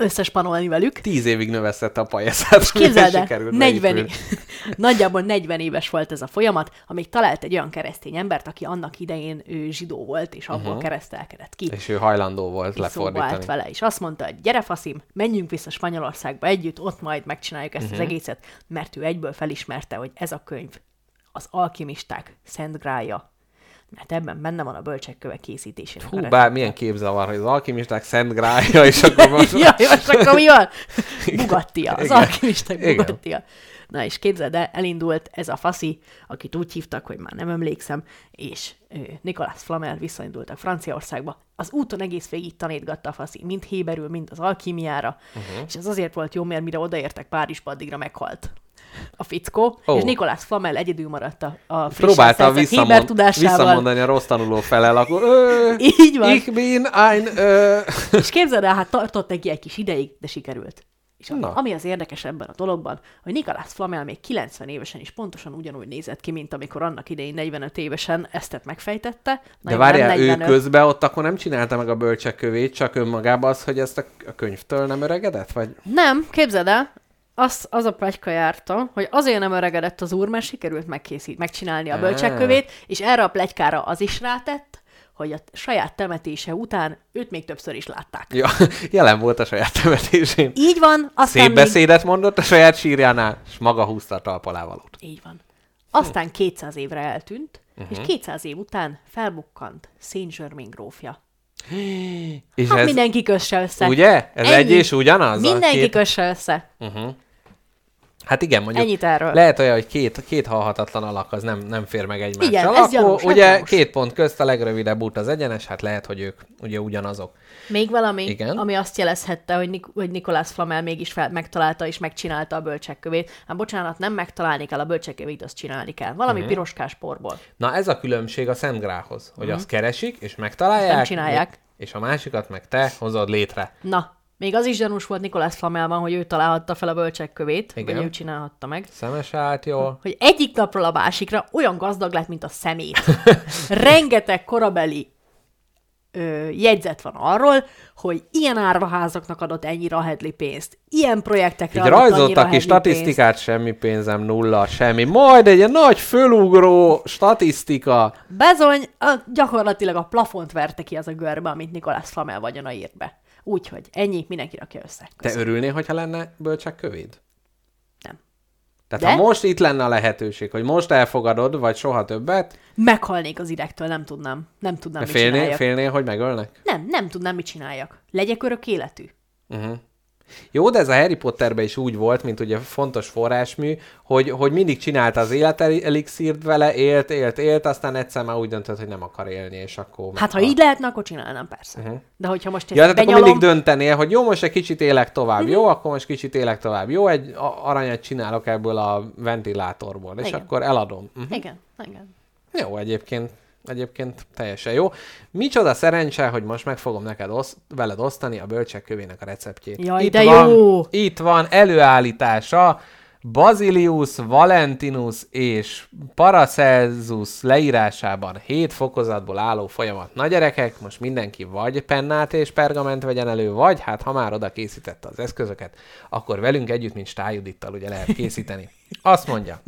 Összespanolni velük. Tíz évig növesztette a pajeszát. Képzeld el, sikerült 40, beépülni. nagyjából 40 éves volt ez a folyamat, amíg talált egy olyan keresztény embert, aki annak idején ő zsidó volt, és abból uh-huh. keresztelkedett ki. És ő hajlandó volt és szóba lefordítani. állt vele, és azt mondta, hogy gyere faszim, menjünk vissza Spanyolországba együtt, ott majd megcsináljuk ezt uh-huh. Az egészet, mert ő egyből felismerte, hogy ez a könyv az alkimisták szent grája, mert ebben benne van a bölcsekköve készítésének Hú, bár milyen képzavar, hogy az alkimisták szent grája, és akkor most... ja, most akkor mi van? Bugattia, az Igen. alkimisták Igen. Bugattia. Na és képzeld el, elindult ez a faszi, akit úgy hívtak, hogy már nem emlékszem, és ő, Nicolas Flamel visszaindultak Franciaországba. Az úton egész végig tanítgatta a faszi, mind héberül, mind az alkímiára, uh-huh. és ez azért volt jó, mert mire odaértek Párizsba, addigra meghalt a fickó, Ó. és Nicolas Flamel egyedül maradt a, a Próbálta visszamond, tudásával. visszamondani a rossz tanuló felel, akkor... Ö, Így van. Ich bin ein... Ö. És képzeld el, hát tartott neki egy kis ideig, de sikerült. És Na. Ami az érdekes ebben a dologban, hogy Nicolas Flamel még 90 évesen is pontosan ugyanúgy nézett ki, mint amikor annak idején 45 évesen ezt megfejtette. De várjál, ő 45. közben ott akkor nem csinálta meg a bölcsekkövét, csak önmagában az, hogy ezt a a könyvtől nem öregedett? Vagy Nem, képzeld el, az, az a plegyka járta, hogy azért nem öregedett az úr, mert sikerült megkészít, megcsinálni a bölcsekkövét, és erre a plegykára az is rátett, hogy a saját temetése után őt még többször is látták. ja, jelen volt a saját temetésén. Így van, aztán Szép még... beszédet mondott a saját sírjánál, és maga húzta a talp alá valót. Így van. Aztán 200 évre eltűnt, Mhm. és 200 év után felbukkant Saint-Germain grófja. És Hát ez, mindenki kösse össze. ugye? Ez Ennyi. egy és ugyanaz? Mindenki két... kösse össze. Uh-huh. Hát igen, mondjuk Ennyit erről. lehet olyan, hogy két, két halhatatlan alak az nem, nem fér meg egymással. Igen, ez akkor gyanús, hát ugye gyanús. két pont közt a legrövidebb út az egyenes, hát lehet, hogy ők ugye ugyanazok. Még valami, Igen. ami azt jelezhette, hogy, Nik- hogy Nikolás Flamel mégis fel, megtalálta és megcsinálta a bölcsekkövét. Hát bocsánat, nem megtalálni kell a bölcsekkövét, azt csinálni kell. Valami uh-huh. piroskás porból. Na ez a különbség a Szent Grához, hogy azt keresik, és megtalálják, Azt nem csinálják. és a másikat meg te hozod létre. Na, még az is gyanús volt Nikolás Flamelban, hogy ő találhatta fel a bölcsekkövét, Igen. vagy ő csinálhatta meg. Szemes állt jól. hogy egyik napról a másikra olyan gazdag lett, mint a szemét. Rengeteg korabeli ö, jegyzet van arról, hogy ilyen árvaházaknak adott ennyi rahedli pénzt, ilyen projektekre Így adott rajzoltak ki statisztikát, semmi pénzem, nulla, semmi. Majd egy ilyen nagy fölugró statisztika. Pénzt. Bezony, a, gyakorlatilag a plafont verte ki az a görbe, amit Nikolás Flamel vagyona írt be. Úgyhogy ennyi, mindenki rakja össze. Te Köszönöm. örülnél, hogyha lenne bölcsekkövéd? Nem. Tehát De? ha most itt lenne a lehetőség, hogy most elfogadod, vagy soha többet, Meghalnék az idegtől, nem tudnám. Nem tudnám, mit félnél, csináljak. félnél, hogy megölnek? Nem, nem tudnám, mit csináljak. Legyek örök életű. Uh-huh. Jó, de ez a Harry Potterben is úgy volt, mint ugye fontos forrásmű, hogy, hogy mindig csinálta az életelixírt vele, élt, élt, élt, aztán egyszer már úgy döntött, hogy nem akar élni, és akkor Hát, ha így lehetne, akkor csinálnám persze. Uh-huh. De hogyha most Ja, tehát akkor benyalom, mindig döntenél, hogy jó, most egy kicsit élek tovább, jó, akkor most kicsit élek tovább, jó, egy aranyat csinálok ebből a ventilátorból, és Igen. akkor eladom. Uh-huh. Igen, igen. Jó, egyébként, egyébként teljesen jó. Micsoda szerencse, hogy most meg fogom neked osz, veled osztani a bölcsek kövének a receptjét. Jaj, itt de van, jó! Itt van előállítása Basilius, Valentinus és Paracelsus leírásában 7 fokozatból álló folyamat. Na gyerekek, most mindenki vagy pennát és pergament vegyen elő, vagy hát ha már oda készítette az eszközöket, akkor velünk együtt, mint Stájudittal ugye lehet készíteni. Azt mondja.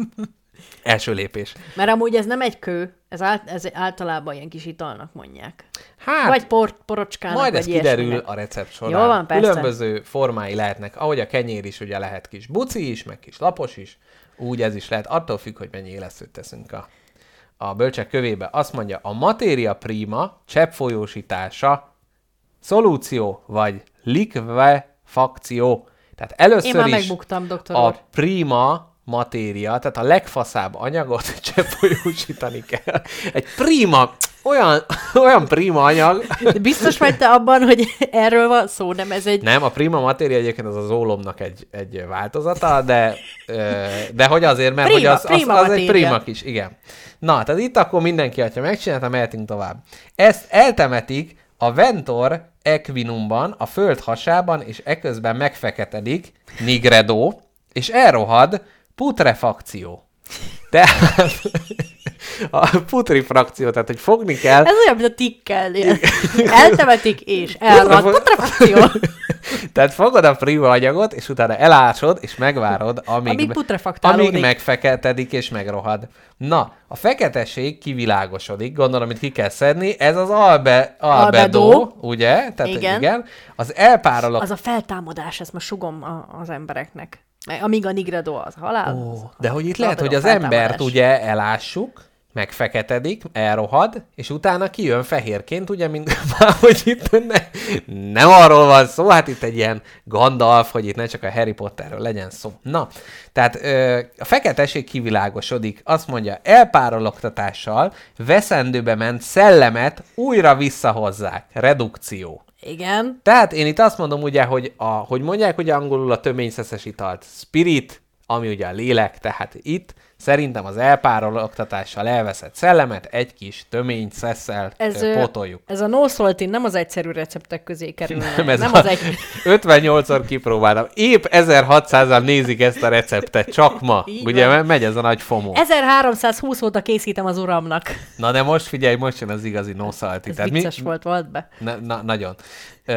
Első lépés. Mert amúgy ez nem egy kő, ez, ált, ez általában ilyen kis italnak mondják. Hát, Vagy por, porocskának, Majd ez kiderül ilyesminek. a recept során. Jó van, persze. Különböző formái lehetnek, ahogy a kenyér is ugye lehet kis buci is, meg kis lapos is, úgy ez is lehet, attól függ, hogy mennyi élesztőt teszünk a, a bölcsek kövébe. Azt mondja, a matéria prima cseppfolyósítása szolúció, vagy likvefakció. Tehát először Én már is megbuktam, doktor a úr. prima matéria, tehát a legfaszább anyagot cseppfolyósítani kell. Egy prima, olyan, olyan prima anyag, De biztos vagy te abban, hogy erről van szó, nem ez egy... nem, a prima matéria egyébként az az ólomnak egy, egy változata, de, de hogy azért, mert Prima, hogy az, az, prima az egy matéria. prima kis, igen. Na, tehát itt akkor mindenki, ha megcsinálta, mehetünk tovább. Ezt eltemetik a Ventor Equinumban, a föld hasában, és eközben megfeketedik Nigredo, és elrohad putrefakció. Tehát a putrifrakció, tehát hogy fogni kell, Ez olyan, mint a tikkel. ilyen. Eltemetik és elrad. Putrefakció. Tehát fogod a prima anyagot, és utána elásod, és megvárod, amíg, Amíg amíg megfeketedik, és megrohad. Na, a feketesség kivilágosodik, gondolom, itt ki kell szedni, ez az albe, albedo, Albedo. ugye? Tehát igen. Igen. igen. Az elpárolog... Az a feltámadás, ezt most sugom a, az embereknek. Amíg a Nigredo az halál. Ó, az- de hogy itt lehet, hogy az embert ugye elássuk, megfeketedik, elrohad, és utána kijön fehérként, ugye, mint már, hogy itt ne, nem arról van szó, hát itt egy ilyen Gandalf, hogy itt ne csak a Harry Potterről legyen szó. Na, tehát ö, a feketesség kivilágosodik, azt mondja, elpárologtatással veszendőbe ment szellemet újra visszahozzák. Redukció. Igen. Tehát én itt azt mondom ugye, hogy, a, hogy mondják ugye angolul a töményszeszes italt spirit, ami ugye a lélek, tehát itt szerintem az elpárologtatással elveszett szellemet egy kis töményszesszel Ez, ez, potoljuk. Ez a no saltin nem az egyszerű receptek közé kerülne. Nem, ez nem az egy... 58-szor kipróbáltam. Épp 1600-an nézik ezt a receptet, csak ma. Így ugye van. me- megy ez a nagy fomó. 1320 óta készítem az uramnak. Na de most figyelj, most jön az igazi no salty. Ez Tehát vicces volt, volt be. Na, na, nagyon. Ö,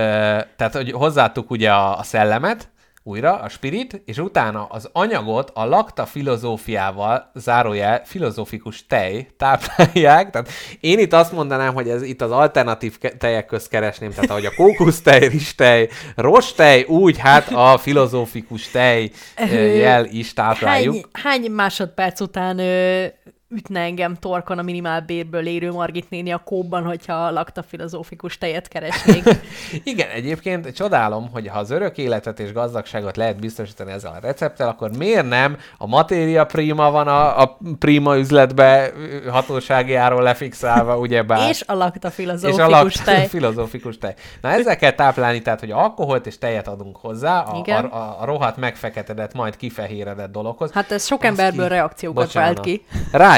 tehát, hogy hozzáadtuk ugye a, a szellemet, újra, a spirit, és utána az anyagot a lakta filozófiával, zárójel, filozófikus tej táplálják. Tehát én itt azt mondanám, hogy ez itt az alternatív tejek közt keresném, tehát ahogy a kókusztej, rizstej, rostej, úgy hát a filozófikus tej jel is tápláljuk. Hány, hány másodperc után ö, ütne engem torkon a minimál bérből érő Margit néni a kóban, hogyha a lakta filozófikus tejet keresnék. Igen, egyébként csodálom, hogy ha az örök életet és gazdagságot lehet biztosítani ezzel a recepttel, akkor miért nem a matéria prima van a, a prima üzletbe hatósági áron lefixálva, ugyebár. és a lakta és a lakt- tej. filozófikus tej. Na ezzel kell táplálni, tehát hogy alkoholt és tejet adunk hozzá, a, Igen. a, a, a rohadt megfeketedett, majd kifehéredett dologhoz. Hát ez sok Baszki. emberből reakciókat vált ki.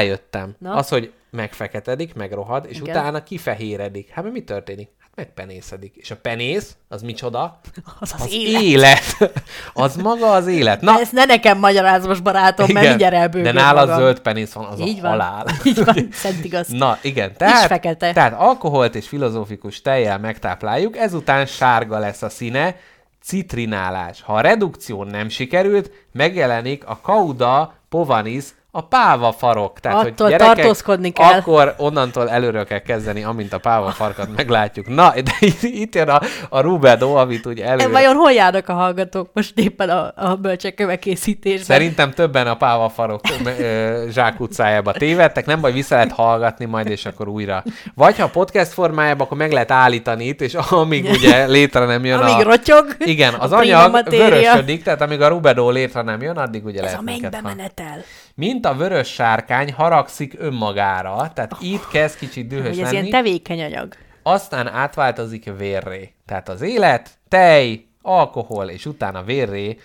Rájöttem. Na? Az, hogy megfeketedik, megrohad, és Igen. utána kifehéredik. Hát mi történik? Hát megpenészedik. És a penész, az micsoda? Az az, Az élet. élet. Az maga az élet. Na, ezt ne nekem magyaráz most, barátom, mert mindjárt de elbőgöd nála magam. zöld penész van, az Így a van. halál. Így van, szent igaz. Na, igen. Tehát, fekete. tehát alkoholt és filozófikus tejjel megtápláljuk, ezután sárga lesz a színe, citrinálás. Ha a redukció nem sikerült, megjelenik a cauda povanis, a páva farok. Tehát, Attól hogy gyerekek, tartózkodni kell. Akkor onnantól előről kell kezdeni, amint a páva farkat meglátjuk. Na, de itt, jön a, a rubedo, amit ugye E, előre... Vajon hol járnak a hallgatók most éppen a, a bölcsekköve készítésben? Szerintem többen a pávafarok ö, zsákutcájába tévedtek, nem baj, vissza lehet hallgatni majd, és akkor újra. Vagy ha podcast formájában, akkor meg lehet állítani itt, és amíg ugye létre nem jön Amíg a... rotyog Igen, az a anyag vörösödik, tehát amíg a rubedó létre nem jön, addig ugye Ez lehet a mennybe menetel. Mint a vörös sárkány haragszik önmagára, tehát itt kezd kicsit dühös Hogy ez lenni, ilyen tevékeny anyag. aztán átváltozik vérré. Tehát az élet, tej, alkohol, és utána vérré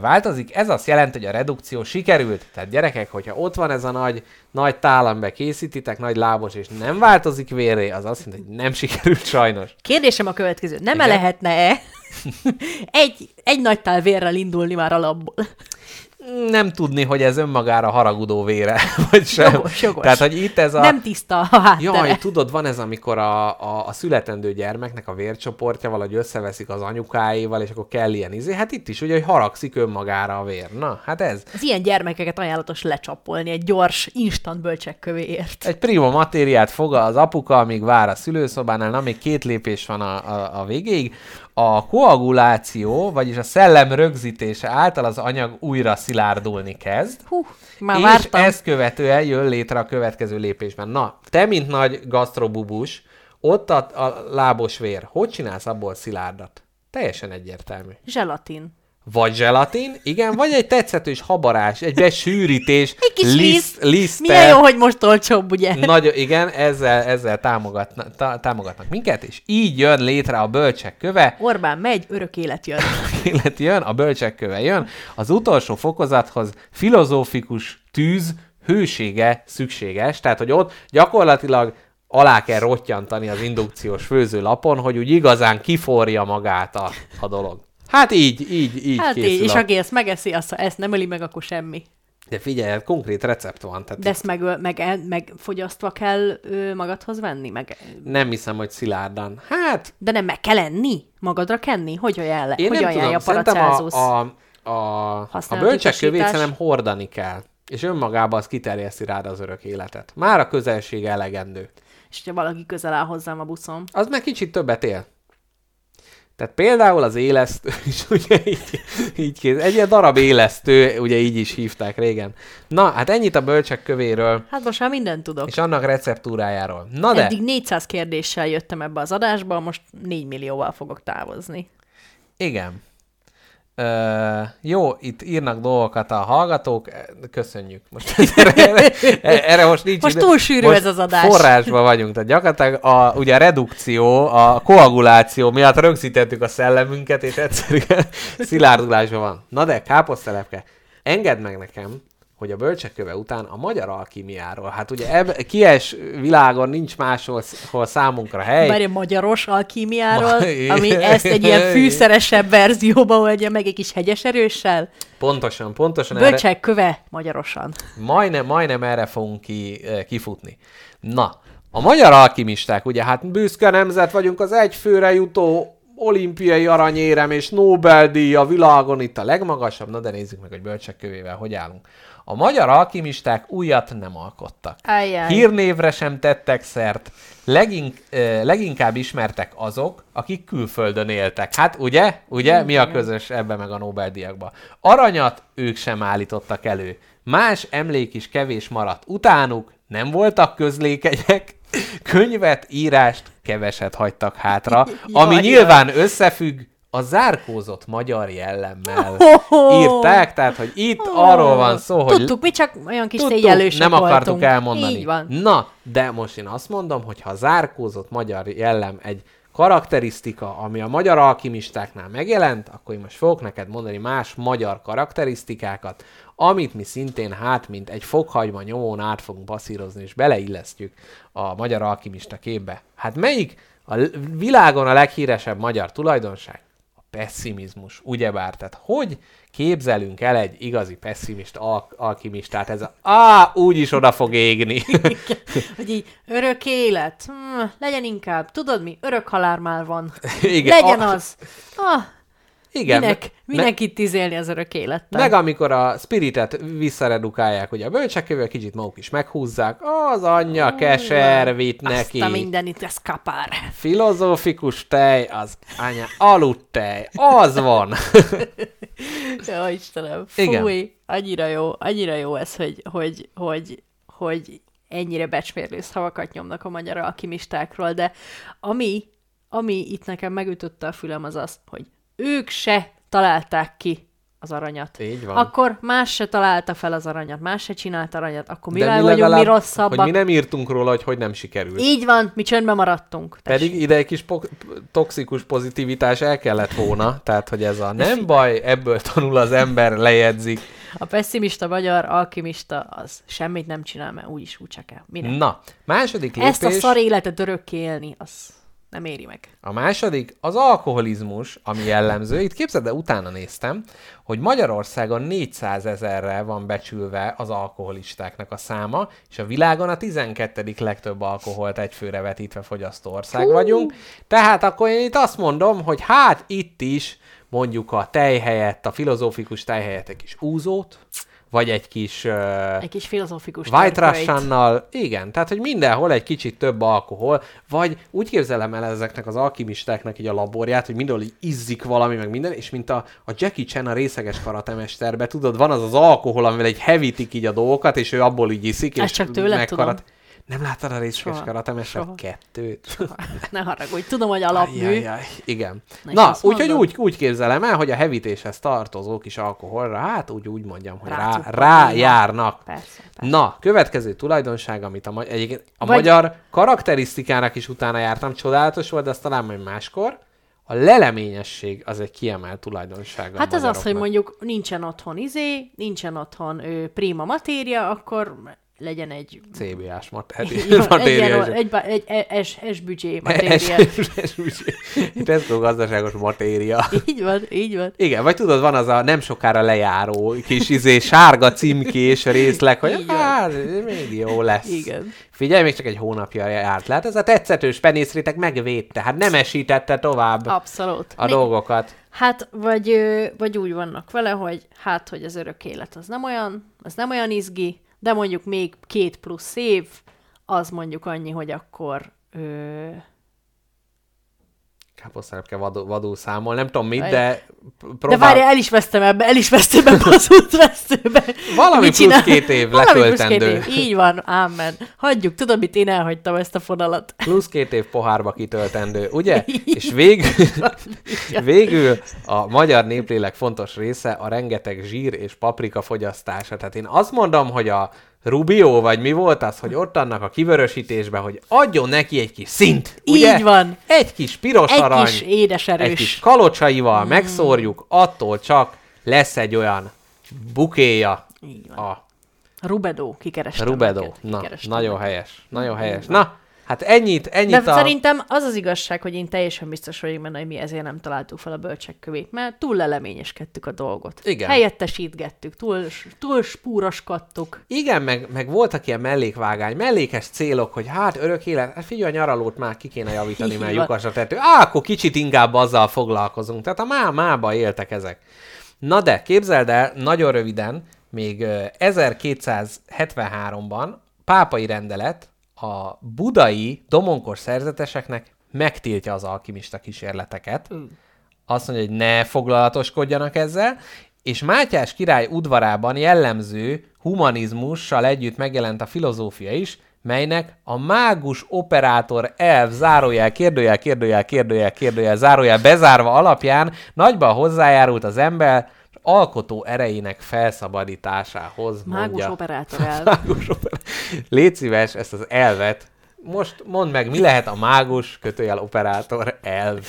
változik. Ez azt jelenti, hogy a redukció sikerült. Tehát gyerekek, hogyha ott van ez a nagy, nagy tálambe készítitek, nagy lábos, és nem változik vérré, az azt jelenti, hogy nem sikerült sajnos. Kérdésem a következő. Nem -e lehetne-e egy, egy nagy tál vérrel indulni már alapból? Nem tudni, hogy ez önmagára haragudó vére, vagy sem. Jogos, jogos. Tehát, hogy itt ez a... Nem tiszta a háttere. Jaj, tudod, van ez, amikor a, a, a születendő gyermeknek a vércsoportja valahogy összeveszik az anyukáival, és akkor kell ilyen izé. Hát itt is ugye, hogy haragszik önmagára a vér. Na, hát ez. Az ilyen gyermekeket ajánlatos lecsapolni egy gyors, instant bölcsekkövéért. Egy prima matériát fog az apuka, amíg vár a szülőszobánál, na még két lépés van a, a, a végéig. A koaguláció, vagyis a szellem rögzítése által az anyag újra szilárdulni kezd. Hú, már és vártam. ezt követően jön létre a következő lépésben. Na, te, mint nagy gasztrobubus, Ott a, a lábos vér. Hogy csinálsz abból szilárdat? Teljesen egyértelmű. Zselatin. Vagy zselatin, igen, vagy egy tetszetős habarás, egy besűrítés, Egy kis liszt. liszttel. Milyen jó, hogy most olcsóbb, ugye? Nagyon, igen, ezzel, ezzel támogatna, tá, támogatnak minket, és így jön létre a bölcsek köve, Orbán megy, örök élet jön. élet jön, a bölcsek köve jön, az utolsó fokozathoz filozófikus tűz hősége szükséges, tehát hogy ott gyakorlatilag alá kell rottyantani az indukciós főzőlapon, hogy úgy igazán kiforja magát a, a dolog. Hát így, így, így Hát készül így, és a... aki ezt megeszi, azt, ha ezt nem öli meg, akkor semmi. De figyelj, hát konkrét recept van, tehát De ezt meg, meg, meg fogyasztva kell ö, magadhoz venni? Meg, nem hiszem, hogy szilárdan. Hát, de nem meg kell enni? Magadra kenni? Hogy ajánl, én hogy nem ajánlja tudom, a Paracelsus? a, a, a, a bölcsek kövét szerintem hordani kell. És önmagában az kiterjeszti rád az örök életet. Már a közelség elegendő. És ha valaki közel áll hozzám a buszon. Az meg kicsit többet él. Tehát például az élesztő is ugye így, így. Egy ilyen darab élesztő, ugye így is hívták régen. Na, hát ennyit a bölcsek kövéről, Hát most már mindent tudok. és annak receptúrájáról. Na de, Eddig 400 kérdéssel jöttem ebbe az adásba, most 4 millióval fogok távozni. igen. Jó, itt írnak dolgokat a hallgatók, köszönjük. Most erre, erre, most nincs Most túl sűrű Most ez az adás. Forrásban vagyunk, tehát gyakorlatilag a, ugye a redukció, a koaguláció miatt rögzítettük a szellemünket, és egyszerűen szilárdulásban van. Na de, káposztelepke, engedd meg nekem, hogy a bölcsekköve után a magyar alkimiáról, hát ugye eb, kies világon nincs máshol hol számunkra hely. Várj, a magyaros alkímiáról, Ma- ami ezt egy ilyen fűszeresebb verzióba oldja meg egy kis hegyes erőssel. Pontosan, pontosan erre, Bölcsek köve magyarosan. majdnem, majdnem erre fogunk ki, eh, kifutni. Na, a magyar alkimisták, ugye hát büszke nemzet vagyunk, az egyfőre jutó olimpiai aranyérem és Nobel-díj a világon itt a legmagasabb, na de nézzük meg, hogy bölcsekkövével hogy állunk. A magyar alkimisták újat nem alkottak. Ajjaj. Hírnévre sem tettek szert, Legink, eh, leginkább ismertek azok, akik külföldön éltek. Hát ugye, ugye, mi a közös ebbe meg a Nobel-díjakba? Aranyat ők sem állítottak elő. Más emlék is kevés maradt utánuk, nem voltak közlékenyek, könyvet, írást keveset hagytak hátra, ami Jaj, nyilván összefügg a zárkózott magyar jellemmel. Ho-ho! Írták, tehát, hogy itt arról van szó, hogy Tudtuk, mi csak olyan kis Tudtuk, nem akartuk voltunk. elmondani. Így van. Na, de most én azt mondom, hogy ha a zárkózott magyar jellem egy karakterisztika, ami a magyar alkimistáknál megjelent, akkor én most fogok neked mondani más magyar karakterisztikákat, amit mi szintén hát, mint egy fokhagyma nyomón át fogunk passzírozni, és beleillesztjük a magyar alkimista képbe. Hát melyik a világon a leghíresebb magyar tulajdonság? Pessimizmus, ugyebár. Tehát hogy képzelünk el egy igazi pessimista al- alkimistát? Ez a, á, úgyis oda fog égni. Hogy így örök élet, hm, legyen inkább, tudod mi, örök halál már van. Igen, legyen a- az. Ah, Igen. minek, minek itt izélni az örök élettel? Meg amikor a spiritet visszaredukálják, hogy a bölcsekkövel kicsit maguk is meghúzzák, az anyja keser vitt neki. Azt a mindenit, ez kapár. Filozófikus tej, az anya aludt tej, az van. Jó, Istenem, Igen. fúj, annyira jó, annyira jó ez, hogy, hogy, hogy, hogy ennyire becsmérlő szavakat nyomnak a magyar alkimistákról, de ami, ami itt nekem megütötte a fülem az az, hogy ők se találták ki az aranyat. Így van. Akkor más se találta fel az aranyat, más se csinált aranyat, akkor De mivel mi vagyunk mi rosszabbak? Hogy mi nem írtunk róla, hogy hogy nem sikerült. Így van, mi csöndben maradtunk. Tessék. Pedig ide egy kis po- toxikus pozitivitás el kellett volna, tehát hogy ez a nem baj, ebből tanul az ember, lejegyzik. A pessimista magyar alkimista az semmit nem csinál, mert úgyis úgy csak kell. Minek? Na, második lépés. Ezt a szar életet örökké élni, az nem éri meg. A második az alkoholizmus, ami jellemző. Itt képzeld, de utána néztem, hogy Magyarországon 400 ezerre van becsülve az alkoholistáknak a száma, és a világon a 12. legtöbb alkoholt egyfőre vetítve fogyasztó ország vagyunk. Tehát akkor én itt azt mondom, hogy hát itt is mondjuk a tej helyett, a filozófikus tej helyett egy kis úzót, vagy egy kis uh, Egy kis filozófikus White. Russian-nal, igen, tehát hogy mindenhol egy kicsit több alkohol, vagy úgy képzelem el ezeknek az alkimistáknak így a laborját, hogy mindenhol így izzik valami, meg minden, és mint a, a Jackie Chan a részeges karatemesterbe, tudod, van az az alkohol, amivel egy hevítik így a dolgokat, és ő abból így iszik, Ezt és csak tőled megkarat... Nem láttad a részleges Soha. karatemester Soha. kettőt? Ne haragudj, tudom, hogy alapmű. Ajajaj, igen. Na, Na, úgyhogy úgy, úgy képzelem el, hogy a hevítéshez tartozó kis alkoholra, hát úgy, úgy mondjam, hogy rá, rájárnak. Persze, persze. Na, következő tulajdonság, amit a, ma- egyébként a Vagy- magyar karakterisztikának is utána jártam, csodálatos volt, de azt talán majd máskor. A leleményesség az egy kiemelt tulajdonság. Hát az az, hogy mondjuk nincsen otthon izé, nincsen otthon ö, prima matéria, akkor legyen egy... CBA-s matéria. is. egy, egy, egy S, S büdzsé matéria. Tesco gazdaságos matéria. így van, így van. Igen, vagy tudod, van az a nem sokára lejáró kis izé, sárga címkés részleg, hogy hát, még jó lesz. Igen. Figyelj, még csak egy hónapja járt. Lehet, ez a tetszetős penészrétek megvédte, hát nem esítette tovább Abszolút. a dolgokat. Hát, vagy, vagy úgy vannak vele, hogy hát, hogy az örök élet az nem olyan, az nem olyan izgi, de mondjuk még két plusz év, az mondjuk annyi, hogy akkor ö, Káposztelepke vadul, vadul számol, nem tudom mit, de De próbál... várj, el is vesztem ebbe, el is vesztem ebbe az útvesztőbe. Valami Mit plusz két év Valami plusz két letöltendő. év. Így van, ámen. Hagyjuk, tudod, mit én elhagytam ezt a fonalat. Plusz két év pohárba kitöltendő, ugye? És végül, végül a magyar néplélek fontos része a rengeteg zsír és paprika fogyasztása. Tehát én azt mondom, hogy a Rubio, vagy mi volt az, hogy ott annak a kivörösítésbe, hogy adjon neki egy kis szint, ugye? Így van. Egy kis piros Egy arany, kis édes erős. egy kis kalocsaival megszórjuk, attól csak lesz egy olyan bukéja Így van. a Rubedo, kikerestem. Neked, Na, nagyon helyes, nagyon helyes. Na, hát ennyit, ennyit De a... szerintem az az igazság, hogy én teljesen biztos vagyok benne, hogy mi ezért nem találtuk fel a bölcsek kövét, mert túl leleményeskedtük a dolgot. Igen. Helyettesítgettük, túl, túl spúroskodtuk. Igen, meg, meg voltak ilyen mellékvágány, mellékes célok, hogy hát örök élet, hát figyelj, a nyaralót már ki kéne javítani, mert van. lyukas a tető. Á, akkor kicsit inkább azzal foglalkozunk. Tehát a má-mába éltek ezek. Na de, képzeld el, nagyon röviden, még ö, 1273-ban pápai rendelet a budai domonkos szerzeteseknek megtiltja az alkimista kísérleteket. Azt mondja, hogy ne foglalatoskodjanak ezzel, és Mátyás király udvarában jellemző humanizmussal együtt megjelent a filozófia is, melynek a mágus operátor elv zárójel, kérdőjel, kérdőjel, kérdőjel, kérdőjel, zárójel bezárva alapján nagyban hozzájárult az ember alkotó erejének felszabadításához, Mágus mondja. operátor el. Mágus operátor. Légy szíves, ezt az elvet most mondd meg, mi lehet a mágus kötőjel operátor elv.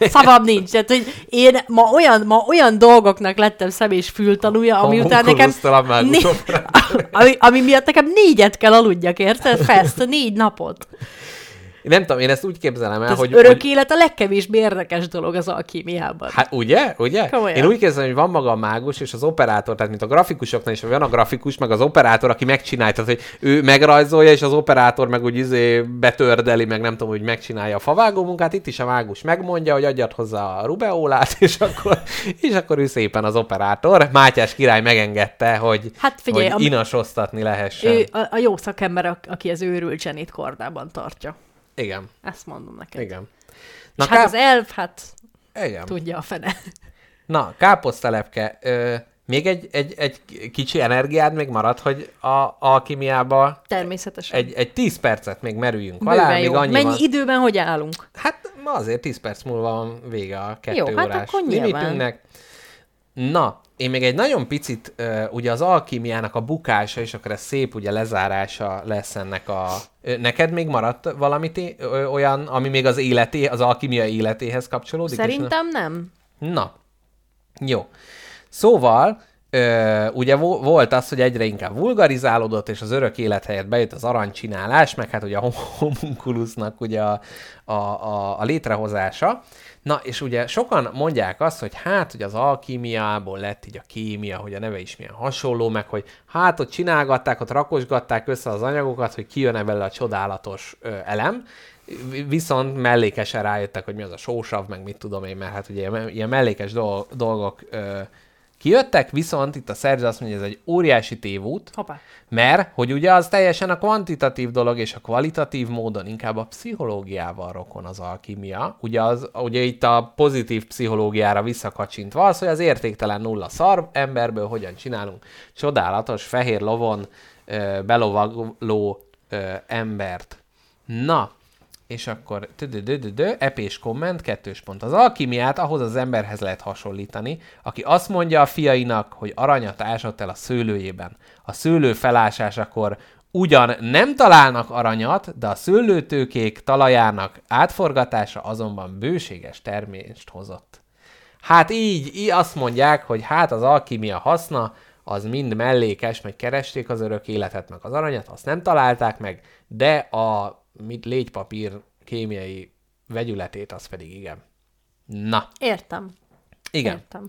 Szavam nincs. Tehát, hogy én ma olyan, ma olyan dolgoknak lettem szem és fültanúja, ami után nekem... A Né- ami, ami miatt nekem négyet kell aludjak, érted? Fest, négy napot. Nem tudom, én ezt úgy képzelem el, Az hogy... örök hogy élet a legkevésbé érdekes dolog az alkímiában. Hát ugye? Ugye? Komolyan. Én úgy képzelem, hogy van maga a mágus és az operátor, tehát mint a grafikusoknál is van a grafikus, meg az operátor, aki megcsinálja, tehát hogy ő megrajzolja, és az operátor meg úgy izé betördeli, meg nem tudom, hogy megcsinálja a favágó munkát, itt is a mágus megmondja, hogy adjad hozzá a rubeolát, és akkor, és akkor ő szépen az operátor. Mátyás király megengedte, hogy, Hát figyelj, hogy inasoztatni lehessen. Ő a, a jó szakember, aki az őrült zsenit kordában tartja. Igen, Ezt mondom neked. igen. Na, hát ká... az elf, hát igen. tudja a fene. Na, káposztelepke, ö, még egy, egy, egy kicsi energiád még marad, hogy a alkimiába Természetesen. egy, egy 10 percet még merüljünk Bőven alá, még jó. annyi Mennyi van. időben hogy állunk? Hát ma azért 10 perc múlva van vége a kettő Jó, hát órás akkor nyilván. limitünknek. Na, én még egy nagyon picit, ugye az alkimiának a bukása, és akkor ez szép ugye lezárása lesz ennek a... Neked még maradt valami té- ö, olyan, ami még az életé, az alkimia életéhez kapcsolódik? és Szerintem nem. Na, jó. Szóval, ö, ugye vo- volt az, hogy egyre inkább vulgarizálódott, és az örök élet helyett bejött az aranycsinálás, meg hát ugye a homunkulusnak ugye a, a, a, a létrehozása. Na, és ugye sokan mondják azt, hogy hát, hogy az alkímiából lett így a kémia, hogy a neve is milyen hasonló, meg hogy hát ott csinálgatták, ott rakosgatták össze az anyagokat, hogy kijön belőle a csodálatos ö, elem, viszont mellékesen rájöttek, hogy mi az a sósav, meg mit tudom én, mert hát ugye ilyen- mellékes dol- dolgok ö, kijöttek, viszont itt a szerző azt mondja, hogy ez egy óriási tévút, Hoppá. mert hogy ugye az teljesen a kvantitatív dolog, és a kvalitatív módon inkább a pszichológiával rokon az alkimia. Ugye, az, ugye itt a pozitív pszichológiára visszakacsintva az, hogy az értéktelen nulla szar emberből hogyan csinálunk csodálatos fehér lovon ö, belovagló ö, embert. Na, és akkor tüdödödödö, epés komment, kettős pont. Az alkimiát ahhoz az emberhez lehet hasonlítani, aki azt mondja a fiainak, hogy aranyat ásott el a szőlőjében. A szőlő felásásakor ugyan nem találnak aranyat, de a szőlőtőkék talajának átforgatása azonban bőséges termést hozott. Hát így, így azt mondják, hogy hát az alkimia haszna, az mind mellékes, meg keresték az örök életet, meg az aranyat, azt nem találták meg, de a mit légypapír kémiai vegyületét, az pedig igen. Na, Értem. igen. Értem.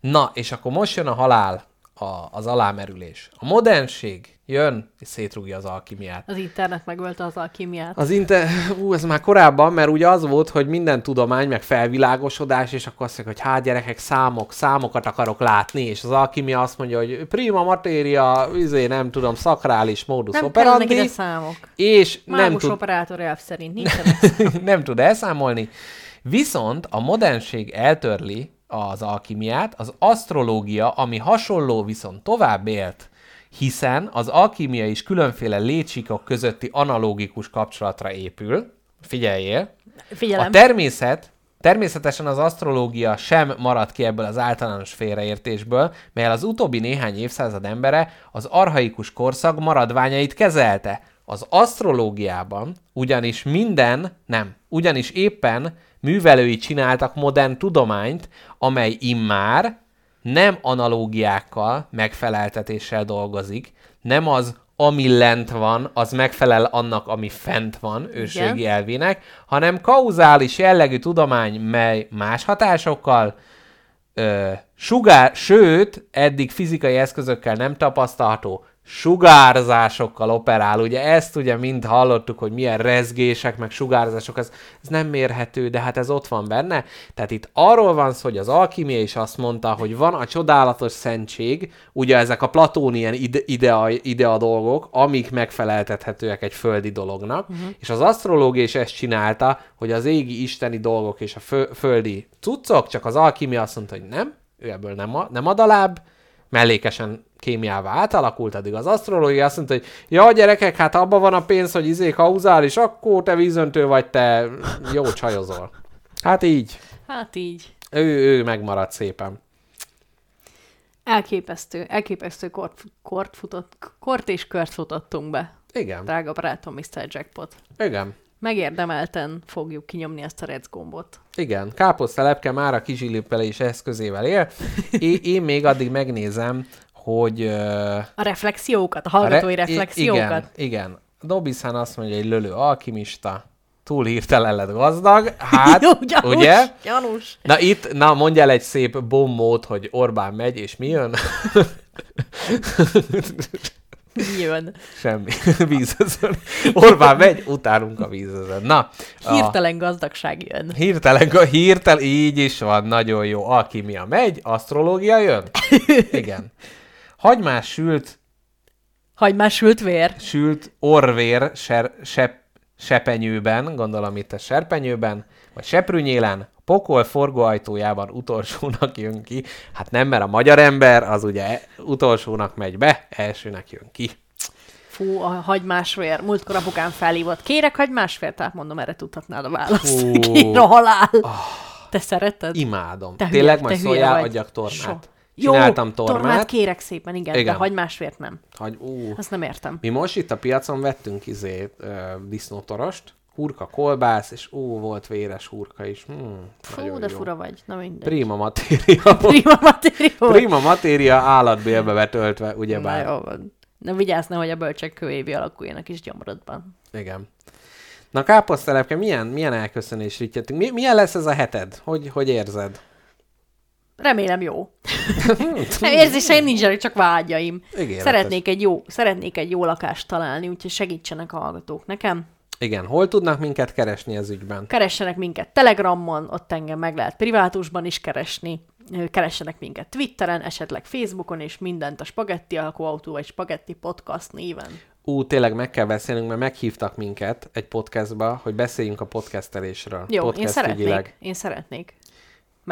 Na, és akkor most jön a halál, a, az alámerülés. A modernség jön, és szétrúgja az alkimiát. Az internet megölte az alkimiát. Az inte... Ú, ez már korábban, mert ugye az volt, hogy minden tudomány, meg felvilágosodás, és akkor azt mondják, hogy hát gyerekek, számok, számokat akarok látni, és az alkimia azt mondja, hogy prima matéria, izé, nem tudom, szakrális modus Nem operandi, ide számok. és nem Mágus tud, operátor elv szerint nincsenek. nem tud elszámolni. Viszont a modernség eltörli az alkimiát, az asztrológia, ami hasonló, viszont tovább élt, hiszen az alkimia is különféle létsikok közötti analógikus kapcsolatra épül. Figyeljél! Figyelem. A természet, természetesen az asztrológia sem maradt ki ebből az általános félreértésből, mely az utóbbi néhány évszázad embere az arhaikus korszak maradványait kezelte. Az asztrológiában ugyanis minden, nem, ugyanis éppen művelői csináltak modern tudományt, amely immár nem analógiákkal, megfeleltetéssel dolgozik, nem az, ami lent van, az megfelel annak, ami fent van, őségi Igen. elvének, hanem kauzális jellegű tudomány, mely más hatásokkal, ö, sugár, sőt, eddig fizikai eszközökkel nem tapasztalható sugárzásokkal operál. Ugye ezt ugye mind hallottuk, hogy milyen rezgések, meg sugárzások, ez, ez nem mérhető, de hát ez ott van benne. Tehát itt arról van szó, hogy az alkimia is azt mondta, hogy van a csodálatos szentség, ugye ezek a platónian ide, idea, idea dolgok, amik megfeleltethetőek egy földi dolognak, uh-huh. és az asztrológia is ezt csinálta, hogy az égi isteni dolgok és a fö, földi cuccok, csak az alkimia azt mondta, hogy nem, ő ebből nem, a, nem ad alább, mellékesen kémiává átalakult, addig az asztrológia azt mondta, hogy ja, gyerekek, hát abban van a pénz, hogy izé kauzális, akkor te vízöntő vagy, te jó csajozol. Hát így. Hát így. Ő, ő megmaradt szépen. Elképesztő, elképesztő kort, kort, futott, kort és kört futottunk be. Igen, Drága barátom, Mr. Jackpot. igen. Megérdemelten fogjuk kinyomni ezt a rec gombot. Igen, káposztelepke már a kizsilipelés eszközével él. Én, én még addig megnézem, hogy... Uh, A reflexiókat, a hallgatói re- reflexiókat. Igen, igen. Dobisán azt mondja, hogy lölő alkimista, túl hirtelen lett gazdag. Hát, Jó, gyanús, ugye? gyanús. Na itt, na mondj el egy szép bombót, hogy Orbán megy, és mi jön? Mi jön? Semmi. Vízözön. Orbán megy, utálunk a vízözön. Na, a Hirtelen gazdagság jön. hirtelen, hirtel, így is van, nagyon jó. Alkimia megy, asztrológia jön. Igen. Hagymás sült, Hagymás sült vér. sült orvér ser, sep, sepenyőben, gondolom itt a serpenyőben, vagy seprűnyélen, pokol forgóajtójában utolsónak jön ki. Hát nem, mert a magyar ember az ugye utolsónak megy be, elsőnek jön ki. Fú, a hagymás vér. Múltkor apukám felhívott. Kérek hagymás vért? Tehát mondom, erre tudhatnád a választ. Fú. Kér a halál. Te szereted? Imádom. Te Tényleg hülye, majd szóljál, vagy. adjak tormát. So. Csináltam Jó, tormát. tormát kérek szépen, igen, igen. De hagymás vért nem. Hogy, ú, Azt nem értem. Mi most itt a piacon vettünk izé, ö, disznótorost, hurka kolbász, és ó, volt véres hurka is. Hmm, Fú, de jó. fura vagy. Na mindegy. Prima matéria. Prima matérió. Prima matéria állatbélbe betöltve, Na ugyebár. jó van. Na vigyázz, nehogy a bölcsek kövévé alakuljanak is gyomrodban. Igen. Na káposztelepke, milyen, milyen elköszönés rittyetünk? Mi, milyen lesz ez a heted? Hogy, hogy érzed? Remélem jó. Érzéseim nincsenek, csak vágyaim. Ígéretes. Szeretnék egy, jó, szeretnék egy jó lakást találni, úgyhogy segítsenek a hallgatók nekem. Igen, hol tudnak minket keresni ez ügyben? Keressenek minket Telegramon, ott engem meg lehet privátusban is keresni. Keressenek minket Twitteren, esetleg Facebookon, és mindent a Spagetti Alkoautó vagy Spagetti Podcast néven. Ú, tényleg meg kell beszélnünk, mert meghívtak minket egy podcastba, hogy beszéljünk a podcastelésről. Jó, én Podcast szeretnék. ügyileg. Én szeretnék.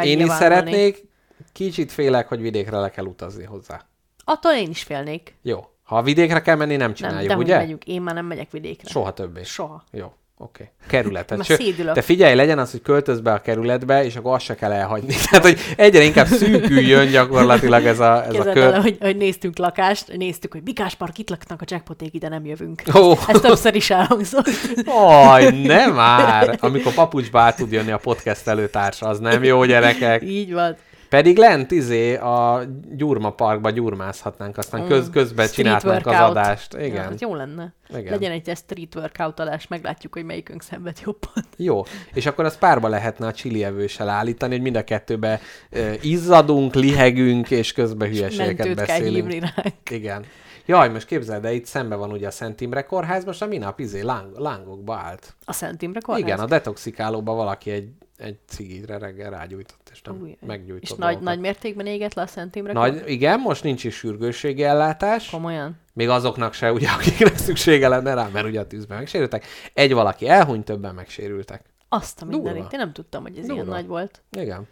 Én is szeretnék, kicsit félek, hogy vidékre le kell utazni hozzá. Attól én is félnék. Jó. Ha a vidékre kell menni, nem Nem, csináljuk, de hogy ugye? megyünk. Én már nem megyek vidékre. Soha többé. Soha. Jó, oké. Kerületet. Már Ső, szédülök. te figyelj, legyen az, hogy költöz be a kerületbe, és akkor azt se kell elhagyni. Tehát, hogy egyre inkább szűküljön gyakorlatilag ez a, ez a kör. el, hogy, hogy néztünk lakást, néztük, hogy Bikás Park itt laknak a jackpoték, ide nem jövünk. Ó. Ez többször is elhangzott. Aj, nem már! Amikor papucsba át tud jönni a podcast előtársa, az nem jó, gyerekek. Így van. Pedig lent izé a Gyurma Parkba gyurmázhatnánk, aztán köz, közben Street csinálhatnánk az adást. Ja, Igen. ez jó lenne. Igen. Legyen egy street workout adás, meglátjuk, hogy melyikünk szenved jobban. Jó, és akkor az párba lehetne a csili evőssel állítani, hogy mind a kettőbe ö, izzadunk, lihegünk, és közben hülyeségeket kell beszélünk. hívni ránk. Igen. Jaj, most képzeld, de itt szembe van ugye a Szent Imre kórház, most a minap izé láng, lángokba állt. A Szent Imre kórház? Igen, a detoxikálóba valaki egy, egy cigire reggel rágyújtott, és nem Új, meggyújtott. És nagy, dolgokat. nagy mértékben égett le a Szent Imre nagy, igen, most nincs is sürgősségi ellátás. Komolyan? Még azoknak se, ugye, akiknek szüksége lenne rá, mert ugye a tűzben megsérültek. Egy valaki elhunyt, többen megsérültek. Azt a mindenit. Én nem tudtam, hogy ez ilyen Durva. nagy volt. Igen.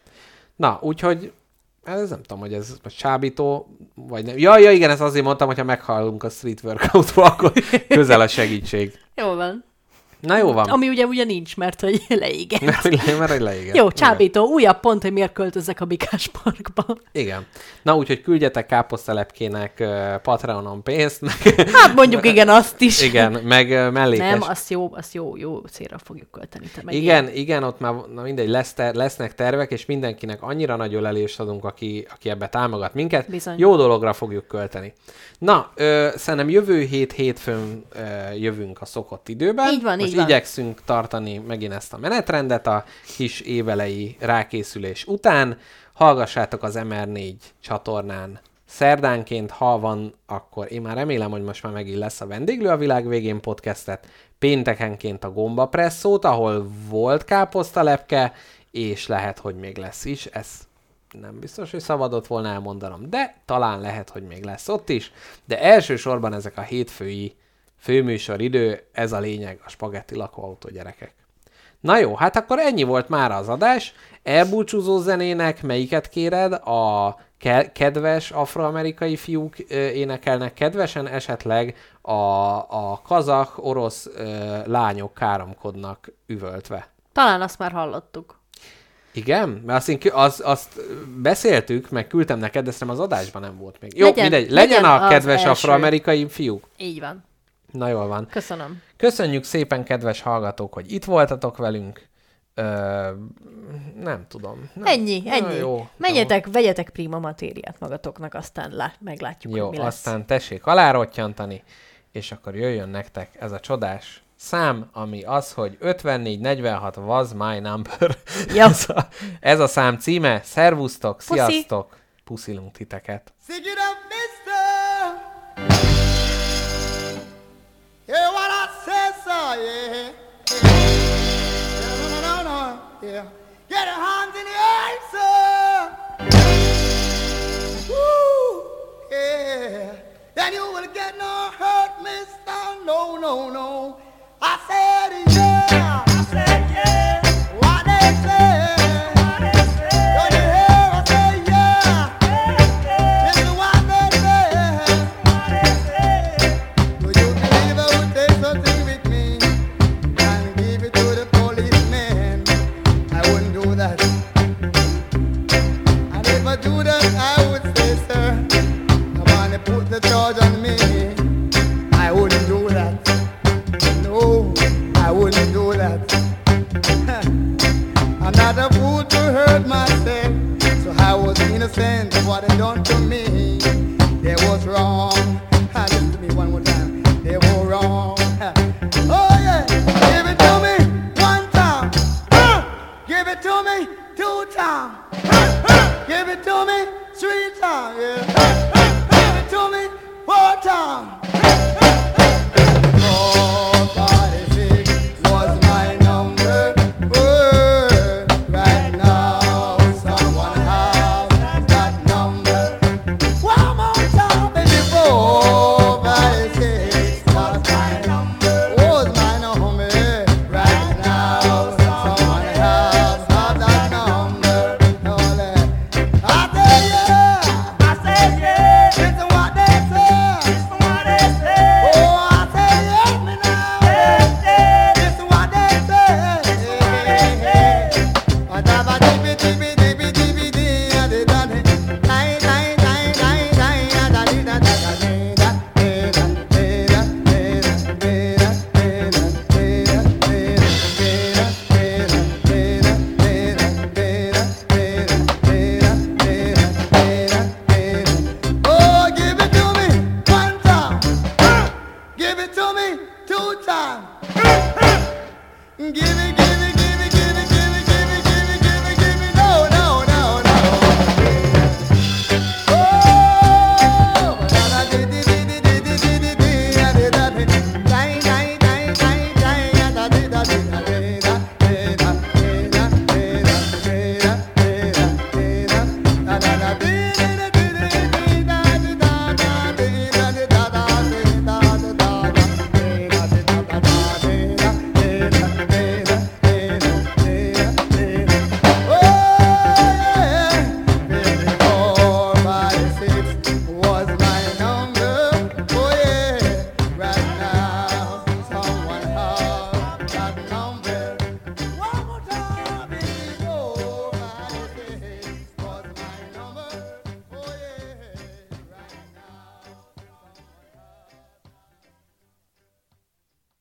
Na, úgyhogy ez nem tudom, hogy ez most csábító, vagy nem. Ja, ja, igen, ezt azért mondtam, hogyha meghallunk a street workoutba, akkor közel a segítség. Jó van. Na jó van. Ami ugye ugye nincs, mert hogy leégett. Mert, mert hogy leégett. Jó, csábító, újabb pont, hogy miért költözzek a Bikás Parkba. Igen. Na, úgyhogy küldjetek káposztelepkének uh, Patreonon pénzt, meg, Hát mondjuk igen, azt is. igen, meg uh, mellékes. Nem, azt jó, azt jó, jó célra fogjuk költeni. Te Igen, igen, ott már na mindegy, lesz ter, lesznek tervek, és mindenkinek annyira nagy ölelést adunk, aki, aki ebbe támogat minket. Bizony. Jó dologra fogjuk költeni. Na, ö, szerintem jövő hét hétfőn ö, jövünk a szokott időben. Így van, Most így van. igyekszünk tartani megint ezt a menetrendet a kis évelei rákészülés után. Hallgassátok az MR4 csatornán szerdánként, ha van, akkor én már remélem, hogy most már megint lesz a Vendéglő a világ végén podcastet, péntekenként a Gomba Presszót, ahol volt káposztalepke, és lehet, hogy még lesz is, ez nem biztos, hogy szabadott volna elmondanom, de talán lehet, hogy még lesz ott is, de elsősorban ezek a hétfői főműsor idő, ez a lényeg, a spagetti lakóautó gyerekek. Na jó, hát akkor ennyi volt már az adás. Elbúcsúzó zenének melyiket kéred? A ke- kedves afroamerikai fiúk ö, énekelnek kedvesen, esetleg a, a kazak, orosz ö, lányok káromkodnak üvöltve. Talán azt már hallottuk. Igen? Mert azt, én, az, azt beszéltük, meg küldtem neked, de szerintem az adásban nem volt még. Jó, Legyen- mindegy, legyen, legyen a kedves afroamerikai fiúk. Így van. Na jól van. Köszönöm. Köszönjük szépen, kedves hallgatók, hogy itt voltatok velünk. Ö, nem tudom. Nem. Ennyi, Na, ennyi. Jó, Menjetek, vegyetek prima matériát magatoknak, aztán lá- meglátjuk, jó, hogy mi lesz. aztán tessék alárottyantani, és akkor jöjjön nektek ez a csodás szám, ami az, hogy 5446 was my number. Ja. ez, a, ez a szám címe. Szervusztok, Puszi. sziasztok, puszilunk titeket. Sing it up, yeah. No, no, no, no, yeah. Get your hands in the air, sir. Woo, yeah. Then you will get no hurt, mister. No, no, no. I said, yeah. Innocent what they done to me.